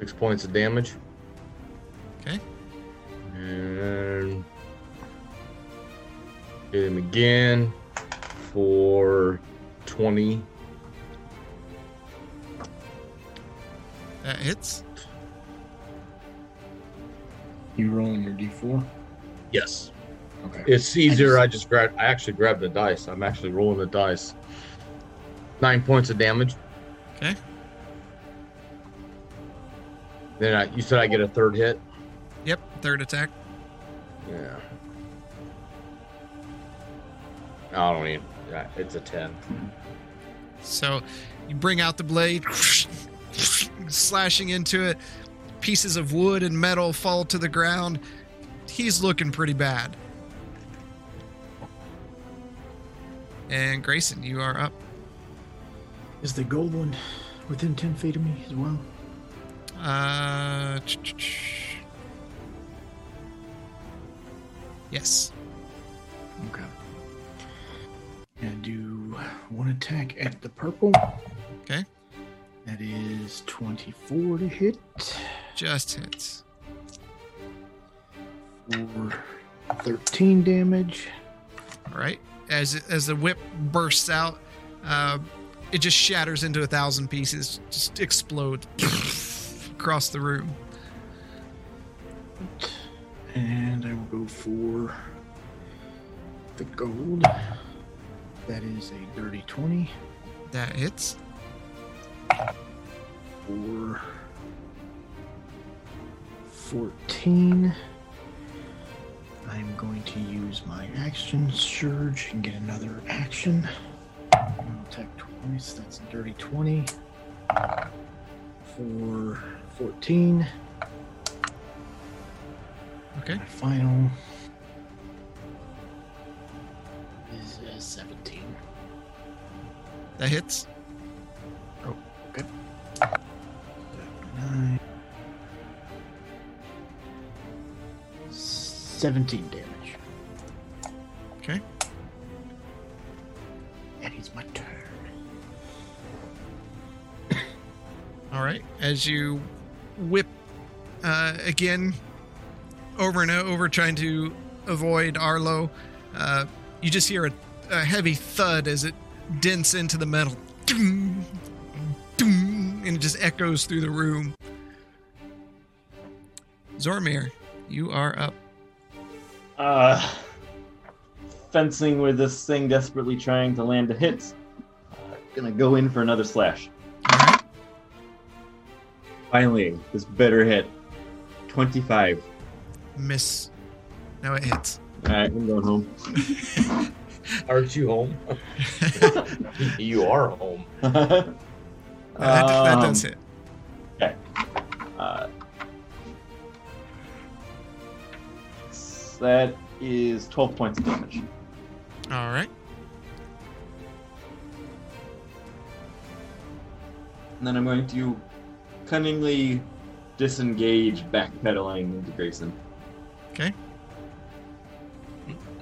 Six points of damage. Okay. And hit him again for 20. That hits. You rolling your d4? Yes. Okay. It's easier. I just grab. I actually grabbed the dice. I'm actually rolling the dice. Nine points of damage. Okay. Then I, you said I get a third hit. Yep, third attack. Yeah. I don't even. yeah, It's a ten. So you bring out the blade, slashing into it. Pieces of wood and metal fall to the ground. He's looking pretty bad. And Grayson, you are up. Is the gold one within 10 feet of me as well? Uh, ch- ch- ch- yes. Okay. And do one attack at the purple. Okay. That is 24 to hit Just hits. for 13 damage. All right. As as the whip bursts out, uh, it just shatters into a thousand pieces, just explodes across the room. And I will go for the gold. That is a dirty 20 That hits. for 14. I'm going to use my action surge and get another action. Attack twice. That's a dirty 20 for 14. Okay. My final That hits. Oh, Nine. 17 damage. Okay. And it's my turn. All right. As you whip uh, again over and over, trying to avoid Arlo, uh, you just hear a, a heavy thud as it dents into the metal. Doom, doom, and it just echoes through the room. Zoramir, you are up. Uh, fencing with this thing, desperately trying to land a hit. Uh, gonna go in for another slash. All right. Finally, this better hit. 25. Miss. Now it hits. Alright, I'm going home. Aren't you home? you are home. Uh, that, that does Um, hit. Uh, that is 12 points of damage. All right. And then I'm going to cunningly disengage, backpedaling into Grayson. Okay.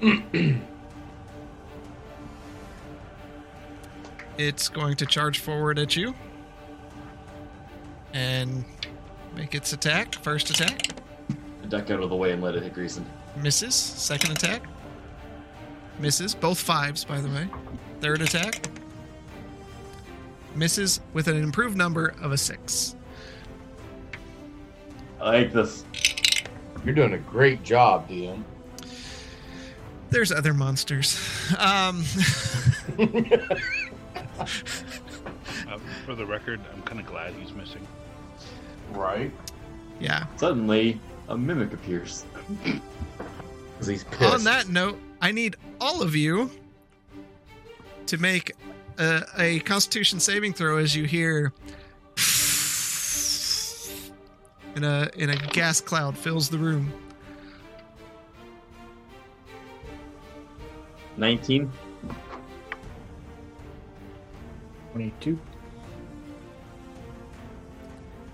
It's going to charge forward at you and make its attack. First attack I duck out of the way and let it hit Grayson. misses. Second attack misses. Both fives, by the way. Third attack misses with an improved number of a six. I like this. You're doing a great job, DM. There's other monsters. Um, Uh, for the record, I'm kind of glad he's missing. right? yeah. Suddenly, a mimic appears. Because he's pissed. On that note, I need all of you to make a, a Constitution saving throw as you hear, in a in a gas cloud fills the room. 19. 22.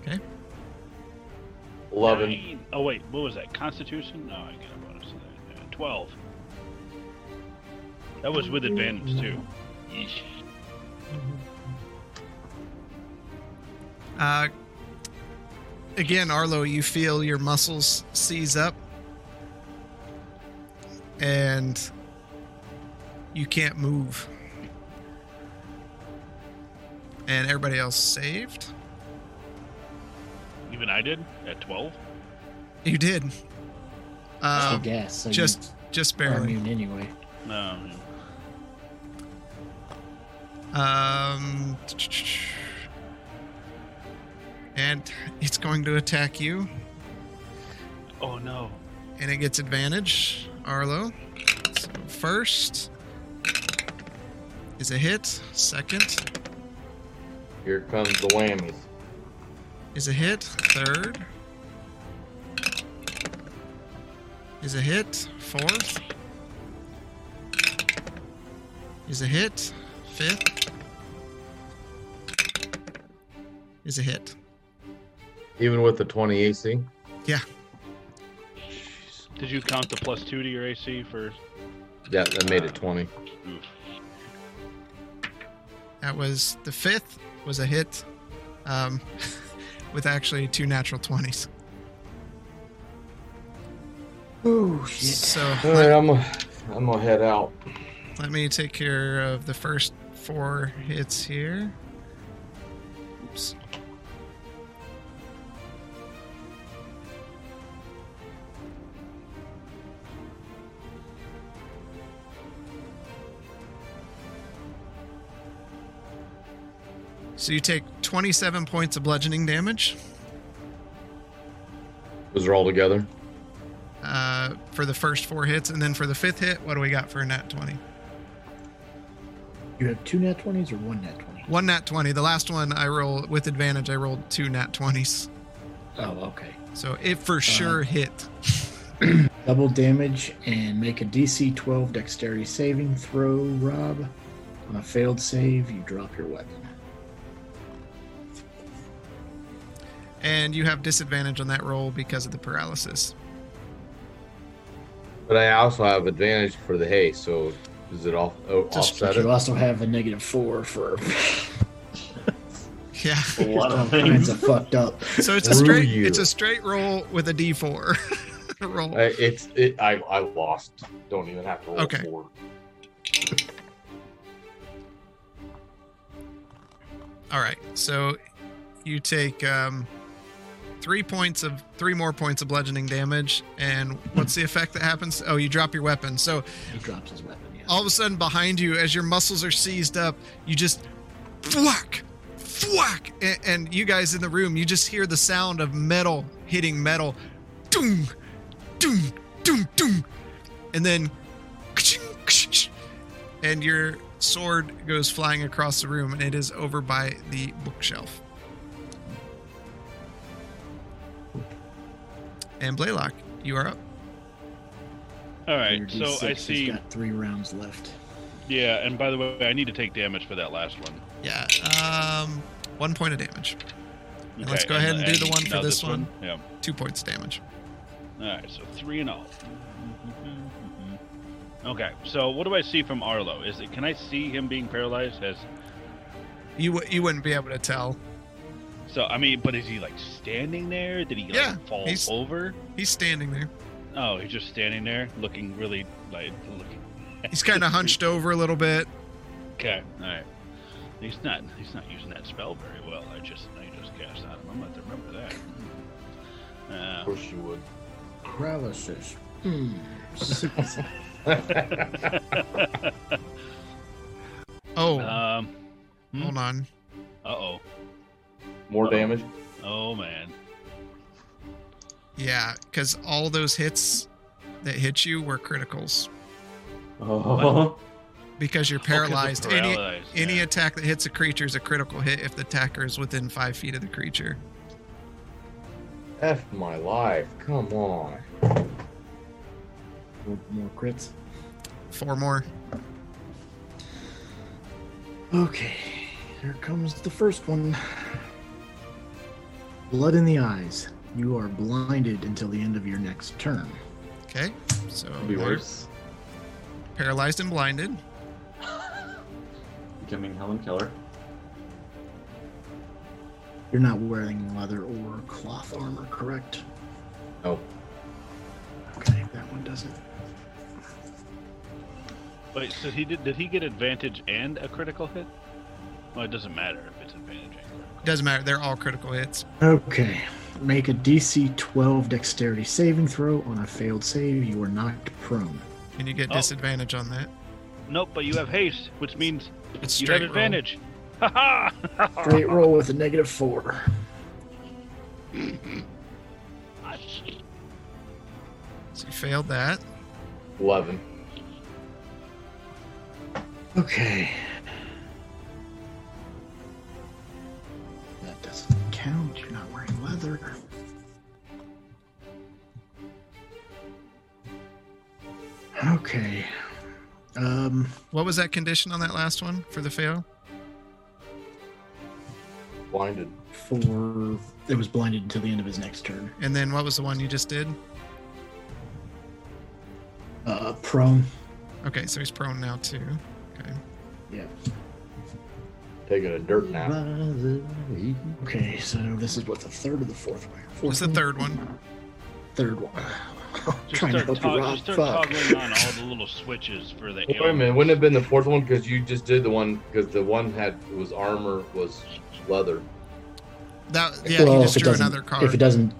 Okay. Eleven. Nine. Oh wait, what was that? Constitution? No, I get a bonus to that. Uh, Twelve. That was with advantage too. Yeesh. Uh, again, Arlo, you feel your muscles seize up, and you can't move. And everybody else saved. Even I did at twelve. You did. That's the Um, gas. So just just Are barely. immune anyway. No. Um, and it's going to attack you, Oh no. and it gets advantage. Arlo. So first is a hit. Second Here comes the whammies. is a hit. Third is a hit. Fourth is a hit. Fifth is a hit. Even with the 20 AC. Yeah. Did you count the plus two to your AC for? Yeah, that made it 20. Oof. That was the fifth was a hit, um, with actually two natural twenties. Oh shit! So All right, I'm gonna, I'm gonna head out. let me take care of the first four hits here. Oops. So you take 27 points of bludgeoning damage Those are all together. uh, for the first four hits, and then for the fifth hit, what do we got for a nat 20? You have two nat twenties or one nat twenty? One nat 20. The last one I roll with advantage, I rolled two nat 20s. Oh, okay. So it for sure hit. Double damage and make a DC 12 dexterity saving throw, Rob. On a failed save, you drop your weapon. And you have disadvantage on that roll because of the paralysis. But I also have advantage for the hay, so is it all oh, Just offset You it? also have a negative four for Yeah. A lot all of kinds things. of fucked up. So it's a straight you. it's a straight roll with a D4 roll. I, it's it. I I lost. Don't even have to roll Okay. four. All right. So you take um, three points of three more points of bludgeoning damage, and what's the effect that happens? Oh, you drop your weapon. So He drops his weapon. Yeah. all of a sudden behind you as your muscles are seized up you just thwack thwack and, and you guys in the room you just hear the sound of metal hitting metal doom doom doom doom and then and your sword goes flying across the room and it is over by the bookshelf and blaylock you are up All right. So D6 I has see. got three rounds left. Yeah, and by the way, I need to take damage for that last one. yeah um one point of damage And let's Okay, go ahead and do the one for now this one. Yeah. two points damage All right. So three and all. Mm-hmm, mm-hmm, mm-hmm. Okay. So what do I see from Arlo? Is it? Can I see him being paralyzed? As You you wouldn't be able to tell. So, I mean, but is he like standing there? Did he like Yeah, fall he's- over? He's standing there. Oh, he's just standing there, looking really like looking. He's kind of hunched over a little bit. Okay. All right. He's not. He's not using that spell very well. I just. I just cast out of him. I'm going to remember that. Of Uh, course you would. Paralysis. Hmm. Oh, um. hmm. hold on. Uh oh. More damage. Oh man. Yeah, because all those hits that hit you were criticals Oh. because you're Oh, 'cause of paralyzed. Any paralyzed, any attack that hits a creature is a critical hit if the attacker is within five feet of the creature. F my life. Come on. More, more crits. Four more. Okay, here comes the first one. Blood in the eyes. You are blinded until the end of your next turn. Okay, so Could be worse. paralyzed and blinded. Becoming Helen Keller. You're not wearing leather or cloth armor, correct? Oh, Okay, that one doesn't. Wait, so he did? Did he get advantage and a critical hit? Well, it doesn't matter if Doesn't matter. They're all critical hits. Okay, make a DC 12 dexterity saving throw. On a failed save, you are knocked prone. and you get Oh. disadvantage on that. Nope, but you have haste, which means It's you straight have roll. advantage. Ha ha! Straight roll with a negative four. So you failed that. 11. Okay. Not. Okay. Um, What was that condition on that last one for the fail? Blinded. for it was blinded until the end of his next turn. And then what was the one you just did? Uh, prone. Okay, so he's prone now too. Okay. Yeah. Taking a dirt nap. Okay, so this is what the third or the fourth one. Fourth What's the one? third one? Third one. Just trying to start, help tog- you, Rob. just start Fuck. toggling on all the little switches for the. Wait a minute, wouldn't it have been the fourth one because you just did the one because the one had it was armor was leather. That yeah, Well, you if just it drew doesn't- another card. If it doesn't,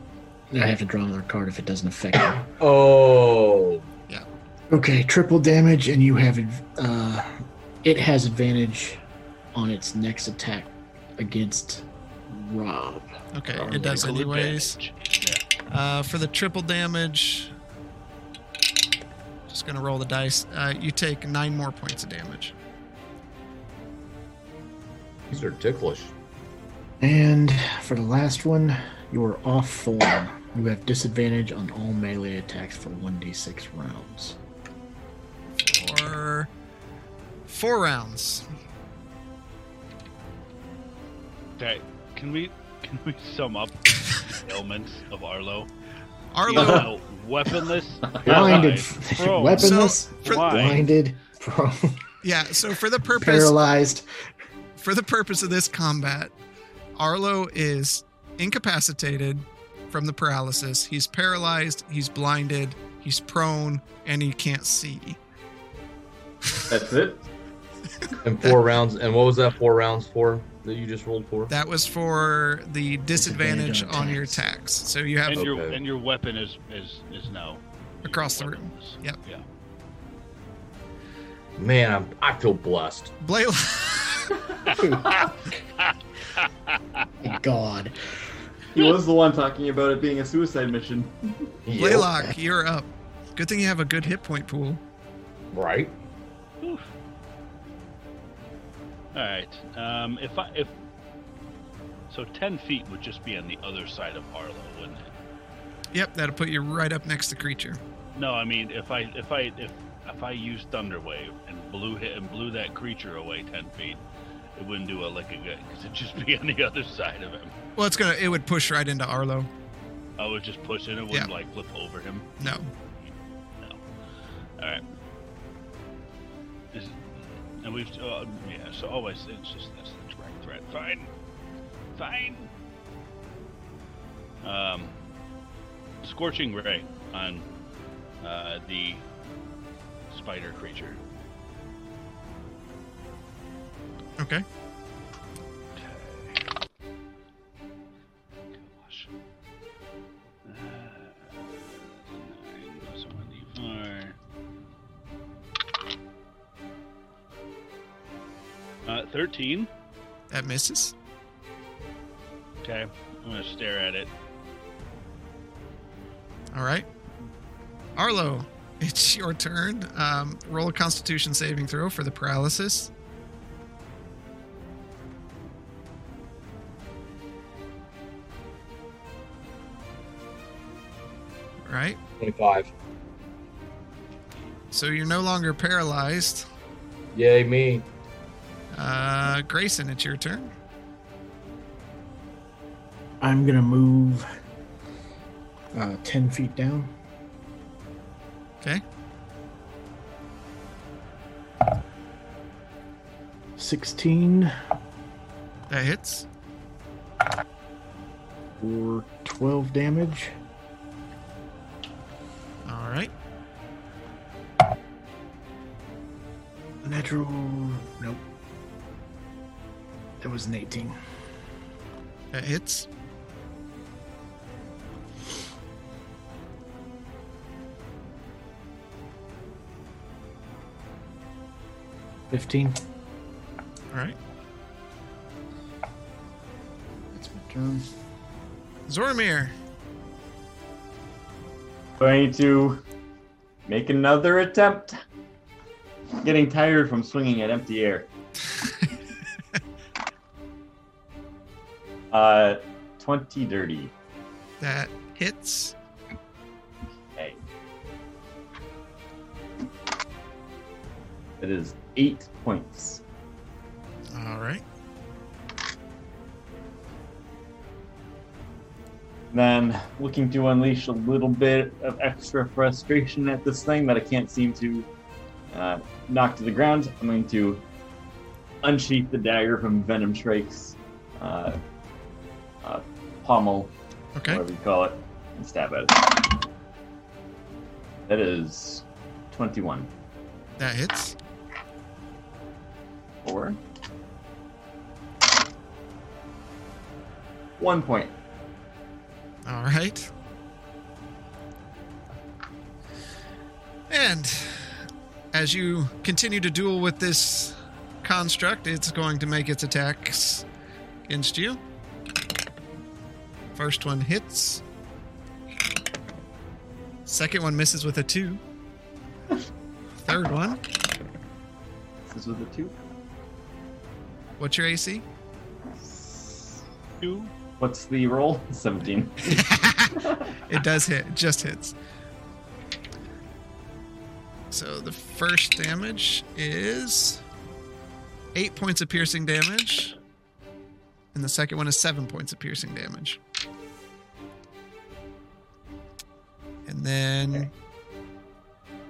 I have to draw another card if it doesn't affect it. Oh, Yeah. Okay, triple damage, and you have adv- uh, it has advantage on its next attack against Rob. okay, Or it does anyways. advantage. Uh, for the triple damage, just gonna roll the dice. Uh, you take nine more points of damage. these are ticklish. And for the last one, you are off form. You have disadvantage on all melee attacks for 1d6 rounds. For four rounds. Okay, can we can we sum up the ailments of Arlo? Arlo, Arlo, weaponless, Blinded, prone, weaponless, for- blinded, prone, yeah. So for the purpose paralyzed. for the purpose of this combat, Arlo is incapacitated from the paralysis. He's paralyzed. He's blinded. He's prone, and he can't see. That's it. And four rounds. And what was that four rounds for that you just rolled for? That was for the disadvantage, Disadvantage on on your attacks. attacks. So you have and your and your weapon is is is now Across the room. weaponless. Yep. Yeah. Man, I'm, I feel blessed. Blaylock. God. He was the one talking about it being a suicide mission. Yep. Blaylock, you're up. Good thing you have a good hit point pool. Right? All right. Um, if I if so, ten feet would just be on the other side of Arlo, wouldn't it? Yep, that'll put you right up next to creature. No, I mean if I if I if if I used Thunder Wave and blew hit and blew that creature away ten feet, it wouldn't do a lick of good because it'd just be on the other side of him. Well, it's gonna. It would push right into Arlo. I would just push it. It wouldn't Yeah. like flip over him. No. No. All right. And we've uh, yeah. So always it's just that's the direct threat. Fine. Fine. Um, scorching ray on uh, the spider creature. Okay. Gosh. Uh, nine Uh, thirteen. That misses. Okay, I'm gonna stare at it. All right. Arlo, it's your turn. Um, roll a Constitution saving throw for the paralysis. All right. 25. So you're no longer paralyzed. Yay, me. Uh, Grayson, it's your turn. I'm gonna move uh, ten feet down. Okay. Sixteen That hits. for twelve damage. All right. Natural. Nope. That was an eighteen. That hits. 15. All right. That's my turn. Zoramir. Going to make another attempt. Getting tired from swinging at empty air. Uh, 20 dirty. That hits. Okay. It is eight points. All right. Then looking to unleash a little bit of extra frustration at this thing that I can't seem to uh, knock to the ground. I'm going to unsheath the dagger from Venom Shrike's uh, uh, pommel, Okay. whatever you call it, and stab at it. That is 21. That hits. Four. One point. All right. And as you continue to duel with this construct, it's going to make its attacks against you. First one hits. Second one misses with a two. Third one. This is with a two. What's your AC? Two. What's the roll? 17. it does hit. It just hits. So the first damage is eight points of piercing damage. And the second one is seven points of piercing damage. And then Okay.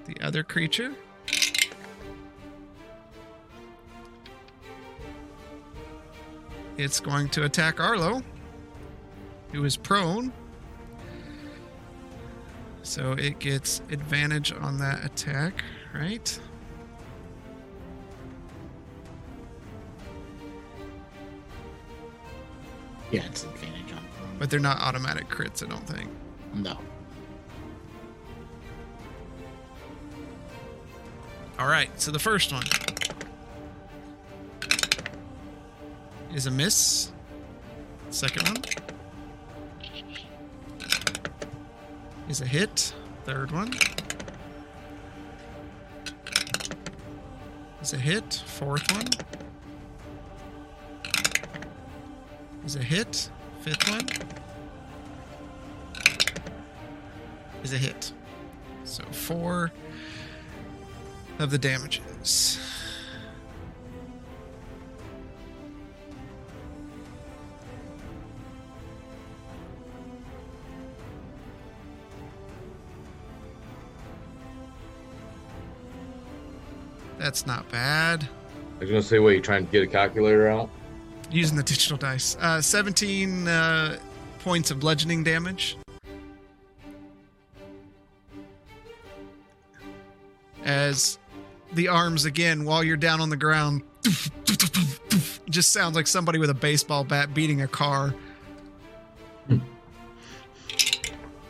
the other creature. It's going to attack Arlo, who is prone. So it gets advantage on that attack, right? Yeah, it's advantage on prone. But they're not automatic crits, I don't think. No. All right, so the first one is a miss. Second one is a hit. Third one is a hit. Fourth one is a hit. Fifth one is a hit. So four of the damages. That's not bad. I was gonna say, wait, you trying to get a calculator out? Using the digital dice. Uh, 17 uh, points of bludgeoning damage. As the arms again, while you're down on the ground, just sounds like somebody with a baseball bat beating a car.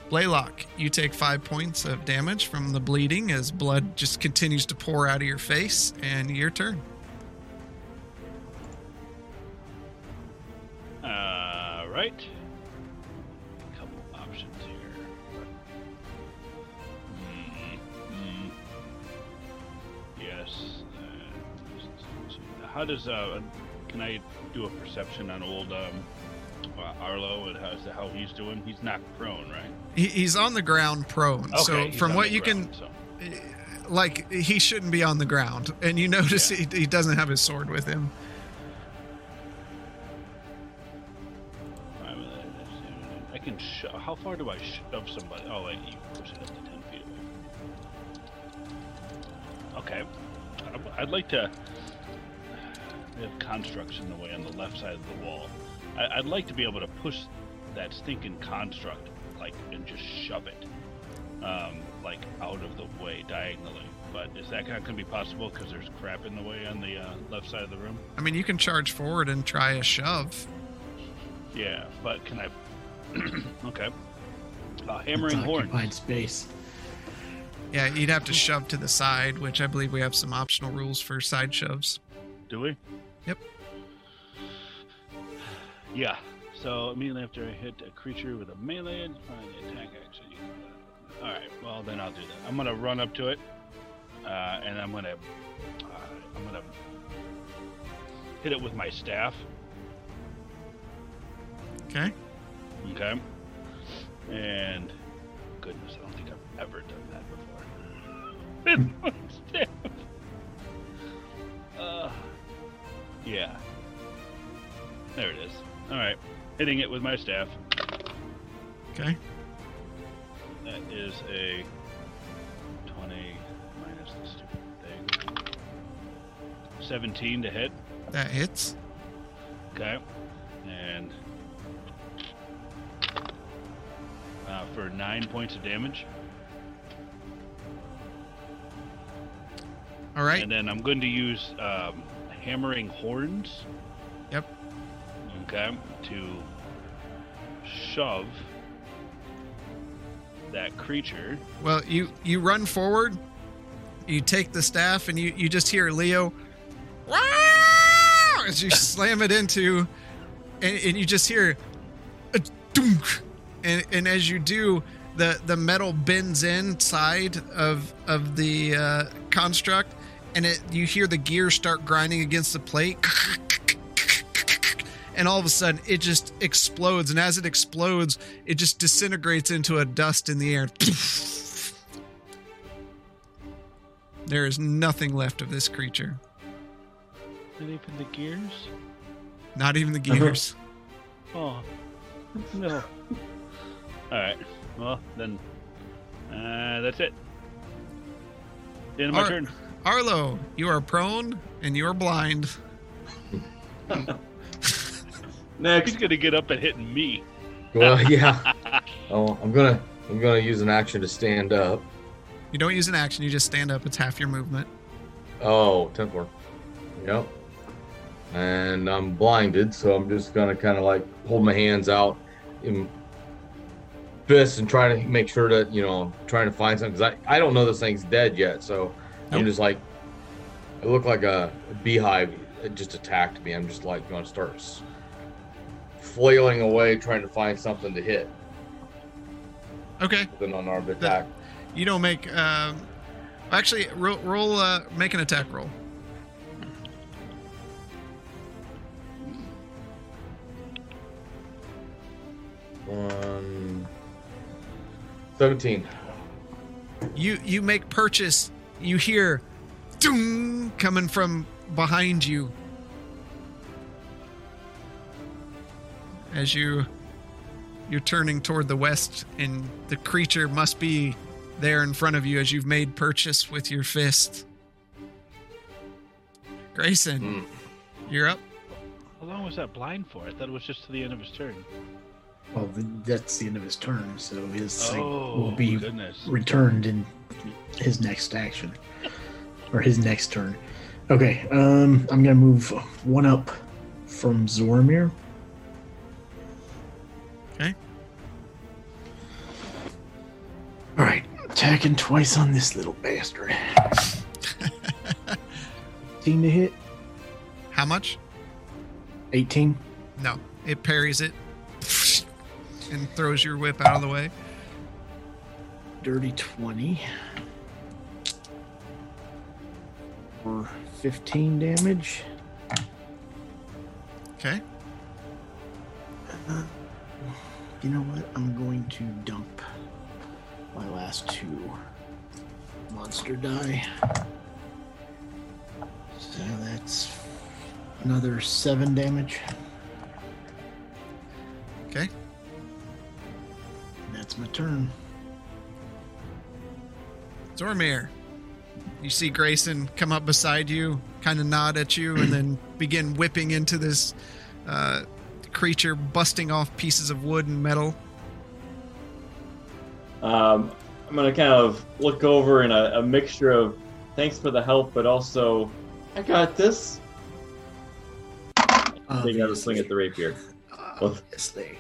Blaylock, you take five points of damage from the bleeding as blood just continues to pour out of your face, and your turn. Uh, right. How does uh? Can I do a perception on old um, uh, Arlo and how's how he's doing? He's not prone, right? He, he's on the ground prone. so Okay, he's from what you ground, can, so. like, he shouldn't be on the ground, and you notice Yeah. he, he doesn't have his sword with him. I'm, uh, I can. Sho- how far do I shove somebody? Oh, wait, you push it up to ten feet away. Okay, I'd like to. We have constructs in the way on the left side of the wall. I- I'd like to be able to push that stinking construct, like, and just shove it, um, like out of the way diagonally. But is that not going to be possible because there's crap in the way on the uh, left side of the room? I mean, you can charge forward and try a shove. Yeah, but can I? okay. Uh, It's hammering horns. occupied space. Yeah, you'd have to shove to the side, which I believe we have some optional rules for side shoves. Do we? Yep. Yeah. So immediately after I hit a creature with a melee and find the attack action. All right. Well, then I'll do that. I'm gonna run up to it, uh, and I'm gonna, uh, I'm gonna hit it with my staff. Okay. Okay. And goodness, I don't think I've ever done that before. With my staff. Uh, yeah. There it is. All right. Hitting it with my staff. Okay. That is a 20 minus the stupid thing. 17 to hit. That hits. Okay. And uh, for nine points of damage. All right. And then I'm going to use um, hammering horns. Yep. Okay. To shove that creature. Well, you you run forward, you take the staff, and you you just hear Leo, "Wow!" as you slam it into, and, and you just hear, a dunk, and and as you do, the the metal bends inside of of the uh, construct, and it you hear the gears start grinding against the plate. And all of a sudden, it just explodes. And as it explodes, it just disintegrates into a dust in the air. There is nothing left of this creature. Not even the gears? Not even the gears. Oh, no. Alright. Well, then. Uh, that's it. End of my Ar- turn. Arlo, you are prone and you are blind. Next. He's gonna get up and hit me. Well, yeah. Oh, I'm gonna I'm gonna use an action to stand up. You don't use an action, you just stand up. It's half your movement. Oh, 10 floor. Yep. And I'm blinded, so I'm just gonna kind of like hold my hands out in fists and try to make sure that you know trying to find something because I, I don't know this thing's dead yet, so I'm just like I look like a, a beehive. It just attacked me. I'm just like going to start flailing away trying to find something to hit Okay. with an unarmed attack. You don't make. Um, actually, roll, roll uh, make an attack roll. One. 17. You you make purchase. You hear, doom coming from behind you. As you you're turning toward the west, and the creature must be there in front of you as you've made purchase with your fist. Grayson, Hmm. you're up. How long was that blind for? I thought it was just to the end of his turn. Well, th- that's the end of his turn, so his thing Oh, will be goodness. returned in his next action or his next turn. Okay, um, I'm gonna move one up from Zoramir. Okay. All right, attacking twice on this little bastard. Team to hit, How much? 18. No, it parries it and throws your whip out of the way. Dirty 20. For 15 damage. Okay. Uh, you know what? I'm going to dump my last two monster die. So that's another seven damage. Okay. And that's my turn. Zoramir, you see Grayson come up beside you, kind of nod at you, and then begin whipping into this uh, creature, busting off pieces of wood and metal. Um, I'm gonna kind of look over in a, a mixture of thanks for the help, but also I got this. Taking another swing at the rapier. Obviously.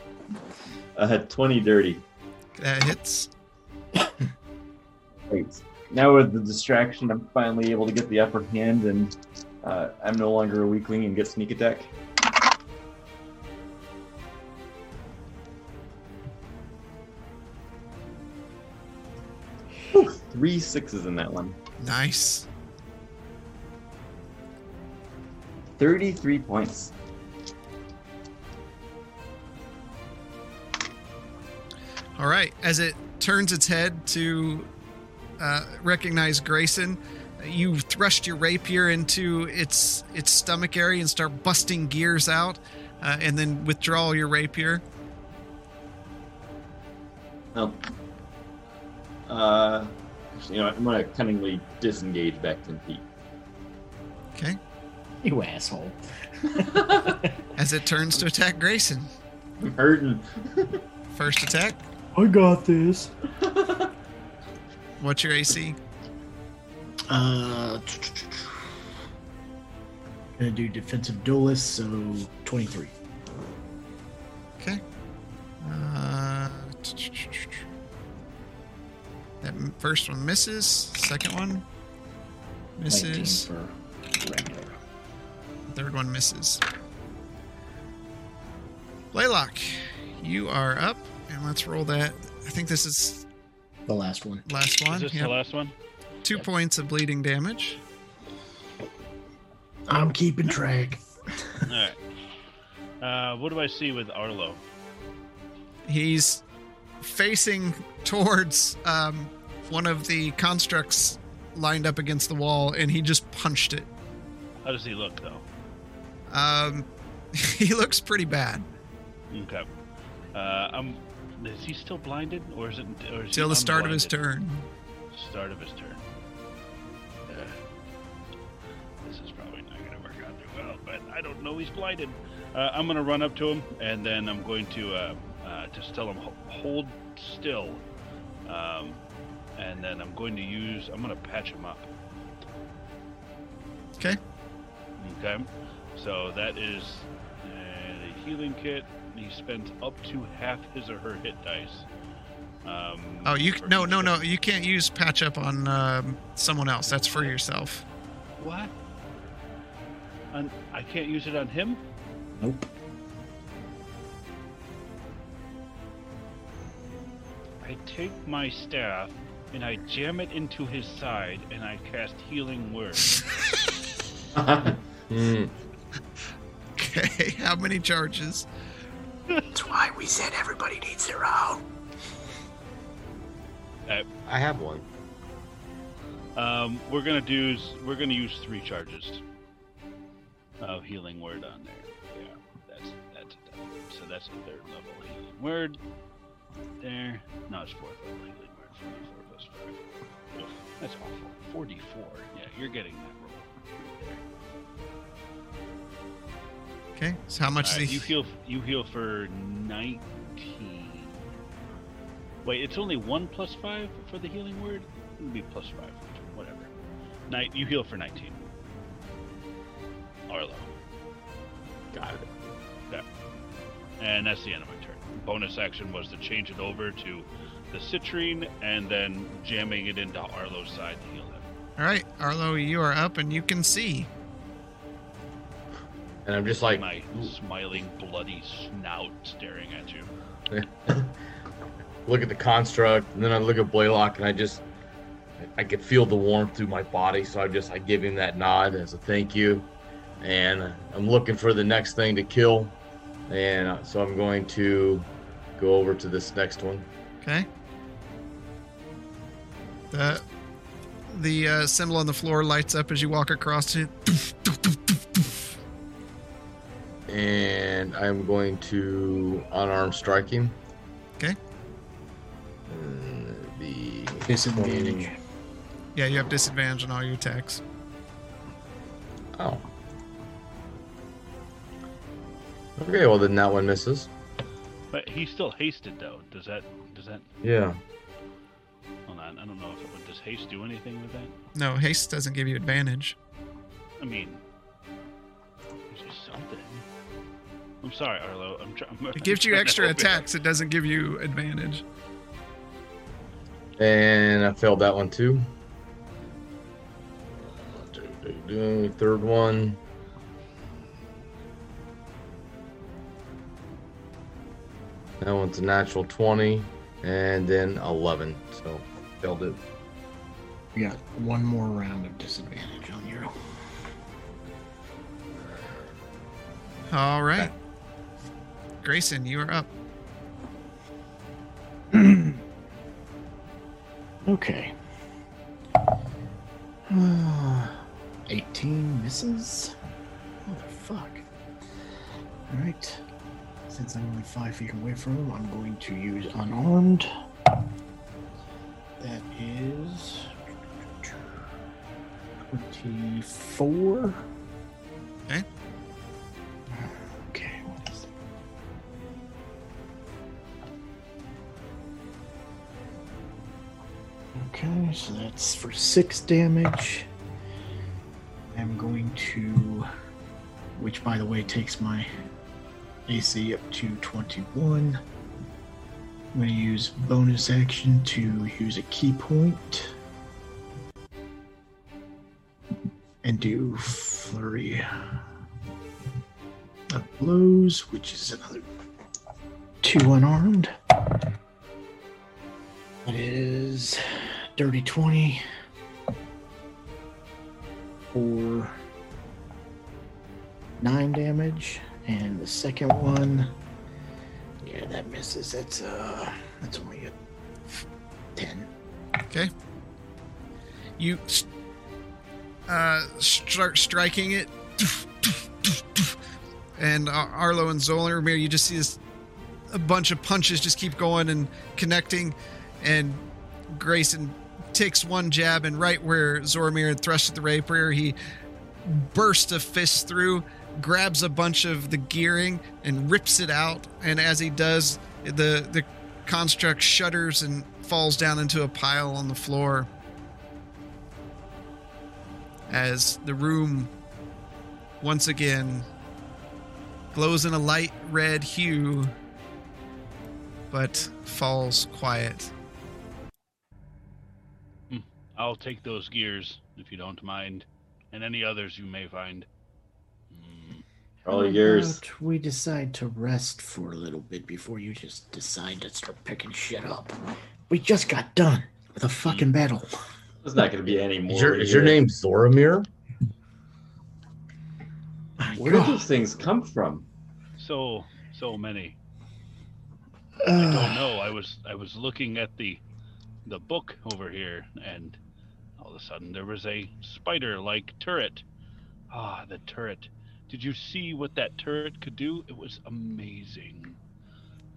I had 20 dirty. That hits. Wait, now with the distraction, I'm finally able to get the upper hand, and uh, I'm no longer a weakling and get sneak attack. Whew, three sixes in that one. Nice. 33 points. All right. As it turns its head to uh, recognize Grayson, you thrust your rapier into its its stomach area and start busting gears out, uh, and then withdraw your rapier. Oh. Uh, actually, you know, I'm gonna cunningly disengage back 10 feet. Okay. You asshole. As it turns to attack Grayson. I'm hurting. First attack. I got this. What's your AC? Uh, gonna do defensive duelist, so 23. Okay. Uh, that first one misses. Second one misses. Third one misses. Blaylock, you are up, and let's roll that. I think this is The last one. last one. Is this Yep. the last one? Two points of bleeding damage. I'm keeping track. All right. Uh, what do I see with Arlo? He's facing towards um, one of the constructs lined up against the wall, and he just punched it. How does he look, though? Um, he looks pretty bad. Okay. Uh, um, is he still blinded, or is it or is Till the start of his turn. Start of his turn. Ugh. this is probably not going to work out too well, but I don't know he's blinded. Uh, I'm going to run up to him, and then I'm going to uh, uh, just tell him hold still, um, and then I'm going to use. I'm going to patch him up. Okay. Okay. So that is uh, the healing kit. He spends up to half his or her hit dice. Um, Oh, you no no no. You can't use patch up on um, someone else. That's for yourself. What? On, I can't use it on him? Nope. I take my staff and I jam it into his side and I cast Healing Word. Mm, Okay. How many charges? That's why we said everybody needs their own. I have one. Um, we're gonna do. We're gonna use three charges of Healing Word on there. Yeah, that's that's so that's a third level Healing Word. There. No, it's fourth level Healing Word. Forty-four plus five. Oof, that's awful. Forty-four. Yeah, you're getting that roll. Okay. So how much Alright, is uh, he? you heal. You heal for nineteen. Wait, it's only one plus five for the healing word. It would be plus five. Whatever. Night. You heal for nineteen. Arlo, Got it. and that's the end of my turn. Bonus action was to change it over to the citrine and then jamming it into Arlo's side to heal him. All right, Arlo, you are up, and you can see. And I'm just like, my smiling, bloody snout staring at you. look at the construct, and then I look at Blaylock, and I just, I could feel the warmth through my body. So I just, I give him that nod as a thank you, and I'm looking for the next thing to kill, and uh, so I'm going to go over to this next one. Okay. The the uh, symbol on the floor lights up as you walk across it. And I'm going to unarmed strike him. Okay. Uh, the Disadvantage. Yeah, you have disadvantage on all your attacks. Oh. Okay, well then that one misses. But he's still hasted though. Does that? Does that? Yeah. Hold on. I don't know if it would. Does haste do anything with that? No, haste doesn't give you advantage. I mean, it's just something. I'm sorry, Arlo. I'm trying. It gives you extra attacks. It doesn't give you advantage. And I failed that one too. Third one. That one's a natural 20 and then 11. So failed it. You got one more round of disadvantage on you. All right. Grayson, you are up. okay. Uh, 18 misses. Motherfuck. Alright. Since I'm only five feet away from him, I'm going to use unarmed. That is 24. Okay. Okay. Okay, so that's for six damage. I'm going to, which by the way takes my AC up to 21. I'm going to use bonus action to use a ki point and do flurry of blows, which is another two unarmed. That is dirty 20 for nine damage, and the second one, yeah, that misses. That's uh, that's only a ten. Okay. You uh, start striking it. And Arlo and Zoramir, you just see this a bunch of punches just keep going and connecting. And Grayson takes one jab, and right where Zoramir had thrusted the rapier, he bursts a fist through, grabs a bunch of the gearing, and rips it out. And as he does, the the construct shudders and falls down into a pile on the floor. As the room once again glows in a light red hue, but falls quiet. I'll take those gears if you don't mind, and any others you may find. Mm, All How yours. about We decide to rest for a little bit before you just decide to start picking shit up. We just got done with a fucking battle. There's not going to be any more. Is your, is your name Zoramir? My Where did God. these things come from? so so many. Uh, I don't know. I was I was looking at the the book over here, and all of a sudden there was a spider-like turret. Ah, the turret. Did you see what that turret could do? It was amazing.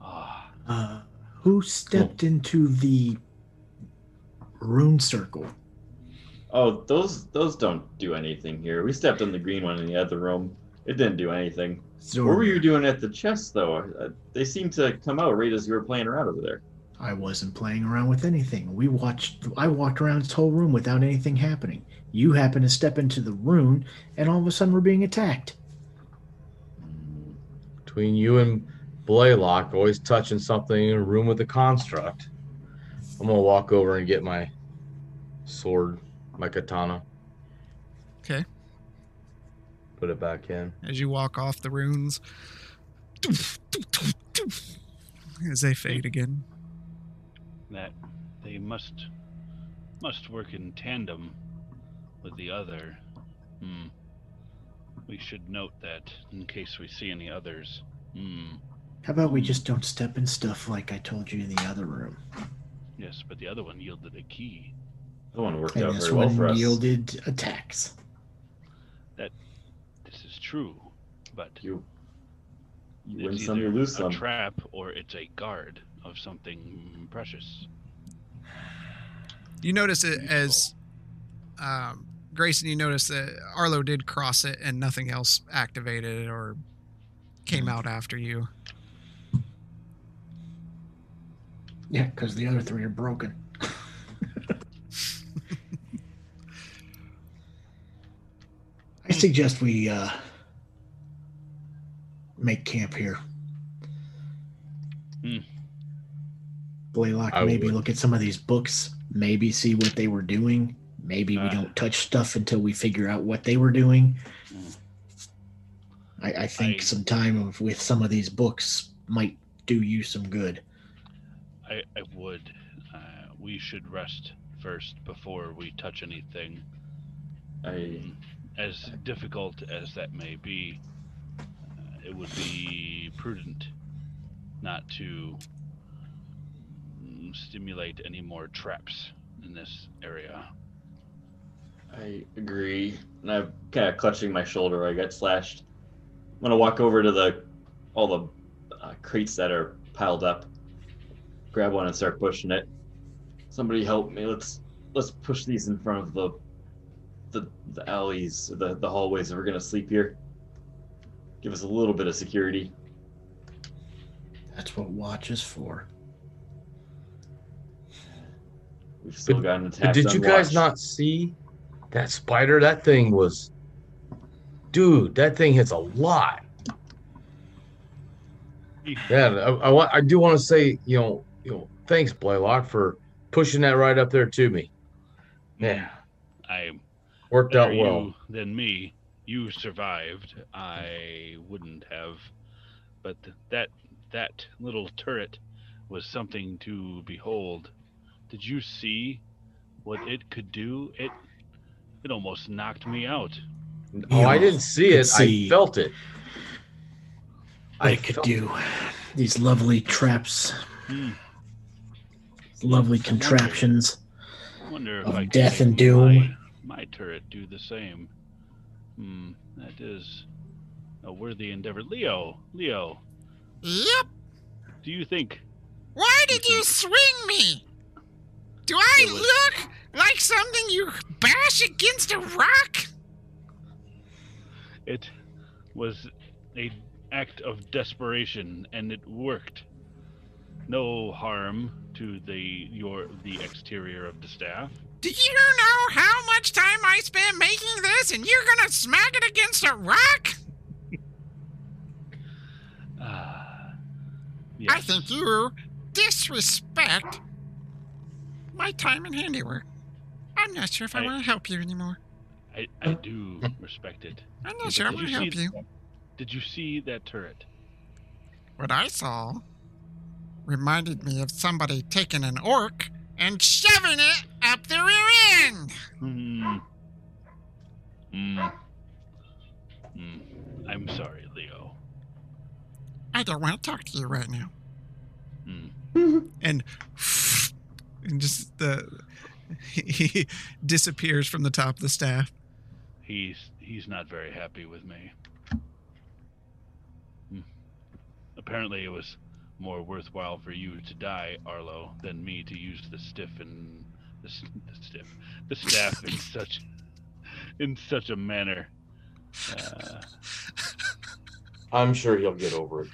Ah, Uh, who stepped into the rune circle? Oh, those those don't do anything here. We stepped on the green one in the other room. It didn't do anything. What were you doing at the chest, though? Uh, they seemed to come out right as you were playing around over there. I wasn't playing around with anything. We watched. I walked around this whole room without anything happening. You happen to step into the rune, and all of a sudden we're being attacked. Between you and Blaylock, always touching something in a room with a construct. I'm gonna walk over and get my sword, my katana, Okay. put it back in. As you walk off the runes, as they fade again. That they must must work in tandem with the other. Hmm. We should note that in case we see any others. Hmm. How about we just don't step in stuff like I told you in the other room? Yes, but the other one yielded a key. That one worked And out very well for one us. yielded attacks. That this is true, but You, you it's win some, you either lose a trap or it's a guard of something precious. You notice it as um, Grayson. You notice that Arlo did cross it, and nothing else activated or came out after you. Yeah, because the other three are broken. I suggest we uh, make camp here. Hmm. Blaylock, I maybe would. look at some of these books, maybe see what they were doing, Maybe we Uh. don't touch stuff until we figure out what they were doing. Mm. I, I think I- some time of, with some of these books might do you some good. I, I would. Uh, we should rest first before we touch anything. I As difficult as that may be, uh, it would be prudent not to mm, stimulate any more traps in this area. I agree. And I'm kind of clutching my shoulder. I got slashed. I'm gonna walk over to the all the uh, crates that are piled up. Grab one and start pushing it. Somebody help me. Let's let's push these in front of the the the alleys, the the hallways. If we're gonna sleep here, give us a little bit of security. That's what watch is for. We've still But- gotten But attacked. did on you guys not see that spider? That thing was, dude. That thing hits a lot. Yeah, I, I, wa- I do want to say, you know, you know, thanks Blaylock for pushing that right up there to me. Yeah, I worked out well. you than me. You survived. I wouldn't have. But that that little turret was something to behold. Did you see what it could do? It it almost knocked me out. Oh, I didn't see it. see- I felt it. I it could felt- do. These lovely traps, Hmm. lovely contraptions. I wonder if Of I death and doom. My, my turret do the same. Hmm. That is a worthy endeavor. Leo, Leo, Yep. do you think Why did you swing me? Do I look like something you bash against a rock? it was a act of desperation and it worked no harm to the your the exterior of the staff Do you know how much time I spent making this and you're gonna smack it against a rock? ah I think you disrespect my time and handiwork. I'm not sure if I, I- want to help you anymore. I, I do respect it I'm But not sure I did want to you help see- you. did you see that turret What I saw reminded me of somebody taking an orc and shoving it up the rear end. Hmm. Hmm. Hmm. I'm sorry, Leo. I don't want to talk to you right now. Hmm. and and just the he disappears from the top of the staff. He's he's not very happy with me. Hmm. Apparently, it was more worthwhile for you to die, Arlo, than me to use the stiff and the, the stiff the staff in such in such a manner. Uh, I'm sure he'll get over it.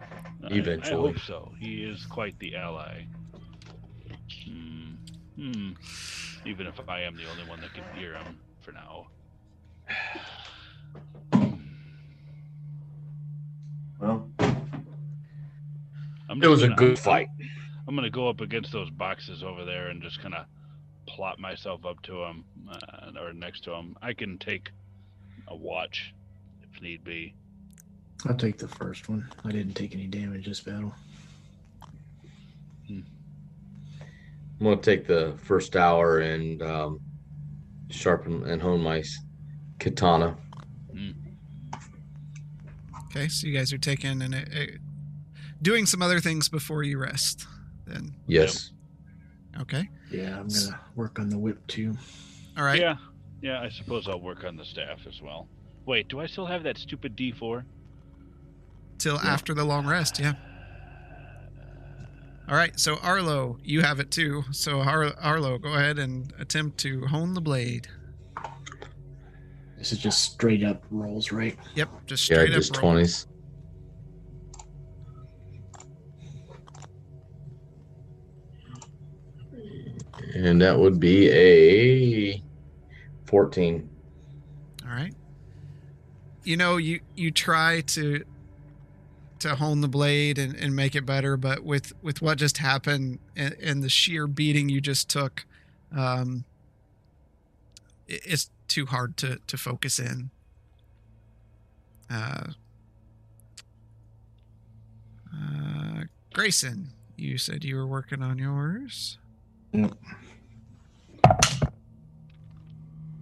I- I, Eventually. hope so. He is quite the ally. Hmm. Hmm. Even if I am the only one that can hear him for now. Well, I'm It was a gonna- good fight. I'm gonna go up against those boxes over there and just kind of plop myself up to them uh, or next to them. I can take a watch if need be. I'll take the first one. I didn't take any damage this battle. Gonna take the first hour and um, sharpen and hone my s- katana. Okay, so you guys are taking and uh, uh, doing some other things before you rest. Then Yes. okay, Yeah, I'm gonna work on the whip too. all right. Yeah, yeah. I suppose I'll work on the staff as well. Wait, do I still have that stupid D4? Till after the long rest. Yeah. All right. So Arlo, you have it too. So Ar- Arlo, go ahead and attempt to hone the blade. This is just straight up rolls, right? Yep, just Yeah, straight just up roll. twenties. And that would be a fourteen. All right. You know, you you try to to hone the blade and, and make it better, but with with what just happened and, and the sheer beating you just took, um, it- it's too hard to to focus in. Uh, uh, Grayson, you said you were working on yours.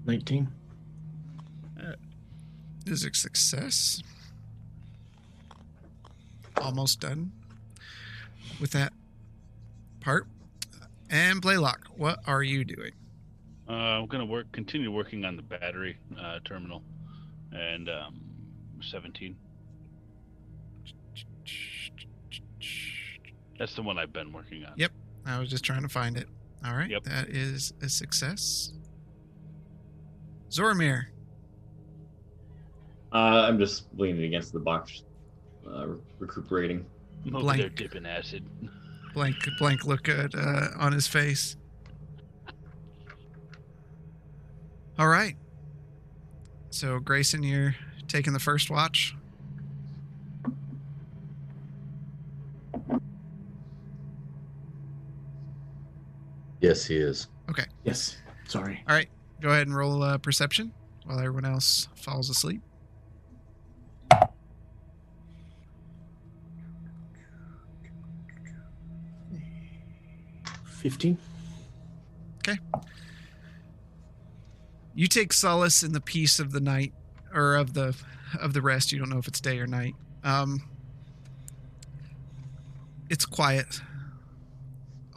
Nineteen. is a success. Almost done with that part. And Blaylock, what are you doing? Uh, I'm gonna work, continue working on the battery uh, terminal, and um, 17. That's the one I've been working on. Yep. I was just trying to find it. All right. Yep. That is a success. Zoramir, Uh, I'm just leaning against the box, uh, recuperating. I'm over there Blank. dipping acid. blank blank look at uh, on his face. All right. So Grayson, you're taking the first watch. Yes, he is. Okay. Yes. Sorry. All right. Go ahead and roll uh, perception while everyone else falls asleep. Fifteen. Okay. You take solace in the peace of the night, or of the of the rest. You don't know if it's day or night. Um, it's quiet.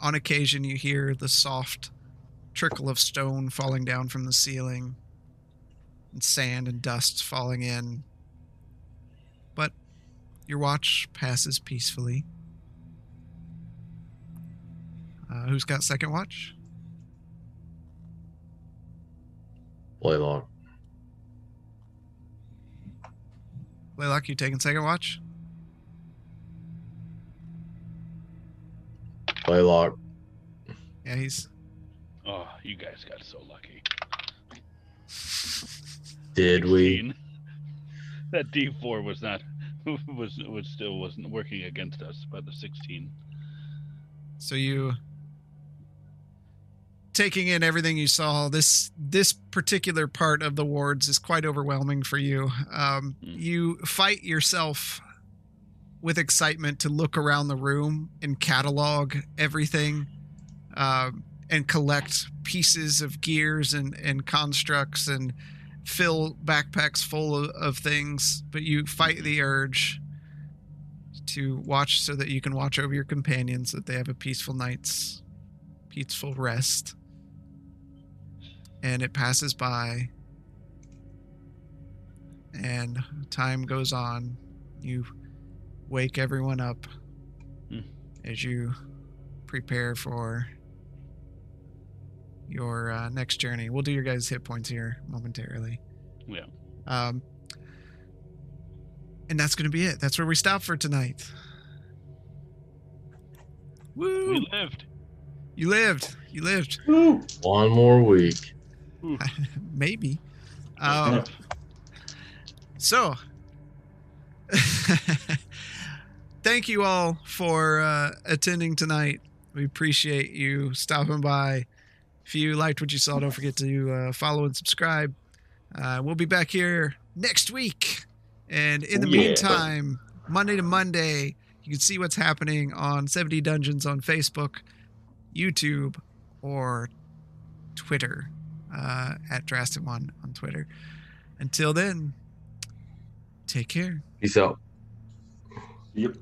On occasion, you hear the soft trickle of stone falling down from the ceiling, and sand and dust falling in. But your watch passes peacefully. Uh, who's got second watch? Blaylock. Laylock, you taking second watch? Blaylock. Yeah, he's Oh, you guys got so lucky. Did we? That D4 was not was was still wasn't working against us by the 16. So you taking in everything you saw, this this particular part of the wards is quite overwhelming for you. Um, Mm. You fight yourself with excitement to look around the room and catalog everything, um, and collect pieces of gears and and constructs and fill backpacks full of, of things. But you fight the urge to watch so that you can watch over your companions that they have a peaceful night's peaceful rest and it passes by and time goes on you wake everyone up Hmm. as you prepare for your uh, next journey we'll do your guys hit points here momentarily Yeah. um, and that's going to be it. That's where we stop for tonight. Woo! We lived. You lived. You lived. Woo! One more week. Maybe. Um, so, thank you all for uh, attending tonight. We appreciate you stopping by. If you liked what you saw, don't forget to uh, follow and subscribe. Uh, we'll be back here next week. And in the Yeah. meantime, Monday to Monday, you can see what's happening on 70 Dungeons on Facebook, YouTube, or Twitter uh, at Drastic One on Twitter. Until then, take care. Peace out. Yep.